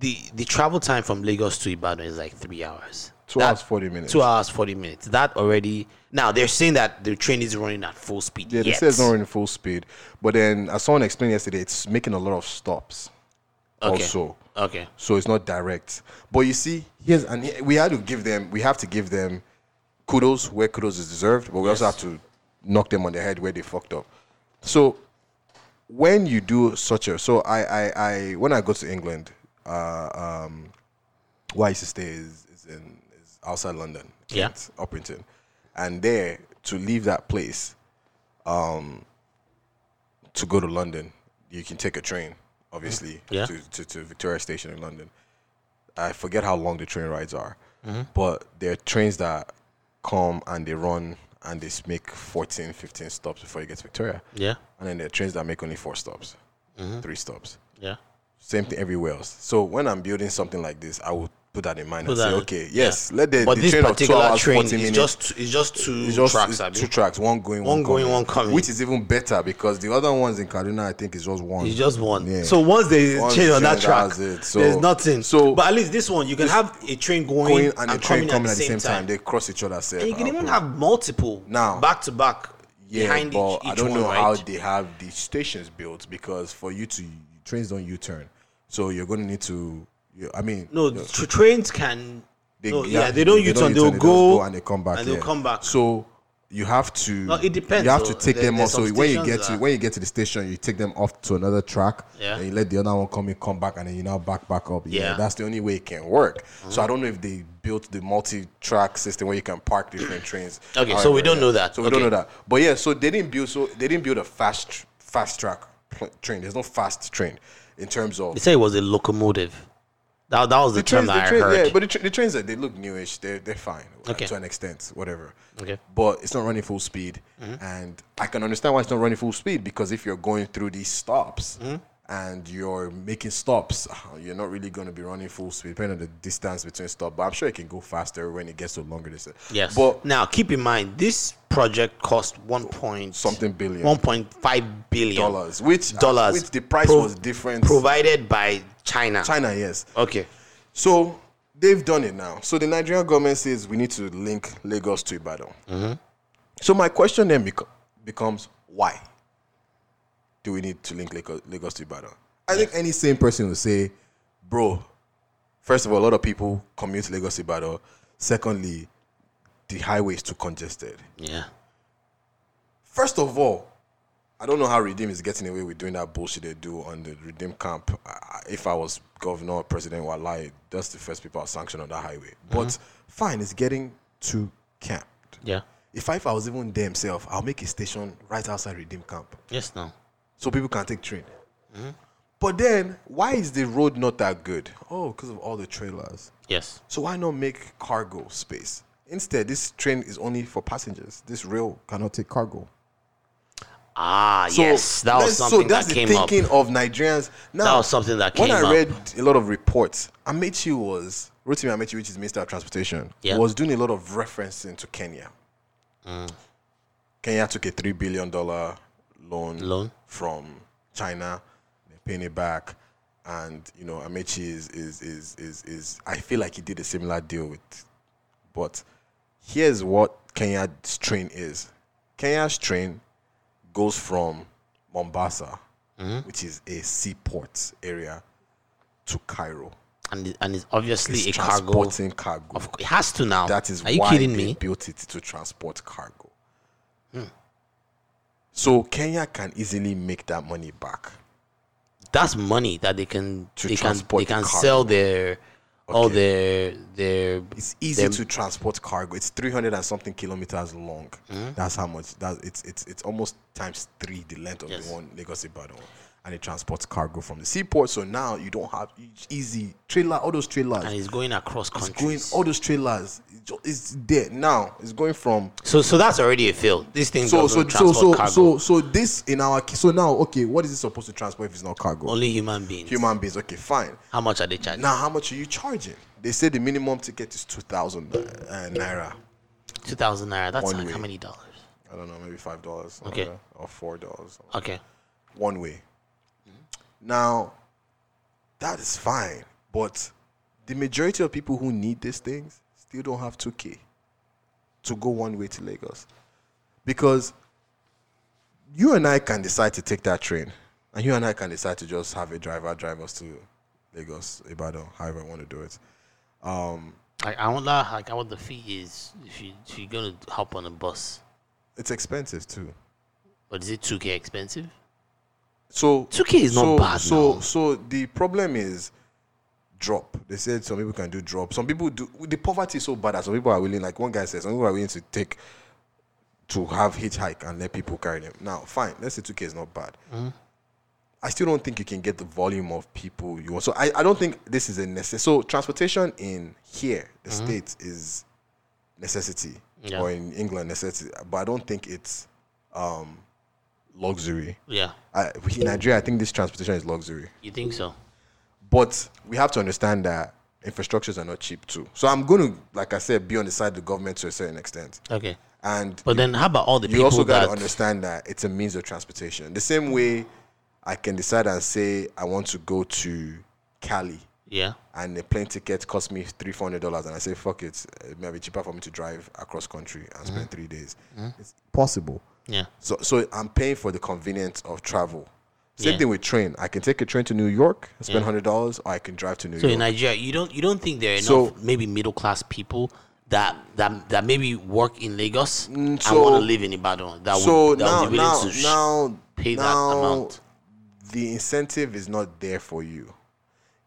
the the travel time from Lagos to Ibadan is like three hours. Two That- hours, 40 minutes. Two hours forty minutes. That already now they're saying that the train is running at full speed. Yeah, they say it's not running full speed. But then, as someone explained yesterday, it's making a lot of stops. Okay. Also, Okay. so it's not direct. But you see, here's and we had to give them. We have to give them kudos where kudos is deserved, but we also have to knock them on the head where they fucked up. So when you do such a so I I, I when I go to England, uh, um, where I used to stay is, is in is outside London, Yeah. Kent, Orpington, and there to leave that place, um, to go to London, you can take a train, obviously, Yeah. to, to to Victoria Station in London. I forget how long the train rides are, Mm-hmm. but there are trains that come and they run and they make 14, 15 stops before you get to Victoria. Yeah. And then there are trains that make only four stops, Mm-hmm. three stops. Yeah. Same thing everywhere else. So when I'm building something like this, I would put that in mind Put and say, okay, yes, let the, But the this train of two particular hours, train 40 is minutes. just it's just two it's just tracks. it's two tracks, one going, One one, going, coming, one coming. which is even better because the other ones in Kaduna, I think, is just one. It's just one. Yeah. So once they Once change on that track, it. So- there's nothing. so- but at least this one, you can have a train going, going and, and the train coming, coming at the same time. They cross each other. and you can ah, even have multiple Now- back to back yeah, behind but each, each I don't know right? how they have the stations built because for you to trains don't U-turn, so you're going to need to. You, I mean, no, you- tr- trains can. They, no, yeah, they don't U-turn. They'll U-turn, just go, and they come back. and they'll yeah. come back. So you have to. No, it depends, You have to take There- them off. So when you get to when you get to the station, you take them off to another track. Yeah. And you let the other one come in, come back, and then you now back back up. Yeah. that's the only way it can work. Uh-huh. So I don't know if they built the multi-track system where you can park different trains. Okay, so we don't know that. So we don't know that. But yeah, so they didn't build. So they didn't build a fast fast track pl- train. There's no fast train in terms of They say it was a locomotive. That, that was the, the term trains, the that train, I heard. yeah, but the, tra- the trains that they look newish, they're they're fine Okay. to an extent, whatever. Okay. But it's not running full speed, Mm-hmm. and I can understand why it's not running full speed because if you're going through these stops Mm-hmm. And you're making stops, you're not really going to be running full speed, depending on the distance between stops. But I'm sure it can go faster when it gets to longer distance. yes. but now keep in mind this project cost one point Something billion. one point five billion dollars, which uh, dollars, which the price pro- was different. provided by China. China, yes. Okay. So they've done it now. So the Nigerian government says we need to link Lagos to Ibadan. Mm-hmm. So my question then bec- becomes why do we need to link Lagos, Lagos to Ibadan? I think any sane person will say, bro, first of all, a lot of people commute to Lagos to Ibadan. Secondly, the highway is too congested. Yeah. First of all, I don't know how Redeem is getting away with doing that bullshit they do on the Redeem camp. I- I- If I was governor or president, wallahi, that's the first people I'll sanction on that highway. Mm-hmm. But fine, it's getting too camped. Yeah. If I, if I was even there himself, I'll make a station right outside Redeem camp Yes. No. So people can take train. But then, why is the road not that good? Oh, because of all the trailers. Yes. So why not make cargo space? Instead, this train is only for passengers. This rail cannot take cargo. Ah, yes. That was something that's that the came up. thinking of Nigerians. Now, That was something that came when I up. read a lot of reports, Amaechi was Rotimi Amaechi, which is Minister of Transportation, Yeah. was doing a lot of referencing to Kenya. Kenya took a three billion dollar loan, Loan. from China. They're paying it back, and you know Amaechi is is is is is. I feel like he did a similar deal with, but here's what Kenya's train is. Kenya's train goes from Mombasa, Mm-hmm. which is a seaport area, to Cairo. And it- and it's obviously It's a cargo. transporting cargo. Of, it has to now. That is Are you why kidding they me? built it to transport cargo. So Kenya can easily make that money back. That's money that they can To they can they can cargo. sell their all their their It's easy their- to transport cargo. It's three hundred and something kilometers long. Hmm? That's how much. That it's it's it's almost times three the length of Yes. the one Lagos Ibadan, and it transports cargo from the seaport. So now you don't have easy trailer. All those trailers. and it's going across it's going countries. all those trailers. It's there now. It's going from so so that's already a field. This thing so so so so cargo. so so this in our so now okay what is it supposed to transport if it's not cargo Only human beings. human beings okay fine How much are they charging? now how much are you charging they say the minimum ticket is 2000 uh, naira Two thousand naira. That's like how many dollars? i don't know maybe five dollars Okay. or four dollars Okay. one way now that is fine but the majority of people who need these things still don't have 2k to go one way to lagos because you and i can decide to take that train and you and i can decide to just have a driver drive us to lagos ibadan however i want to do it um, Like I wonder like what the fee is if you if you're gonna hop on a bus. it's expensive too But is it two K expensive? So 2K is not bad So now. so the problem is drop. They said some people can do drop. Some people do. The poverty is so bad that some people are willing. Like one guy says, some people are willing to take to have hitchhike and let people carry them. Now, fine. Let's say two K is not bad. Mm-hmm. I still don't think you can get the volume of people you want. So I, I don't think this is a necessary. So transportation in here, the Mm-hmm. states is necessity, Yeah. or in England necessity. But I don't think it's um, luxury. Yeah. I, in Nigeria, I think this transportation is luxury. You think so? But we have to understand that infrastructures are not cheap too. So I'm going to, like I said, be on the side of the government to a certain extent. Okay. And But then how about all the you people also got to understand that it's a means of transportation. The same way I can decide and say I want to go to Cali Yeah. and the plane ticket cost me three, four hundred dollars, and I say fuck it, it may be cheaper for me to drive across country and spend Mm-hmm. three days. It's possible. Yeah. So, so I'm paying for the convenience of travel. Same Yeah. thing with train. I can take a train to New York, spend hundred dollars, or I can drive to New So York. So in Nigeria, you don't you don't think there are enough So- maybe middle class people that that that maybe work in Lagos and Mm, so- want to live in Ibadan that so would that now, would be willing now, to sh- now, pay that now, amount. the incentive is not there for you.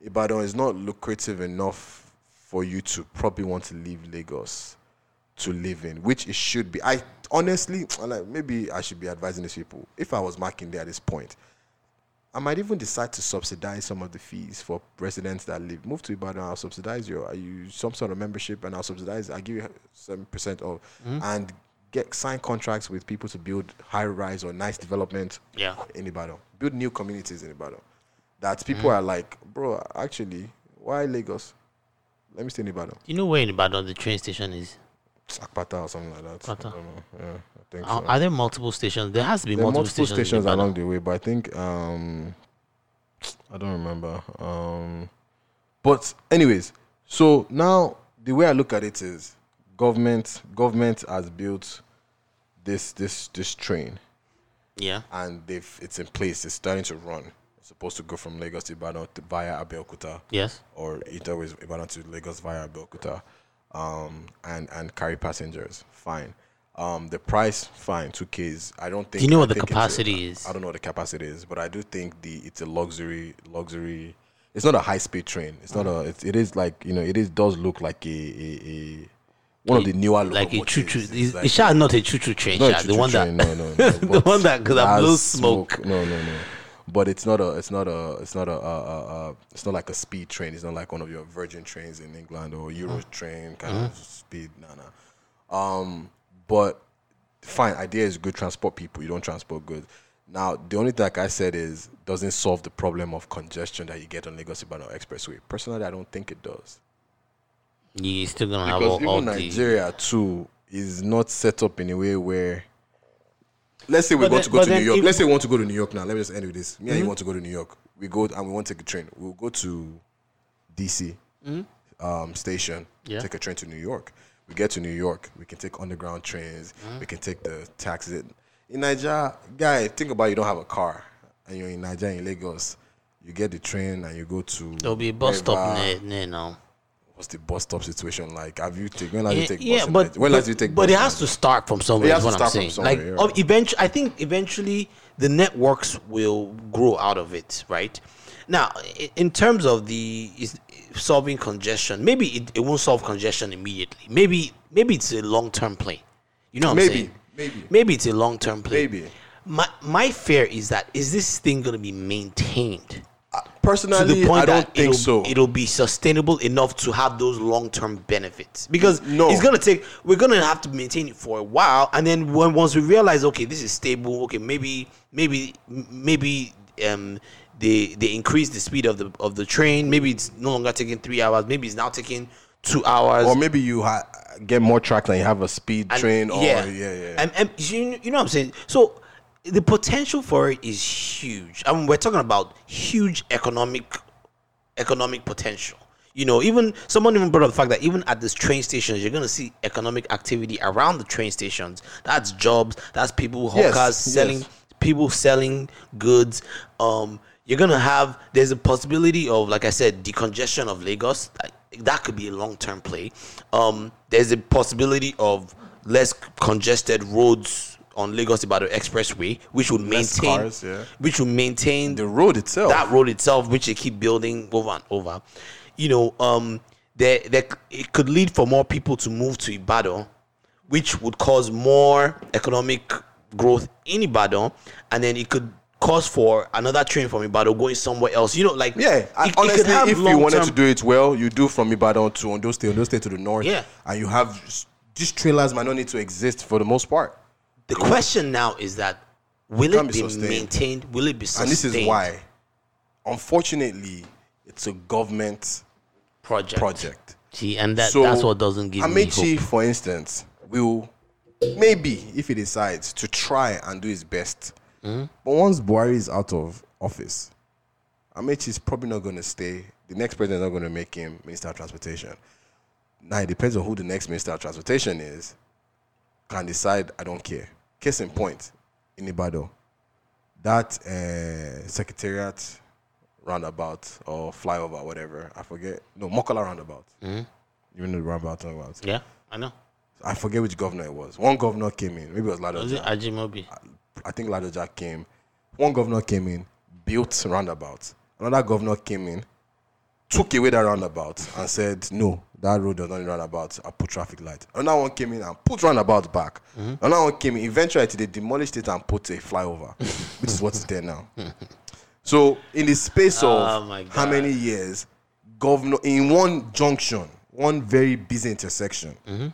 Ibadan is not lucrative enough for you to probably want to leave Lagos to live in, which it should be. I honestly, like maybe I should be advising these people. If I was marking there at this point, I might even decide to subsidize some of the fees for residents that live. Move to Ibadan, I'll subsidize your are you some sort of membership, and I'll subsidize. I give you seven percent off, mm-hmm. and get sign contracts with people to build high rise or nice development Yeah. in Ibadan. Build new communities in Ibadan. That mm-hmm. people are like, bro, actually, why Lagos? Let me stay in Ibadan. You know where in Ibadan the train station is? Akpata or something like that. I don't know. Yeah, I think Are, so. are there multiple stations? There has to be multiple, multiple stations, stations along the way, but I think um I don't remember. Um but anyways, so now the way I look at it is government government has built this this this train Yeah. and they've it's in place, it's starting to run. It's supposed to go from Lagos to Ibadan to, via Abeokuta Yes. or either way Ibadan to Lagos via Abeokuta, um, and and carry passengers. Fine. Um, the price, fine, two Ks. I don't think. Do you know I what the it's a- capacity is? I don't know what the capacity is, but I do think the it's a luxury luxury. It's not a high speed train. It's not a. It's, it is like you know. It is does look like a a, a one of the newer Like a choo choo. It's, like it's not a choo choo train. not the one train, that no, no, no, the one that that has blows smoke. No, no, no. But it's not a. It's not a. It's not a. Uh, uh, uh, it's not like a speed train. It's not like one of your Virgin trains in England or Euro Mm. train kind Mm-hmm. of speed. Nah, nah. Um, but fine. Idea is good. Transport people. You don't transport goods. Now, the only thing like I said is doesn't solve the problem of congestion that you get on Lagos Ibadan Expressway. Personally, I don't think it does. You're still gonna have Because all, all even the. Nigeria too is not set up in a way where. Let's say we But want then- to go to New York. Let's say we want to go to New York now. Let me just end with this. Me Mm-hmm. and you want to go to New York. We go and we want to take a train. We'll go to DC um, station. Mm-hmm. Yeah. Take a train to New York. We get to New York. We can take underground trains. Mm-hmm. We can take the taxis. In Nigeria, guy, think about you don't have a car and you're in Nigeria in Lagos. You get the train and you go to. There'll be a bus stop wherever- near, near now. What's the bus stop situation like? Have you taken? When you Yeah, take bus? yeah, but when but, last you take? but it has to start from somewhere. It has what to I'm start from saying. Like, right. eventually, I think eventually the networks will grow out of it, right? Now, in terms of the is solving congestion, maybe it, it won't solve congestion immediately. Maybe maybe it's a long term play. You know what Maybe, I'm saying? maybe. maybe it's a long term play. Maybe. My my fear is that is this thing going to be maintained? To Personally, the point I don't that think it'll, so. it'll be sustainable enough to have those long-term benefits because No. it's gonna take we're gonna have to maintain it for a while and then when once we realize okay this is stable okay maybe maybe maybe um they they increase the speed of the of the train maybe it's no longer taking three hours maybe it's now taking two hours or maybe you ha- get more tracks and you have a speed and- train. Or yeah, yeah. And, and you, you know what I'm saying? So the potential for it is huge. I mean, we're talking about huge economic economic potential. You know, even someone even brought up the fact that even at these train stations, you're gonna see economic activity around the train stations. That's jobs. That's people Yes, hawkers selling yes. people selling goods. Um, you're gonna have there's a possibility of, like I said, decongestion of Lagos. That, that could be a long term play. Um, there's a possibility of less congested roads on Lagos Ibadan Expressway, which would Less maintain, cars, yeah. which would maintain the road itself. that road itself, which they keep building over and over. You know, um, there, there, it could lead for more people to move to Ibadan, which would cause more economic growth in Ibadan, and then it could cause for another train from Ibadan going somewhere else. You know, like yeah, it- it honestly, have if you wanted to do it well, you do from Ibadan to Ondo State, Ondo State to the north, Yeah. and you have these trailers might not need to exist for the most part. The question now is that will Can't it be be, maintained? Will it be sustained? And this is why, unfortunately, it's a government project. project. See, and that So, that's what doesn't give me Amaechi, hope. for instance, will maybe, if he decides, to try and do his best. Mm-hmm. But once Buhari is out of office, Amaechi is probably not going to stay. The next president is not going to make him Minister of Transportation. Now, it depends on who the next Minister of Transportation is. Can decide, I don't care. Case in point, in Ibadan, that uh, secretariat roundabout or flyover, whatever, I forget. No, Mokola roundabout. Mm-hmm. You know the roundabout I'm talking about. Yeah, I know. I forget which governor it was. One governor came in. Maybe it was Ladoja. Was it. Ajimobi? I think Ladoja came. One governor came in, built roundabout. Another governor came in, took away that roundabout and said, no, that road does not run about. I put traffic light. Another one came in and put roundabout back. Mm-hmm. Another one came in. Eventually, they demolished it and put a flyover, which is what's there now. So, in the space Oh of my how many years, governor in one junction, one very busy intersection, mm-hmm.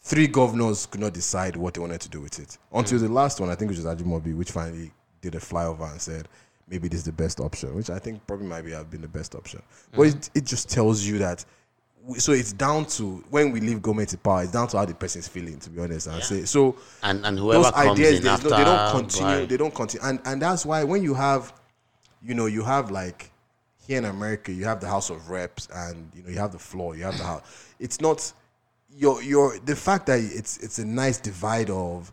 three governors could not decide what they wanted to do with it until the last one, I think, which was Ajimobi, which finally did a flyover and said maybe this is the best option, which I think probably might be have been the best option. But mm. it, it just tells you that. So it's down to when we leave government in power. It's down to how the person is feeling, to be honest. And say so. And and whoever comes in there's after, no, they don't continue. Buhari. They don't continue, and and that's why when you have, you know, you have like here in America, you have the House of Reps, and you know you have the floor, you have the House. It's not your your the fact that it's it's a nice divide of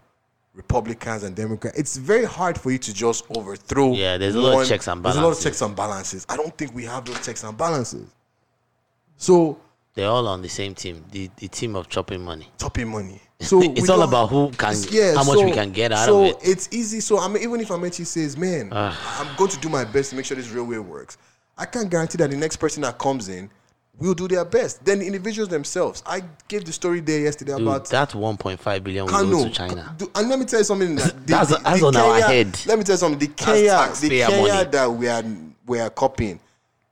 Republicans and Democrats. It's very hard for you to just overthrow. Yeah, there's a lot of checks and balances. There's a lot of checks and balances. I don't think we have those checks and balances. So They're all on the same team, the, the team of chopping money. Chopping money. So It's all about who can- It's- how much we can get out so of it. it's easy. So I mean, even if Amaechi says, "Man, ah. I'm going to do my best to make sure this railway works," I can't guarantee that the next person that comes in will do their best. Then the individuals themselves. I gave the story there yesterday Dude, about that 1.5 billion will Kano. go to China. And let me tell you something. That the, That's- the- that's the on our head. Let me tell you something. The Kenya, the Kenya money. that we are we are copying,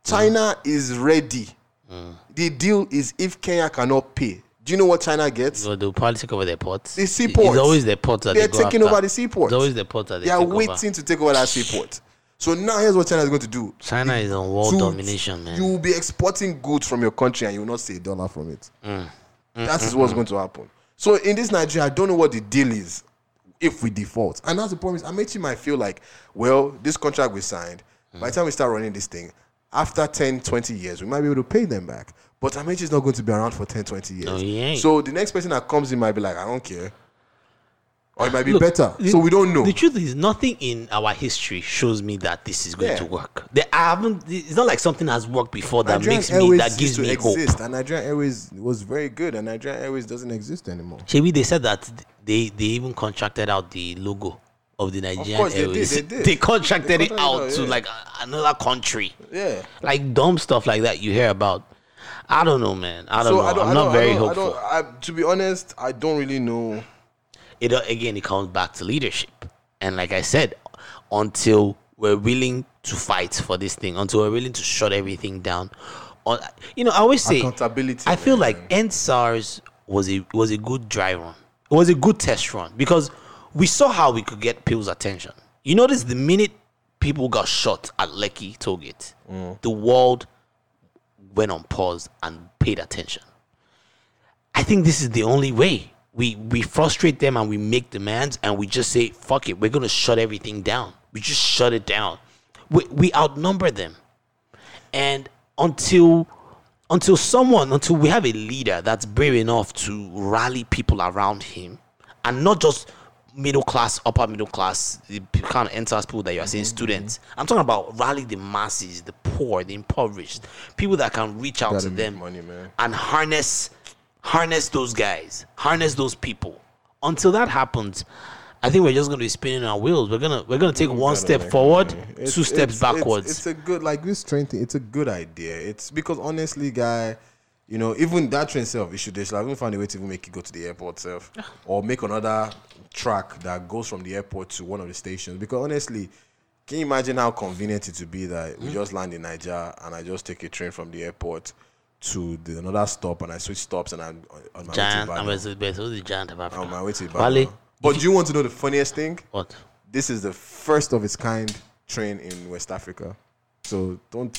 China is ready. Mm. The deal is if Kenya cannot pay. Do you know what China gets? So they'll probably take over their ports. The seaports. It's always the ports that They're they go taking after. over the seaports. It's always the ports that they, They are waiting over. to take over that seaport. So now here's what China is going to do. China is on world domination, man. You will be exporting goods from your country and you will not see a dollar from it. Mm. mm, mm that is mm, what's going to happen. So in this Nigeria, I don't know what the deal is if we default. And that's the problem. Is Amaechi might feel like, well, this contract we signed, by the time we start running this thing, after 10, 20 years, we might be able to pay them back. But Amaechi is not going to be around for 10, 20 years. No, he ain't. So the next person that comes in might be like, I don't care. Or it might be Look, better. the- so we don't know. The truth is, nothing in our history shows me that this is going Yeah. to work. There, I haven't. It's not like something has worked before that Nigerian makes me that gives used me to hope. and Nigerian Airways was very good, and Nigerian Airways doesn't exist anymore. Maybe they said that they they even contracted out the logo of the Nigerian course they did, they did. contracted They it out to yeah. like another country. Yeah. Like dumb stuff like that you hear about. I don't know, man. I don't so know. I I not very I hopeful. I don't, I, to be honest, I don't really know. it uh, again it comes back to leadership and like i said until we're willing to fight for this thing until we're willing to shut everything down on you know i always say Accountability, i feel man. like end sars was a was a good dry run it was a good test run because we saw how we could get people's attention you notice the minute people got shot at lekki tollgate the world went on pause and paid attention I think this is the only way. We we frustrate them and we make demands and we just say, fuck it, we're gonna shut everything down. We just shut it down. We we outnumber them. And until until someone, until we have a leader that's brave enough to rally people around him and not just middle class, upper middle class, the kind of enters people that you are saying mm-hmm. students. I'm talking about rally the masses, the poor, the impoverished, people that can reach out Gotta them money, man. and harness harness those guys, harness those people. Until that happens, I think we're just going to be spinning our wheels. We're gonna we're gonna take one Gotta step forward, money. two It's- steps it's- it's- backwards. It's, a good like this train thing. It's a good idea. It's because honestly, guy, you know, even that train itself, it should they should have even find a way to even make it go to the airport itself, or make another track that goes from the airport to one of the stations. Because honestly. Can you imagine how convenient it would be that we mm. just land in Niger and I just take a train from the airport to the another stop and I switch stops and I'm on- on my Giant. way to I'm Ibadan. the the giant of Africa? On my way to Ibadan. But do you want to know the funniest thing? what? This is the first of its kind train in West Africa. So don't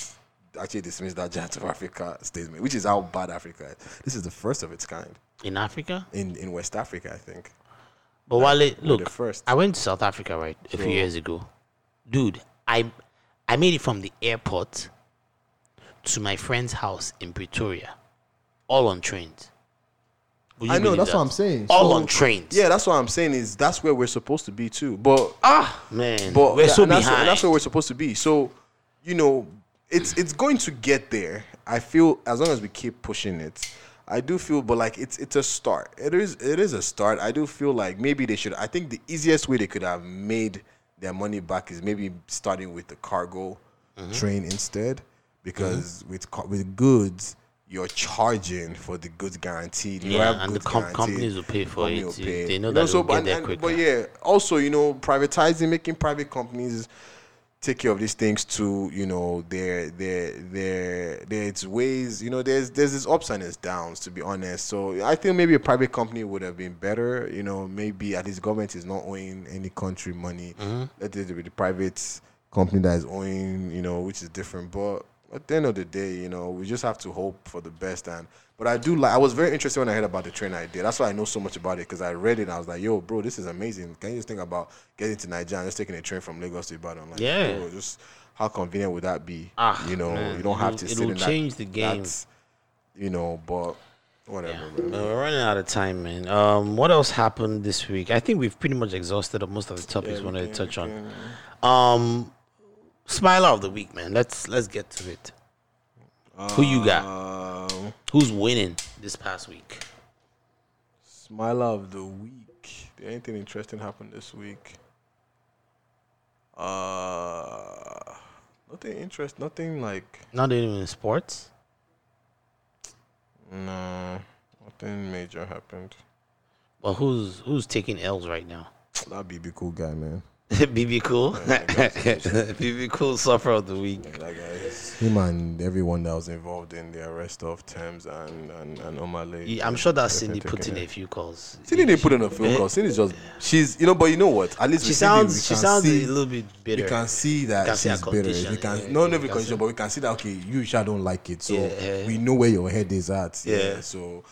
actually dismiss that Giant of Africa statement, which is how bad Africa is. This is the first of its kind In Africa? in, in West Africa, I think. But Wale, the look, first. I went to South Africa right a few years ago, dude. I I made it from the airport to my friend's house in Pretoria, all on trains. I know, that's that? what I'm saying. All So- on trains. Yeah, that's what I'm saying is that's where we're supposed to be too. But Ah, man, but we're yeah, so and that's, behind. and that's where we're supposed to be. So, you know, it's it's going to get there. I feel as long as we keep pushing it. I do feel, but like it's it's a start. It is it is a start. I do feel like maybe they should. I think the easiest way they could have made their money back is maybe starting with the cargo Mm-hmm. train instead, because with ca- with goods you're charging for the goods guaranteed. You Yeah, have and the com- companies will pay for it. pay. they know You that so, get but- there and-. But yeah, also you know privatizing, making private companies take care of these things too. You know, there, there, there, there's ways. You know, there's there's this ups and there's downs. To be honest, so I think maybe a private company would have been better. You know, maybe at least government is not owing any country money. Mm-hmm. Let it be the private company that is owing. You know, which is different, but. At the end of the day, you know, we just have to hope for the best. And but I do like. I was very interested when I heard about the train idea. That's why I know so much about it because I read it. and I was like, "Yo, bro, this is amazing." Can you just think about getting to Nigeria and just taking a train from Lagos to Ibadan? Like, Yeah. bro, just how convenient would that be? Ah, you know, man, you don't have it'll- to sit it'll in that- change the game. You know, but whatever. Yeah. man. We're running out of time, man. Um, what else happened this week? I think we've pretty much exhausted most of the topics we wanted to touch on. Um, smiler of the week, man. Let's let's get to it. Who you got? Um, Who's winning this past week? Smiler of the week. Did anything interesting happen this week? Uh, nothing interest. Nothing like. Not even in sports. No, nothing major happened. Well, who's who's taking L's right now? That'd Bebe Cool guy, man. Bebe Cool. Bebe Cool suffer of the week. That him and everyone that was involved in the arrest of Tems and and, and Omah Lay. Yeah, I'm sure that Cindy put in a few calls. Cindy didn't put in a few Eh? call. Cindy's just she's you know, but you know what? At least She with Cindy, sounds she sounds see, a little bit bitter. We can see that can see she's bitter. We can yeah, no you every condition, see- but we can see that okay, you sure don't like it. So Yeah. we know where your head is at. Yeah. Yeah. So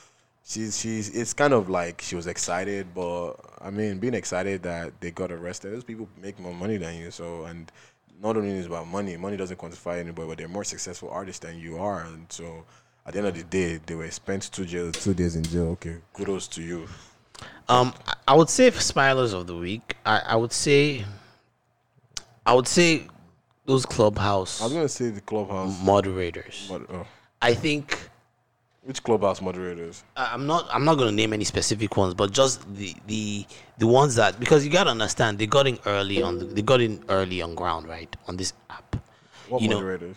she's she's it's kind of like she was excited, but I mean being excited that they got arrested, those people make more money than you. So and not only is it about money, money doesn't quantify anybody, but they're more successful artists than you are. And so at the end of the day, they were spent two jail two days in jail. Okay, kudos to you. Um, I- would say for smilers of the week, I, I would say, I would say those clubhouse I was gonna say the clubhouse, moderators. but oh, I think which clubhouse moderators? I'm not I'm not gonna name any specific ones, but just the the the ones that because you gotta understand they got in early on the, they got in early on ground right on this app. What You know, moderators?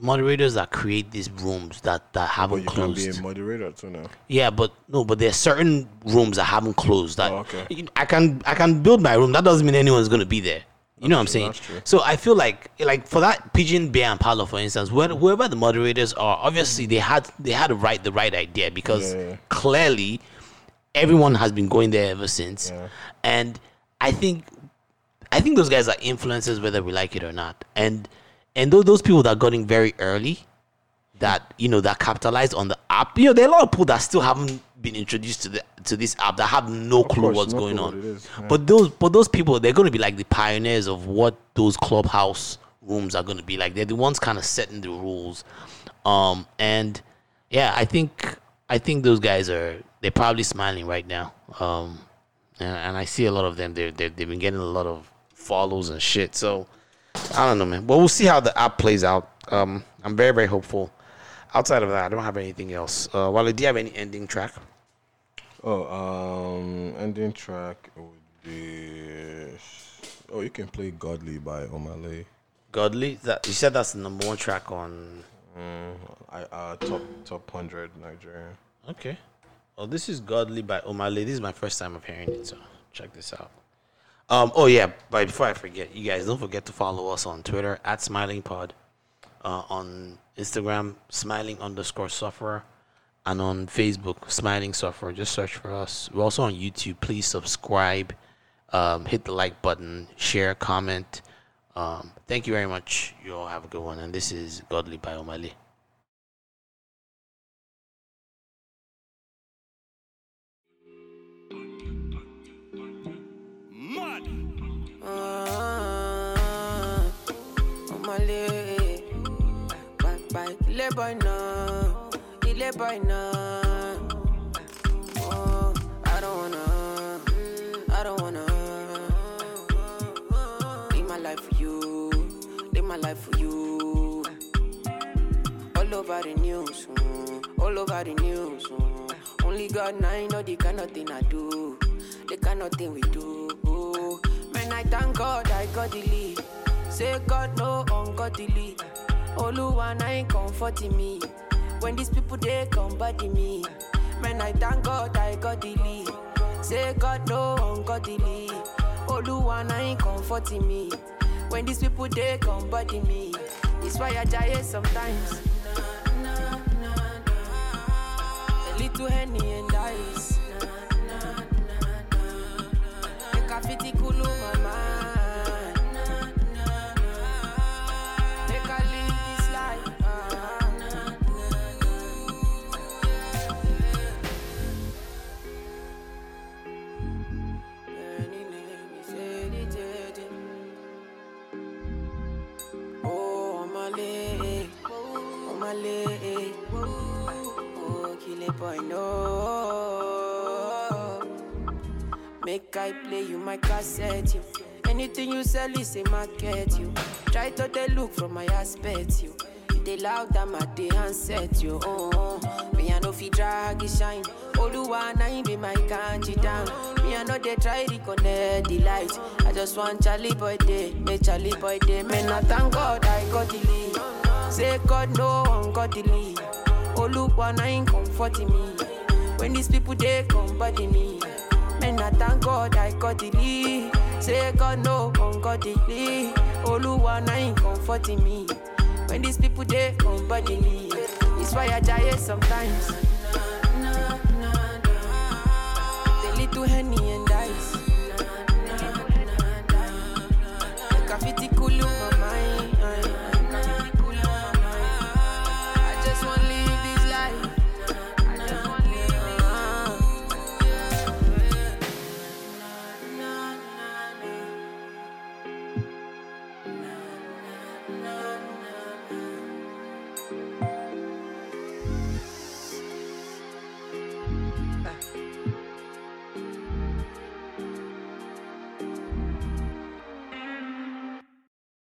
Moderators that create these rooms that that haven't you can be closed. a moderator too now. Yeah, but no, but there's certain rooms that haven't closed. That Oh, okay. I can I can build my room. That doesn't mean anyone's gonna be there. You know what I'm saying? true. So I feel like like for that pigeon bear and parlor, for instance, where, whoever the moderators are, obviously they had they had to write the right idea because Yeah. clearly everyone has been going there ever since, Yeah. and I think I think those guys are influencers whether we like it or not, and and those those people that got in very early, that you know that capitalized on the app. You know, there are a lot of people that still haven't been introduced to the to this app that have no clue course, what's no going clue on. what yeah. But those but those people they're going to be like the pioneers of what those clubhouse rooms are going to be like. They're the ones kind of setting the rules. Um and yeah, I think I think those guys are they're probably smiling right now. Um and, and I see a lot of them. They they they've been getting a lot of follows and shit. So I don't know, man. But we'll see how the app plays out. Um, I'm very, very hopeful. Outside of that, I don't have anything else. Uh, Wale, do you have any ending track? Oh, um, ending track would be. Oh, you can play "Godly" by Omah Lay. Godly? That you said that's the number one track on. Mm, I uh, top top hundred Nigerian. Okay. Oh, this is Godly by Omah Lay. This is my first time of hearing it, so check this out. Um. Oh yeah. But before I forget, you guys don't forget to follow us on Twitter at Smiling Pod. Uh, on Instagram, smiling underscore sufferer, and on Facebook, smiling sufferer. Just search for us. We're also on YouTube. Please subscribe, um, hit the like button, share, comment. Um, thank you very much. You all have a good one. And this is Godly by Omah Lay. Ile boy now, ile boy now. Oh, I don't wanna, I don't wanna. Live my life for you, live my life for you. All over the news, mm, all over the news. mm. Only God and I know the kind of thing I do, the kind of thing we do. Man, I thank God I got the. Say God no ungodly. Oluwa na ain't comforting me. When these people they come body me. Man, I thank God I got the lead. Say God no ungodly. Oluwa na ain't comforting me. When these people they come body me. It's why I die sometimes. A little henny and ice. Make a fitty 2.0. Make I play you my cassette, you. Anything you sell is a market, you. Try to they look from my aspect, you. They loud and my day handset, you. Oh, oh. Me I no fi drag it shine. All the one I be my kanji down. Me I know they try reconnect the light. I just want Charlie boy day, me Charlie boy day. Me not thank God I got the lead. Say God no one got the lead. Oluwa na him comforting me. When these people they come body me. Man, I thank God I got lead. Say God no one lead. Oluwa na him comforting me. When these people they come body me. It's why I die sometimes. The little henny